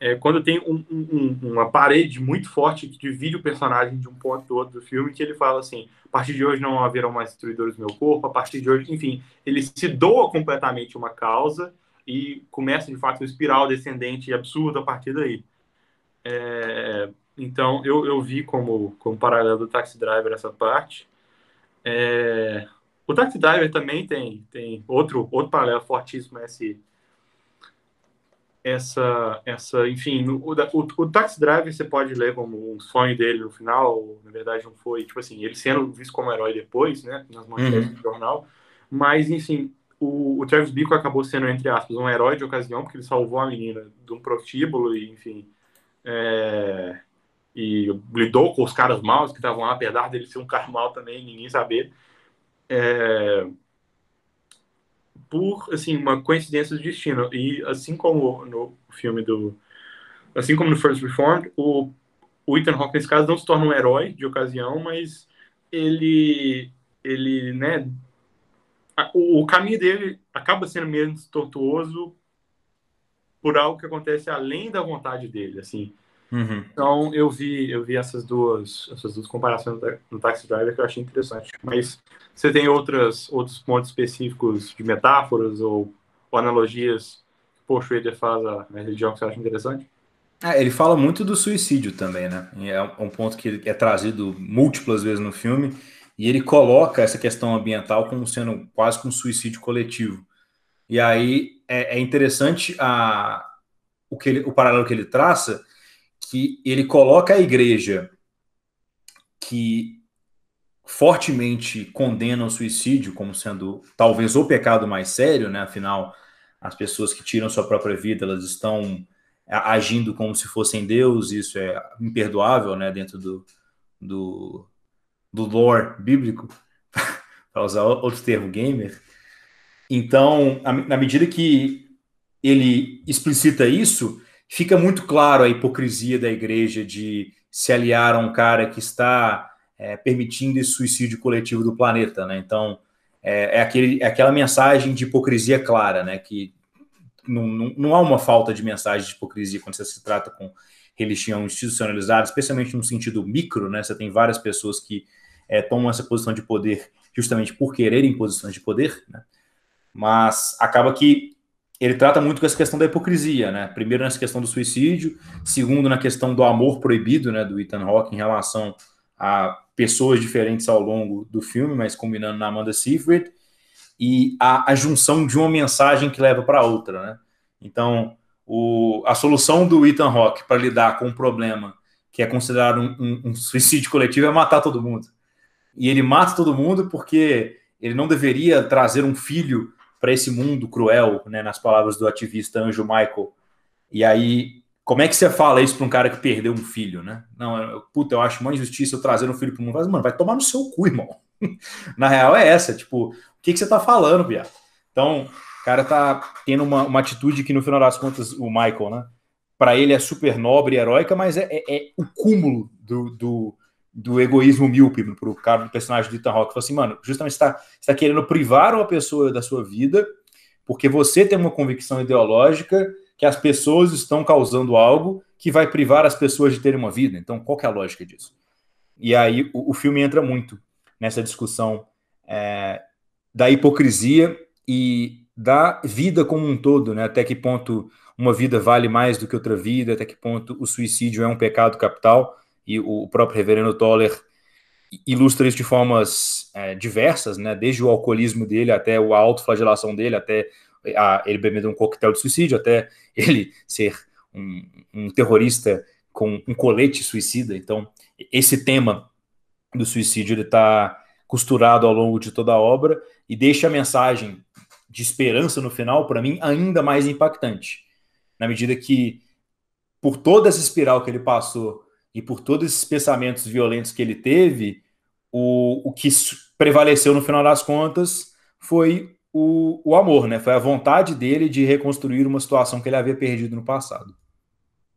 é, quando tem um, um, uma parede muito forte que divide o personagem de um ponto do outro do filme, que ele fala assim, a partir de hoje não haverão mais destruidores do meu corpo, a partir de hoje, enfim, ele se doa completamente uma causa e começa de fato uma espiral descendente absurda a partir daí. É, então eu, eu vi como, como paralelo do Taxi Driver essa parte. É, o Taxi Driver também tem, tem outro, outro paralelo fortíssimo, esse, essa, essa, enfim, o, o, o Taxi Driver você pode ler como um sonho dele no final, na verdade não foi, tipo assim, ele sendo visto como herói depois, né, nas manchetes uhum. do jornal, mas, enfim, o, o Travis Bickle acabou sendo, entre aspas, um herói de ocasião, porque ele salvou a menina de um prostíbulo e, enfim, é, e lidou com os caras maus que estavam lá, apesar dele ser um cara mau também, ninguém saber, é, por assim uma coincidência do destino. E assim como no filme do assim como no First Reformed o, o Ethan Hawke nesse caso não se torna um herói de ocasião mas ele ele né o, o caminho dele acaba sendo menos tortuoso por algo que acontece além da vontade dele assim Uhum. Então eu vi eu vi essas duas essas duas comparações no Taxi Driver que eu achei interessante. Mas você tem outras outros pontos específicos de metáforas ou, ou analogias que o Paul Schrader faz à, religião que você acha interessante? É, ele fala muito do suicídio também, né? É um ponto que é trazido múltiplas vezes no filme e ele coloca essa questão ambiental como sendo quase que um suicídio coletivo. E aí é, é interessante a, o, que ele, o paralelo que ele traça que ele coloca a igreja que fortemente condena o suicídio como sendo talvez o pecado mais sério, né? Afinal, as pessoas que tiram sua própria vida, elas estão agindo como se fossem Deus, isso é imperdoável, né? Dentro do, do, do lore bíblico, <laughs> para usar outro termo gamer. Então, na medida que ele explicita isso, fica muito claro a hipocrisia da igreja de se aliar a um cara que está é, permitindo esse suicídio coletivo do planeta, né? Então, é, é, aquele, é aquela mensagem de hipocrisia clara, né? Que não, não, não, há uma falta de mensagem de hipocrisia quando você se trata com religião institucionalizada, especialmente no sentido micro, né? Você tem várias pessoas que é, tomam essa posição de poder justamente por quererem posições de poder, né? Mas acaba que ele trata muito com essa questão da hipocrisia, né? Primeiro nessa questão do suicídio, segundo na questão do amor proibido, né, do Ethan Hawke em relação a pessoas diferentes ao longo do filme, mas combinando na Amanda Seyfried, e a, a junção de uma mensagem que leva para outra, né? Então, o, a solução do Ethan Hawke para lidar com um problema que é considerado um, um, um, suicídio coletivo é matar todo mundo. E ele mata todo mundo porque ele não deveria trazer um filho para esse mundo cruel, né, nas palavras do ativista Anjo Michael. E aí, como é que você fala isso para um cara que perdeu um filho, né? Não, eu, puta, eu acho uma injustiça eu trazer um filho para o mundo. Mas, mano, vai tomar no seu cu, irmão. <laughs> Na real é essa, tipo, o que, que você tá falando, viado? Então, o cara tá tendo uma, uma atitude que, no final das contas, o Michael, né? Para ele é super nobre e heróica, mas é, é, é o cúmulo do, do, do egoísmo míope pro cara do personagem do Ethan Hawke. Falou assim, mano, justamente está está querendo privar uma pessoa da sua vida porque você tem uma convicção ideológica que as pessoas estão causando algo que vai privar as pessoas de terem uma vida. Então, qual é a lógica disso? E aí o, o filme entra muito nessa discussão é, da hipocrisia e da vida como um todo, né? Até que ponto uma vida vale mais do que outra vida, até que ponto o suicídio é um pecado capital e o próprio reverendo Toller ilustra isso de formas é, diversas, né? Desde o alcoolismo dele até a autoflagelação dele, até a, ele bebendo um coquetel de suicídio, até <laughs> ele ser um, um, terrorista com um colete suicida. Então, esse tema do suicídio ele está costurado ao longo de toda a obra e deixa a mensagem de esperança no final, para mim, ainda mais impactante, na medida que por toda essa espiral que ele passou e por todos esses pensamentos violentos que ele teve, o, o que prevaleceu no final das contas foi o, o amor, né? Foi a vontade dele de reconstruir uma situação que ele havia perdido no passado.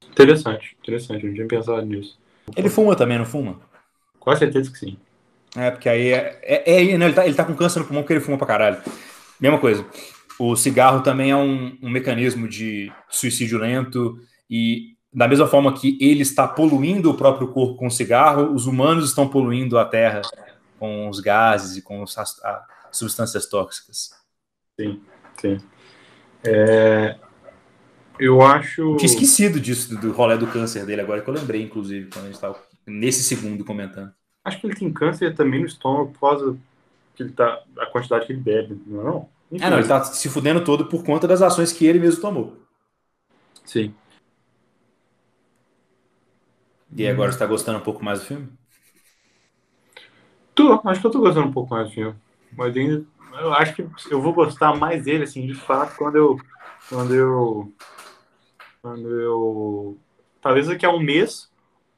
Interessante, interessante, eu não tinha pensado nisso. Ele fuma também, não fuma? Com certeza que sim. É, porque aí é. é, é não, ele, tá, ele tá com câncer no pulmão porque ele fuma pra caralho. Mesma coisa. O cigarro também é um, um mecanismo de suicídio lento e da mesma forma que ele está poluindo o próprio corpo com o cigarro, os humanos estão poluindo a terra com os gases e com as, as substâncias tóxicas. Sim, sim. É, eu acho. Eu tinha esquecido disso, do, do rolê do câncer dele, agora que eu lembrei, inclusive, quando a gente estava nesse segundo comentando. Acho que ele tem câncer também no estômago por causa que ele tá, a quantidade que ele bebe, não é? Não? Enfim, é, não, ele está se fudendo todo por conta das ações que ele mesmo tomou. Sim. E agora você está gostando um pouco mais do filme? Tô, acho que eu tô gostando um pouco mais do filme. Mas ainda, eu acho que eu vou gostar mais dele, assim, de fato, quando eu. Quando eu. Quando eu. Talvez daqui a um mês,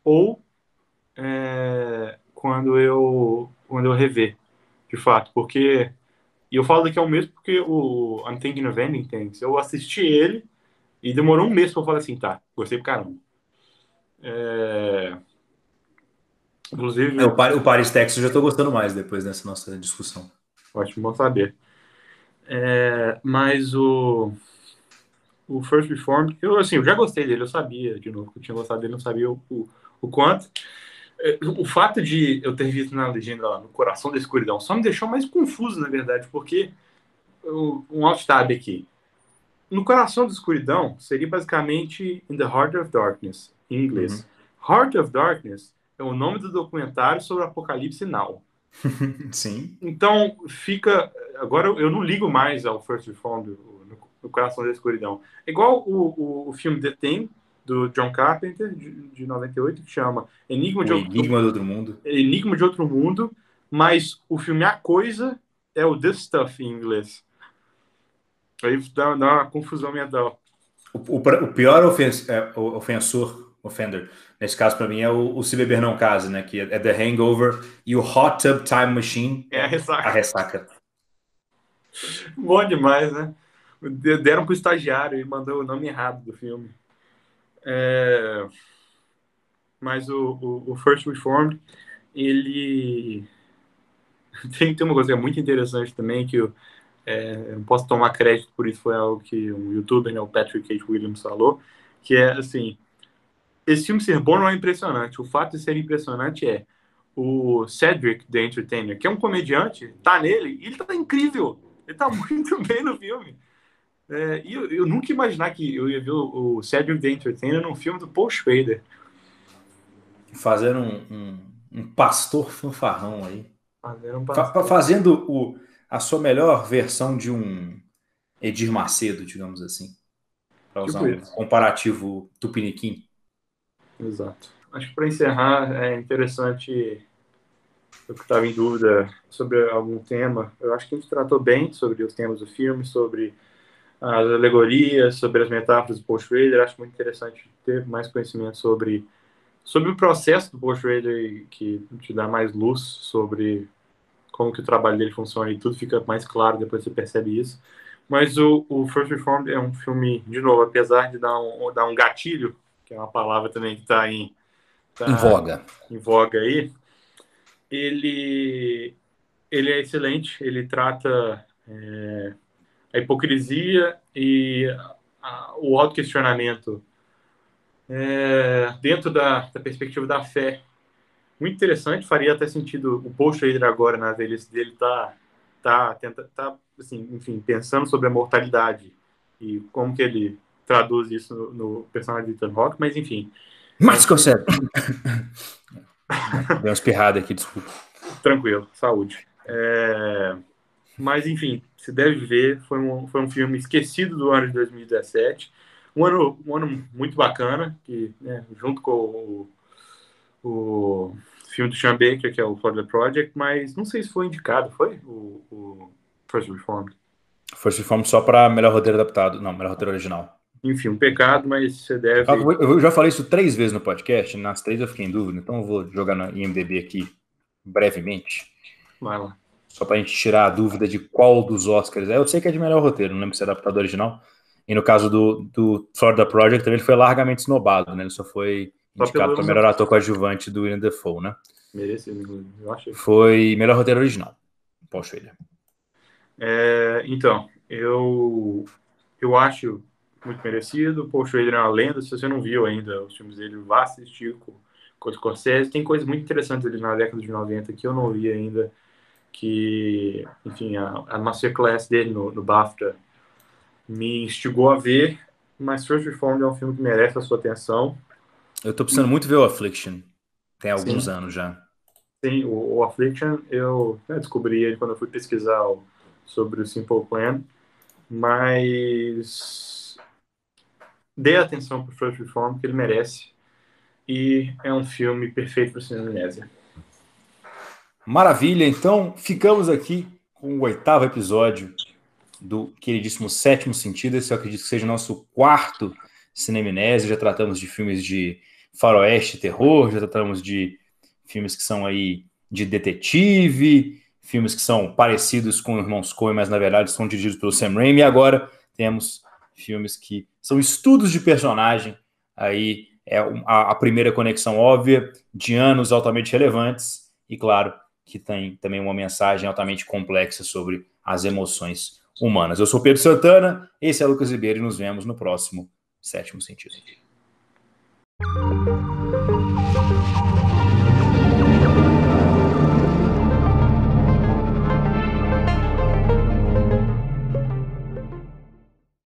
ou é, quando eu. Quando eu rever, de fato. Porque. E eu falo daqui a um mês porque o I'm Thinking of Ending Things, eu assisti ele e demorou um mês pra eu falar assim, tá, gostei pro caramba. É... Inclusive. É, o, o Paris, Texas eu já estou gostando mais depois dessa nossa discussão. Ótimo, bom saber. É, mas o, o First Reform, eu, assim, eu já gostei dele, eu sabia, de novo, que eu tinha gostado dele, não sabia o, o, o quanto. É, o fato de eu ter visto na legenda lá, no Coração da Escuridão, só me deixou mais confuso, na verdade, porque um alt-tab aqui. No Coração da Escuridão seria basicamente In the Heart of Darkness em inglês. Uhum. Heart of Darkness é o nome do documentário sobre o Apocalipse Now. <laughs> Sim. Então, fica. Agora eu não ligo mais ao First Reformed, no, no Coração da Escuridão. É igual o, o, o, filme The Thing, do John Carpenter, de, de 98, que chama Enigma de, outro, Enigma Outro Mundo. Enigma de Outro Mundo, mas o filme A Coisa é o The Stuff em inglês. Aí dá, dá uma confusão mental. O, o, o pior ofens, é, ofensor Offender. Nesse caso, para mim, é o, o Se Beber Não Case, né? Que é The Hangover e o Hot Tub Time Machine. É a ressaca. A ressaca. Bom demais, né? Deram pro estagiário e mandou o nome errado do filme. É... Mas o, o, o First Reformed, ele... <laughs> Tem, tem uma coisa muito interessante também, que o, é, não posso tomar crédito por isso, foi algo que um youtuber, né, o Patrick H. Williams, falou, que é assim, esse filme ser bom não é impressionante, o fato de ser impressionante é o Cedric, The Entertainer, que é um comediante, tá nele, e ele tá incrível, ele tá <laughs> muito bem no filme. É, e eu, eu, nunca ia imaginar que eu ia ver o, o Cedric, The Entertainer num filme do Paul Schrader. Fazendo um, um, um pastor fanfarrão aí. Fazendo, um pastor. fazendo o a sua melhor versão de um Edir Macedo, digamos assim. Para usar tipo um comparativo tupiniquim. Exato. Acho que para encerrar é interessante eu que estava em dúvida sobre algum tema. Eu acho que a gente tratou bem sobre os temas do filme, sobre as alegorias, sobre as metáforas do Paul Schrader. Acho muito interessante ter mais conhecimento sobre sobre o processo do Paul Schrader que te dá mais luz sobre como que o trabalho dele funciona e tudo fica mais claro depois você percebe isso. Mas o, o First Reformed é um filme, de novo, apesar de dar um, dar um gatilho, que é uma palavra também que está em, tá em voga. Em voga aí, ele, ele é excelente, ele trata é, a hipocrisia e a, o autoquestionamento é, dentro da, da perspectiva da fé muito interessante, faria até sentido o Paul Schrader agora na velhice dele tá tá tenta tá assim, enfim, pensando sobre a mortalidade e como que ele traduz isso no, no personagem de Ethan Rock, mas enfim. Mas consegue. <laughs> Deu uma espirrada aqui, desculpa. Tranquilo, saúde. É... Mas enfim, se deve ver, foi um, foi um filme esquecido do ano de 2017. Um ano, um ano muito bacana, que né, junto com o, o filme do Sean Baker, que é o Florida Project, mas não sei se foi indicado, foi o, o First Reformed? First Reformed só para melhor roteiro adaptado, não, melhor roteiro original. Enfim, um pecado, mas você deve. Eu já falei isso três vezes no podcast, nas três eu fiquei em dúvida, então eu vou jogar na IMDB aqui brevemente. Vai lá. Só para a gente tirar a dúvida de qual dos Oscars é. Eu sei que é de melhor roteiro, não lembro se é adaptado original. E no caso do, do Florida Project, ele foi largamente snobado, né? Ele só foi Indicado para melhor ator coadjuvante do William Defoe, né? Merecido, eu acho. Foi melhor roteiro original. Paul Schrader. É, então, eu, eu acho muito merecido. Paul Schrader é uma lenda. Se você não viu ainda os filmes dele, vá assistir com, com o Scorsese. Tem coisas muito interessantes dele na década de 90 que eu não vi ainda. Que, enfim, a, a masterclass dele no, no BAFTA me instigou a ver. Mas First Reformed é um filme que merece a sua atenção. Eu tô precisando muito ver o Affliction. Tem alguns Sim. anos já. Sim, o, o Affliction eu né, descobri ele quando eu fui pesquisar o, sobre o Simple Plan, mas dê atenção para o First Reform que ele merece e é um filme perfeito para o cinema Maravilha, então ficamos aqui com o oitavo episódio do queridíssimo Sétimo Sentido. Esse eu acredito que seja o nosso quarto Cineminese. Já tratamos de filmes de faroeste, terror, já tratamos de filmes que são aí de detetive, filmes que são parecidos com Irmãos Coen, mas na verdade são dirigidos pelo Sam Raimi, e agora temos filmes que são estudos de personagem, aí é a, primeira conexão óbvia de anos altamente relevantes, e claro que tem também uma mensagem altamente complexa sobre as emoções humanas. Eu sou Pedro Santana, esse é Lucas Ribeiro e nos vemos no próximo Sétimo Sentido.